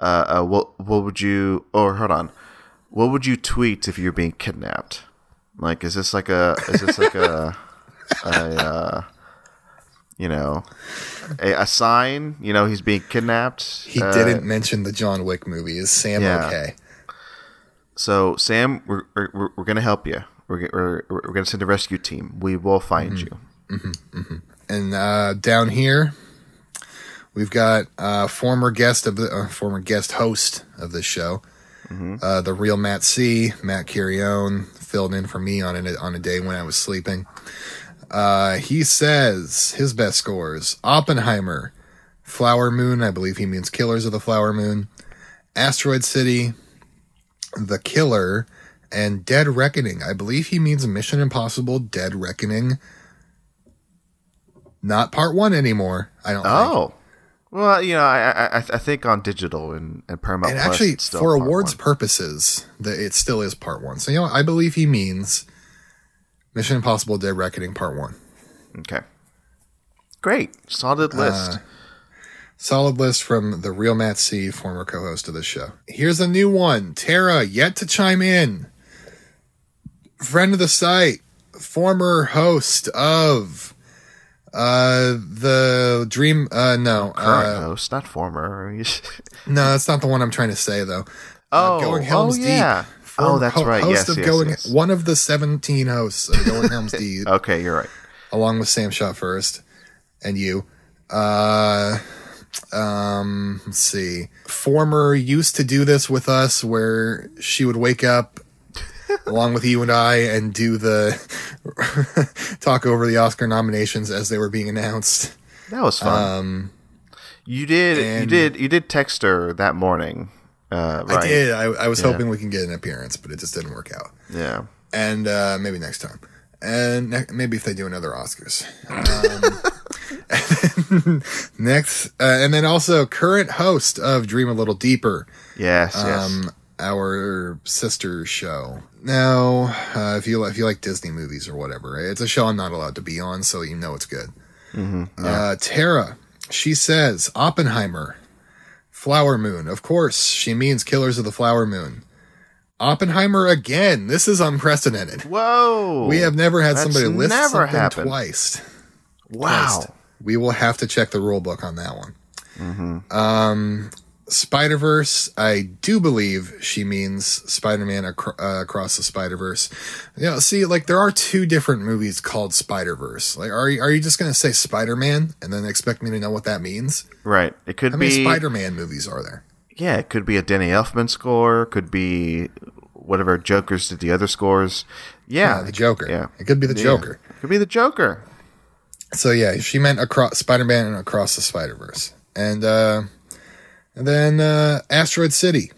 uh, uh, "What what would you?" Or hold on, what would you tweet if you're being kidnapped? Like, is this like a? Is this like a? a uh, you know, a, a sign. You know, he's being kidnapped. He Uh, didn't mention the John Wick movie. Is Sam yeah. okay? So Sam, we're we're, we're gonna help you. We're, we're we're gonna send a rescue team. We will find you. And uh, down here, we've got uh, former guest of the uh, former guest host of this show, uh, the real Matt C. Matt Carrione filled in for me on a on a day when I was sleeping. Uh, he says his best scores: Oppenheimer, Flower Moon. I believe he means Killers of the Flower Moon, Asteroid City, The Killer, and Dead Reckoning. I believe he means Mission Impossible: Dead Reckoning. Not part one anymore. I don't. think. Well, you know, I I, I think on digital and, and Paramount and Plus, actually, for awards one. purposes, the, it still is part one. So you know. I believe he means Mission Impossible: Dead Reckoning Part One. Okay, great, solid Uh, list. Solid list from the real Matt C, former co-host of the show. Here's a new one. Tara, yet to chime in. Friend of the site. former host of uh the Dream. Uh, no, Current uh, host, not former. no, that's not the one I'm trying to say though. oh, Going Helm's oh yeah. Deep. Oh, that's ho- right. Host Yes, of yes, Going, yes. one of the 17 hosts of Going Helm's Deep. Okay, you're right. along with Sam Shot First and you. Uh, um, let's see. Former used to do this with us where she would wake up along with you and I and do the talk over the Oscar nominations as they were being announced. That was fun. Um, you did. You did. You did text her that morning. Uh, right. I did. I, I was Yeah. hoping we can get an appearance, but it just didn't work out. Yeah. and uh, maybe next time, and ne- maybe if they do another Oscars. Um, next, uh, and then also current host of Dream a Little Deeper, Yes. Yes. Our sister show. Now, uh, if you if you like Disney movies or whatever, it's a show I'm not allowed to be on, so you know it's good. uh, Tara, she says Oppenheimer, Flower Moon. Of course, she means Killers of the Flower Moon. Oppenheimer again. This is unprecedented. Whoa. We have never had somebody list never something happened. twice. Wow. Twice. We will have to check the rule book on that one. Mm-hmm. Um, Spider Verse. I do believe she means Spider Man acro- uh, across the Spider Verse. You know, see, like there are two different movies called Spider Verse. Like, are you are you just going to say Spider Man and then expect me to know what that means? Right. It could How be. Spider Man movies are there? Yeah, it could be a Danny Elfman score. Could be whatever Joker's did the other scores. Yeah, Uh, the Joker. Yeah, It could be the Yeah. Joker. Could be the Joker. So yeah, she meant across Spider Man and across the Spider Verse, and uh, and then uh, Asteroid City.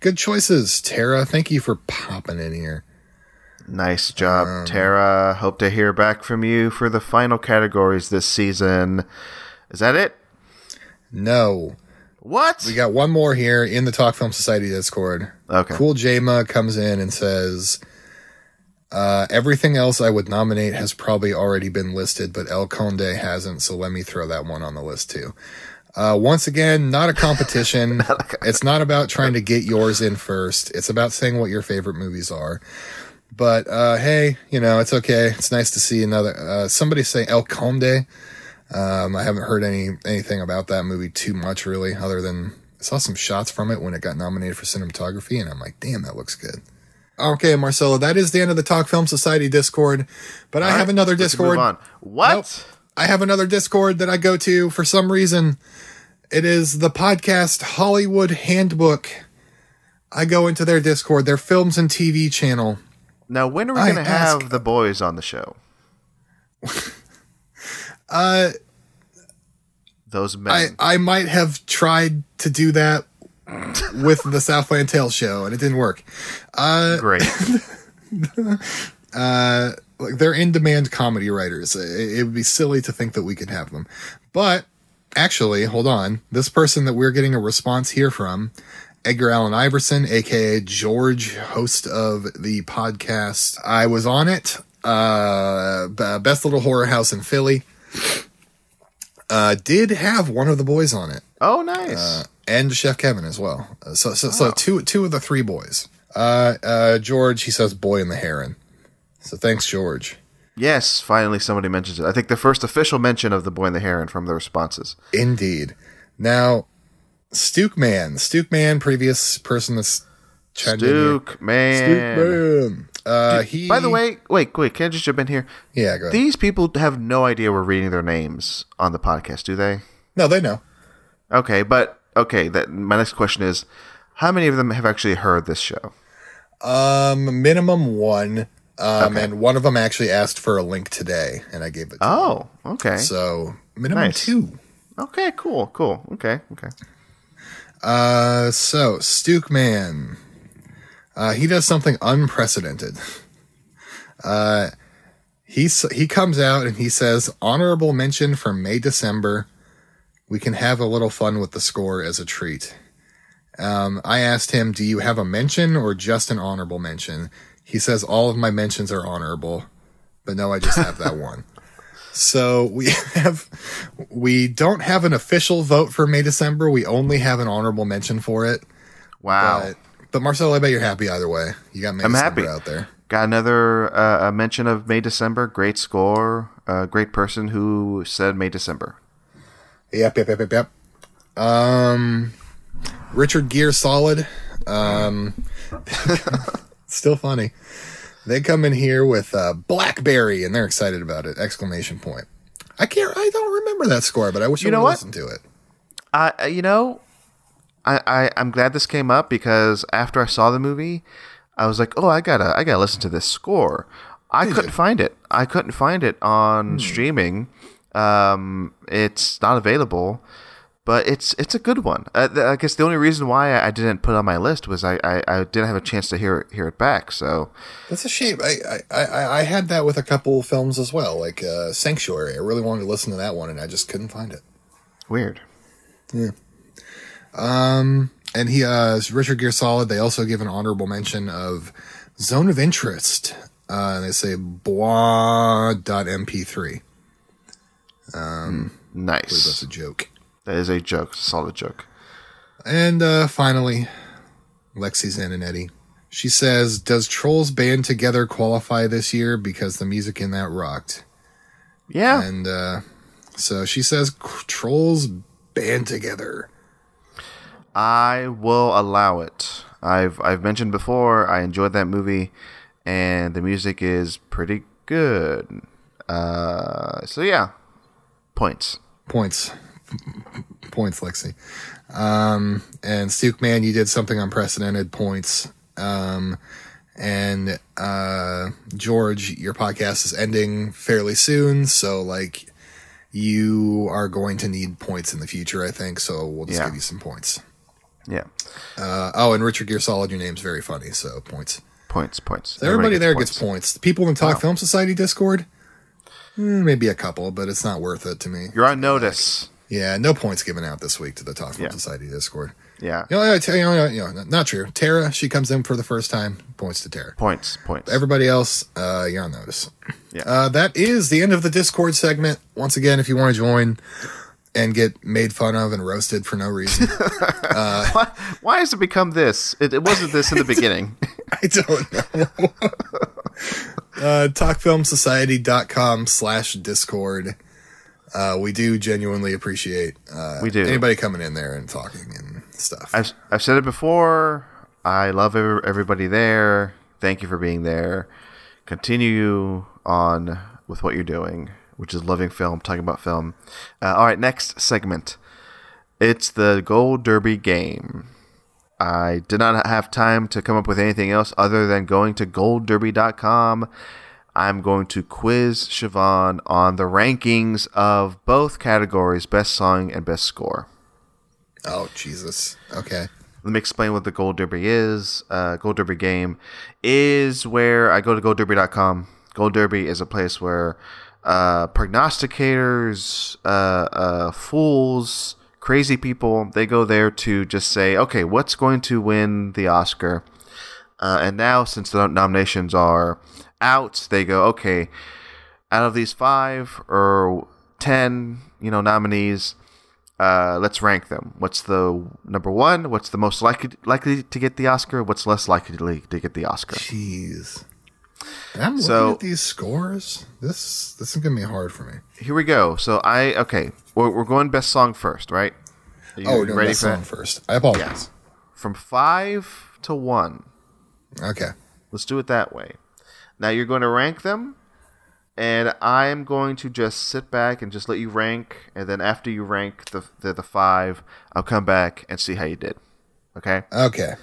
Good choices, Tara. Thank you for popping in here. Nice job, Um, Tara. Hope to hear back from you for the final categories this season. Is that it? No, What? we got one more here in the Talk Film Society Discord. Okay. Cool Jama comes in and says, uh, "Everything else I would nominate has probably already been listed, but El Conde hasn't. So let me throw that one on the list too." Uh, once again, not a competition. it's not about trying to get yours in first. It's about saying what your favorite movies are. But uh, hey, you know it's okay. It's nice to see another uh, somebody say El Conde. Um, I haven't heard any anything about that movie too much really, other than I saw some shots from it when it got nominated for cinematography, and I'm like, damn, that looks good. Okay, Marcelo, that is the end of the Talk Film Society Discord. But I All have another Discord. Move on. What? Nope. I have another Discord that I go to for some reason. It is the podcast Hollywood Handbook. I go into their Discord, their films and TV channel. Now, when are we going to ask- have the boys on the show? Uh, Those men. I, I might have tried to do that with the Southland Tales show, and it didn't work. Uh, Great. uh, like they're in demand comedy writers. It, it would be silly to think that we could have them. But actually, hold on. This person that we're getting a response here from, Edgar Allan Iverson, aka George, host of the podcast. I was on it. Uh, best little horror house in Philly. Uh, did have one of the boys on it oh, nice. and Chef Kevin as well. Uh, So, so, so two, two of the three boys. Uh, uh, George, he says, "Boy in the Heron." So thanks, George. yes, finally somebody mentions it. I think the first official mention of the boy and the heron from the responses. Indeed. Now, Stuke Man, Stuke Man, previous person that's chimed in here. Duke. Stuke Man. Uh, he. By the way, wait, wait, can I just jump in here? yeah, go ahead. These people have no idea we're reading their names on the podcast, do they? no, they know. Okay, but okay, that my next question is how many of them have actually heard this show? Um, minimum one. Um, Okay. and one of them actually asked for a link today, and I gave it. Oh, okay. So minimum Nice. two. Okay, cool, cool. Okay, okay. Uh, so Stuke Man, uh, he does something unprecedented. Uh, he he comes out and he says, "Honorable mention for May December. We can have a little fun with the score as a treat." Um, I asked him, "Do you have a mention or just an honorable mention?" He says, "All of my mentions are honorable, but no, I just have that one." So we have we don't have an official vote for May December. We only have an honorable mention for it. Wow. But, but Marcelo, I bet you're happy either way. You got May I'm December happy. out there. got another uh, a mention of May December. Great score. Uh, great person who said May December. Yep, yep, yep, yep, yep. Um, Richard Gear solid. Um, still funny. They come in here with uh, Blackberry, and they're excited about it! Exclamation point. I can't. I don't remember that score, but I wish You I know what? listen to it. I you know, I, I I'm glad this came up because after I saw the movie, I was like, oh, I gotta I gotta listen to this score. I couldn't find it. I couldn't find it on streaming. Um, it's not available, but it's it's a good one. Uh, th- I guess the only reason why I didn't put it on my list was I, I, I didn't have a chance to hear it, hear it back. So That's a shame. I, I, I, I had that with a couple films as well, like uh, Sanctuary. I really wanted to listen to that one, and I just couldn't find it. weird. Yeah. Um, and he, uh, Richard Gere solid. They also give an honorable mention of Zone of Interest. Uh, and they say bois.mp3. That's Nice. That's a joke. That is a joke. Solid joke. And uh, finally, Lexi Zananetti. She says, "Does Trolls Band Together qualify this year because the music in that rocked?" Yeah. And uh, so she says, "Trolls Band Together." I will allow it. I've I've mentioned before I enjoyed that movie, and the music is pretty good. Uh, so yeah, points. Points, points, Lexi. Um, and Stuke Man, you did something unprecedented. Points. Um, and uh, George, your podcast is ending fairly soon, so like you are going to need points in the future, I think. So we'll just Yeah. give you some points. Yeah, Uh, oh, and Richard Gear Solid, your name's very funny, so points. points, points. Everybody, there points. gets points. The people in the Talk Film Society Discord, mm, maybe a couple, but it's not worth it to me. You're on notice. Yeah, no points given out this week to the Talk Film Yeah. Society Discord. Yeah, You know, you, know, you know, not true. Tara, she comes in for the first time. Points to Tara. points, points. Everybody else, uh, you're on notice. Yeah. Uh, that is the end of the Discord segment. Once again, if you want to join and get made fun of and roasted for no reason, why, why has it become this? It, it wasn't this in the beginning. I don't know. uh, talkfilmsociety.com slash discord. Uh, we do genuinely appreciate uh, We do. anybody coming in there and talking and stuff. I've I've said it before. I love everybody there. Thank you for being there. Continue on with what you're doing, which is loving film, talking about film. Uh, all right, next segment. It's the Gold Derby game. I did not have time to come up with anything else other than going to goldderby.com. I'm going to quiz Siobhan on the rankings of both categories best song and best score. oh, Jesus. Okay. let me explain what the Gold Derby is. Uh, Gold Derby game is where I go to goldderby.com. Gold Derby is a place where uh, prognosticators, uh, uh, fools, crazy people, they go there to just say, okay, what's going to win the Oscar? Uh, and now, since the nominations are out, they go, okay, out of these five or ten, you know, nominees, uh, let's rank them. What's the number one? What's the most likely likely to get the Oscar? What's less likely to get the Oscar? Jeez. I'm looking So- at these scores. This this is gonna be hard for me. Here we go. So I okay, we're, we're going best song first, right? Are you Oh, no, ready that's for song that? first. I apologize. From five to one. Okay. Let's do it that way. Now you're going to rank them, and I'm going to just sit back and just let you rank, and then after you rank the the, the five, I'll come back and see how you did. Okay. Okay.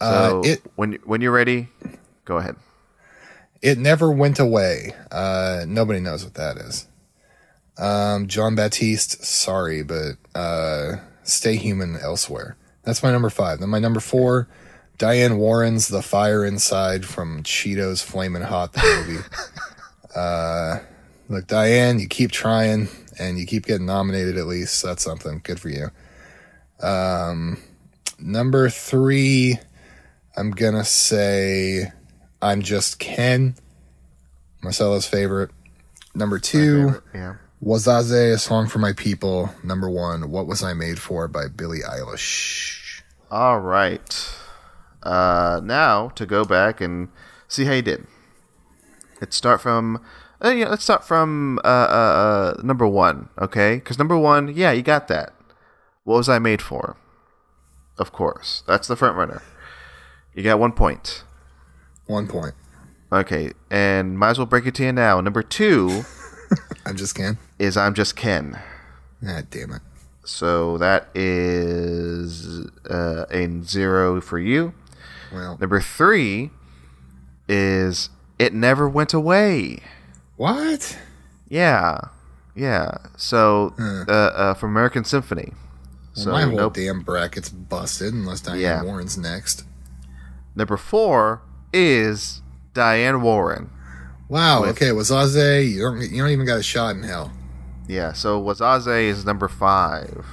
So Uh, it when when you're ready, go ahead. It never went away. Uh, nobody knows what that is. Um, Jon Batiste, sorry, but uh, stay human elsewhere. That's my number five. Then my number four, Diane Warren's "The Fire Inside" from Cheetos Flamin' Hot the movie. uh, look, Diane, you keep trying and you keep getting nominated. At least that's something. Good for you. Um, number three, I'm gonna say. I'm Just Ken, Marcelo's favorite. Number two, Yeah. Wahzhazhe, A Song for My People. Number one, What Was I Made For by Billie Eilish. All right. Uh, now to go back and see how you did. Let's start from. Uh, yeah, let's start from uh, uh, uh, number one, okay? Because number one, yeah, you got that. What was I made for? Of course, that's the front runner. You got one point. One point. Okay, and might as well break it to you now. Number two I'm just Ken. is I'm Just Ken. Ah, damn it. So that is uh, a zero for you. Well, Number three is It Never Went Away. what? Yeah, yeah. So uh, uh, from American Symphony. So My whole nope. damn bracket's busted unless Diane Yeah. Warren's next. Number four is Diane Warren. Wow. With- okay, Wahzhazhe, you don't you don't even got a shot in hell. Yeah, so Wahzhazhe is number five,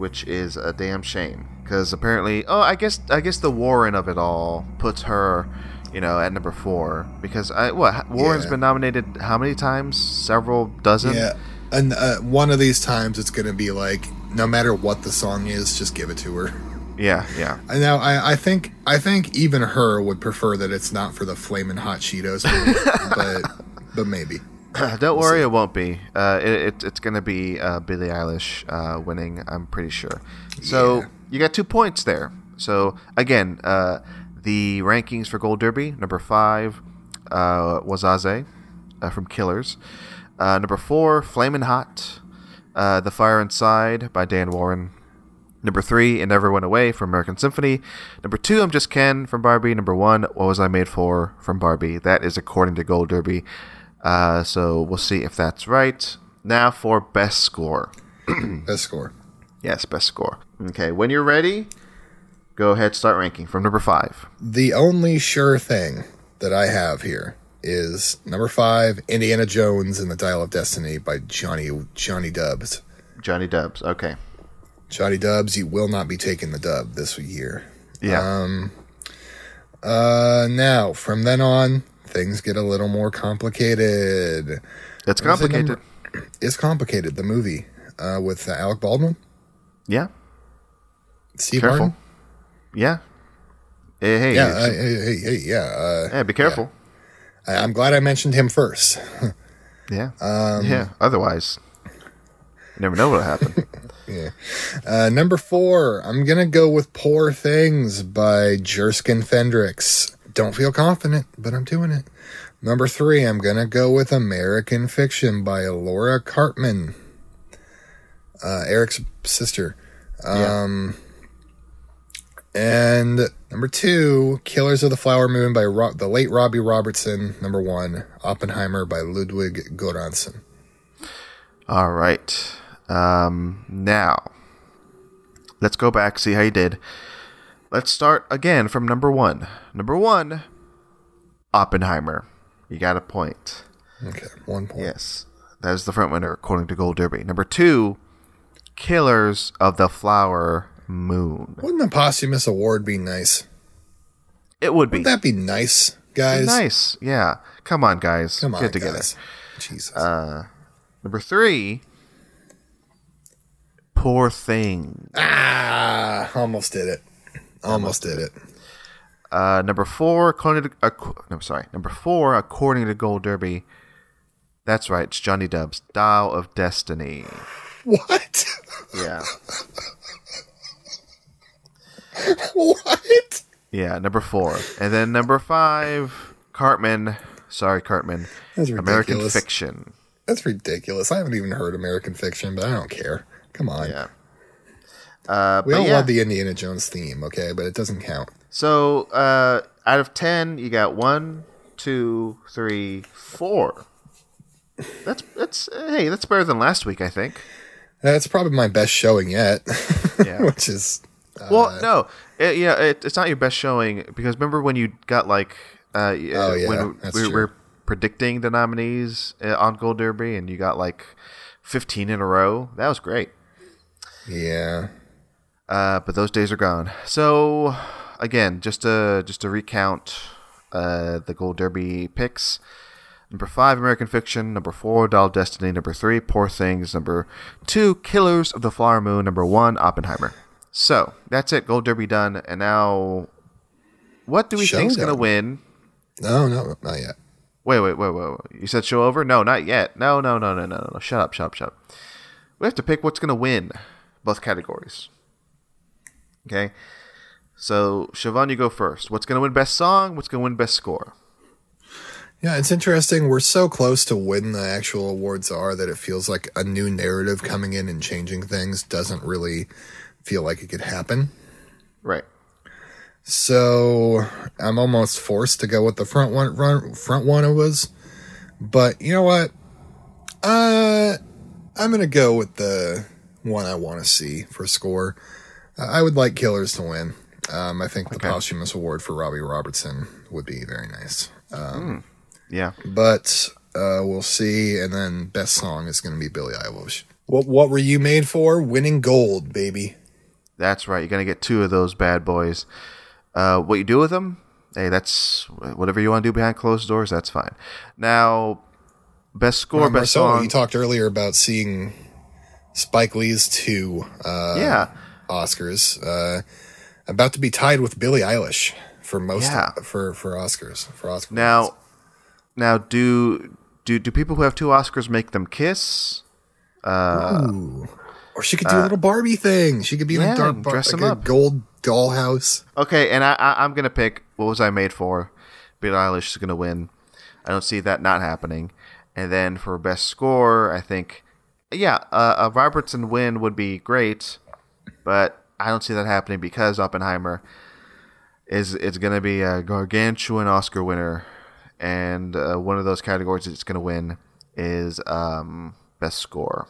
which is a damn shame because apparently, oh, I guess I guess the Warren of it all puts her, you know, at number four because I what Warren's Yeah. been nominated how many times? Several dozen. Yeah. And uh, one of these times it's gonna be like no matter what the song is, just give it to her. yeah, yeah. I know. I, I think. I think even her would prefer that it's not for the flaming hot Cheetos, movie, but but maybe. Don't worry, it won't be. Uh, it, it, it's going to be uh, Billie Eilish uh, winning. I'm pretty sure. So Yeah. you got two points there. So again, uh, the rankings for Gold Derby: number five uh, was Aze uh, from Killers. Uh, number four, Flamin' Hot, uh, "The Fire Inside" by Dan Warren. Number three, It Never Went Away from American Symphony. Number two, I'm Just Ken from Barbie. Number one, What Was I Made For from Barbie. That is according to Gold Derby. Uh, so we'll see if that's right. Now for best score. Best score. Yes, best score. Okay, when you're ready, go ahead, start ranking from number five. The only sure thing that I have here is number five, Indiana Jones and the Dial of Destiny by Johnny Johnny Dubs. Johnny Dubs. Okay. Johnny Dubs, you will not be taking the dub this year. Yeah. Um, Uh, now from then on, things get a little more complicated. it's complicated. It's complicated. The movie uh, with uh, Alec Baldwin, yeah. Steve Careful. Martin. Yeah. Hey, hey. Yeah, uh, hey, hey, hey, yeah. Uh, yeah, be careful. I, I'm glad I mentioned him first. Yeah. Um, yeah. Otherwise, you never know what'll happen. Uh, number four, I'm gonna go with "Poor Things" by Jerskin Fendrix. Don't feel confident, but I'm doing it. Number three, I'm gonna go with "American Fiction" by Laura Cartman, uh, Eric's sister. Yeah. Um, and number two, "Killers of the Flower Moon" by Ro- the late Robbie Robertson. Number one, "Oppenheimer" by Ludwig Göransson. All right. Um, now, let's go back, see how you did. Let's start again from number one. Number one, Oppenheimer. You got a point. Okay, one point. Yes. That is the front winner, according to Gold Derby. Number two, Killers of the Flower Moon. Wouldn't a posthumous award be nice? It would be. Would that be nice, guys? nice. Yeah. Come on, guys. Come on, Get together. guys. Jesus. Number three, Poor Thing. ah, almost did it. Almost did it. Uh, number four, according to, uh, no, sorry, number four, according to Gold Derby. That's right, it's Johnny Dubs, Dial of Destiny. What? Yeah, what? yeah, number four, and then number five, Cartman. Sorry, Cartman. That's ridiculous. American. Fiction. That's ridiculous. I haven't even heard American Fiction, but I don't care. Come on. Yeah. Uh, We but all yeah. love the Indiana Jones theme, okay, but it doesn't count. So uh, out of ten, you got one, two, three, four. That's that's hey, that's better than last week, I think. That's probably my best showing yet, Yeah. which is Well, no, it, yeah, it, it's not your best showing because remember when you got like, uh, Oh, yeah, when we true. were predicting the nominees uh, on Gold Derby and you got like fifteen in a row. That was great. yeah. Uh, but those days are gone. So again, just to just to recount uh, the Gold Derby picks. Number five, American Fiction. Number four, Doll Destiny. Number three, Poor Things. Number two, Killers of the Flower Moon. Number one, Oppenheimer. So that's it. Gold Derby done. And now, what do we think is gonna win No, no, not yet. Wait, wait, wait, wait, wait. You said show over? No, not yet. No, no, no, no, no, no. Shut up, shut up, shut up. We have to pick what's going to win both categories. Okay? So, Siobhan, you go first. What's going to win best song? What's going to win best score? Yeah, it's interesting. We're so close to when the actual awards are that it feels like a new narrative coming in and changing things doesn't really feel like it could happen. Right. So I'm almost forced to go with the front one. Run, front one it was, but you know what? Uh, I'm gonna go with the one I want to see for score. I would like Killers to win. Um, I think the Okay. posthumous award for Robbie Robertson would be very nice. Um, Yeah. but uh, we'll see. And then best song is going to be Billie Eilish. What What were you made for? Winning gold, baby. That's right. You're going to get two of those bad boys. Uh, what you do with them? Hey, that's whatever you want to do behind closed doors. That's fine. Now, best score, Well, best Marcelo, song. you talked earlier about seeing Spike Lee's two uh, yeah. Oscars. Uh, about to be tied with Billie Eilish for most Yeah. for for Oscars for Oscars. Now, now, do do do people who have two Oscars make them kiss? Ooh. or she could do a little Barbie thing. She could be in uh, yeah, a dark bar, dress like a up. gold dollhouse. Okay, and I, I I'm gonna pick what was I made for? Billie Eilish is gonna win. I don't see that not happening. And then for best score, I think, yeah, uh, a Robertson win would be great, but I don't see that happening because Oppenheimer is is gonna be a gargantuan Oscar winner, and uh, one of those categories it's gonna win is um, best score.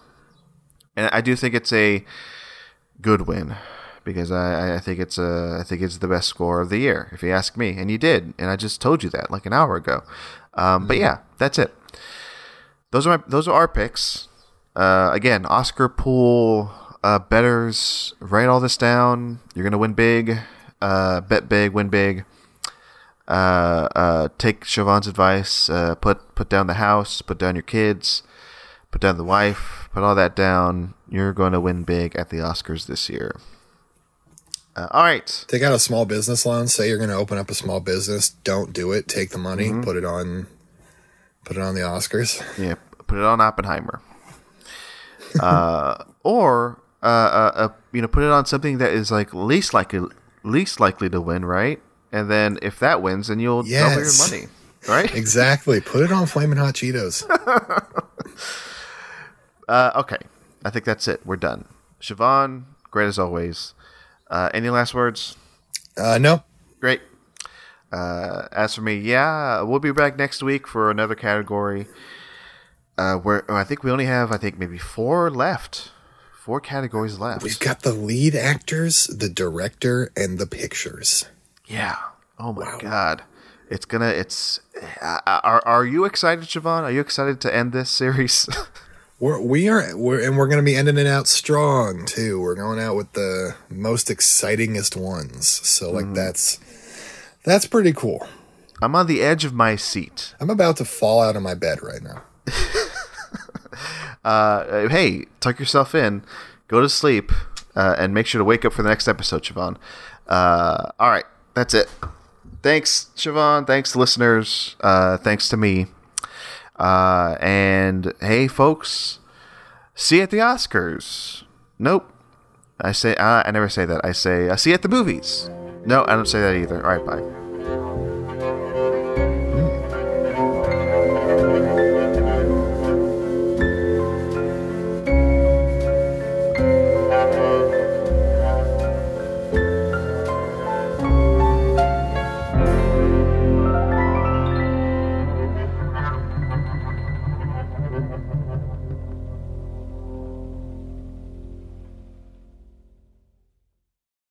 And I do think it's a good win because I, I think it's a I think it's the best score of the year if you ask me, and you did, and I just told you that like an hour ago. Um, But yeah, that's it. Those are my those are our picks. Uh, again, Oscar pool uh, betters. Write all this down. You're gonna win big. Uh, bet big, win big. Uh, uh, take Siobhan's advice. Uh, put put down the house. Put down your kids. Put down the wife. Put all that down. You're going to win big at the Oscars this year. Uh, all right. Take out a small business loan. Say you're going to open up a small business. Don't do it. Take the money. Mm-hmm. Put it on. Put it on the Oscars. Yeah, put it on Oppenheimer. uh, or uh, uh, uh, you know, put it on something that is like least likely least likely to win, right? And then if that wins, then you'll double your money, right? Exactly. Put it on Flamin' Hot Cheetos. Uh, okay, I think that's it. We're done. Siobhan, great as always. Uh, any last words? Uh, no. Great. Uh, as for me, yeah, we'll be back next week for another category. Uh, where I think we only have, I think maybe four left, four categories left. We've got the lead actors, the director, and the pictures. Yeah. Oh my god. It's gonna. It's. Uh, are Are you excited, Siobhan? Are you excited to end this series? We're, we are, we're, and we're going to be ending it out strong too. We're going out with the most excitingest ones. So, like, that's that's pretty cool. I'm on the edge of my seat. I'm about to fall out of my bed right now. Uh, hey, tuck yourself in, go to sleep, uh, and make sure to wake up for the next episode, Siobhan. Uh, all right, that's it. Thanks, Siobhan. Thanks, listeners. Uh, thanks to me. Uh, and hey, folks, see you at the Oscars. Nope. I say uh, I never say that. I say uh, see you at the movies. No, I don't say that either. All right, bye.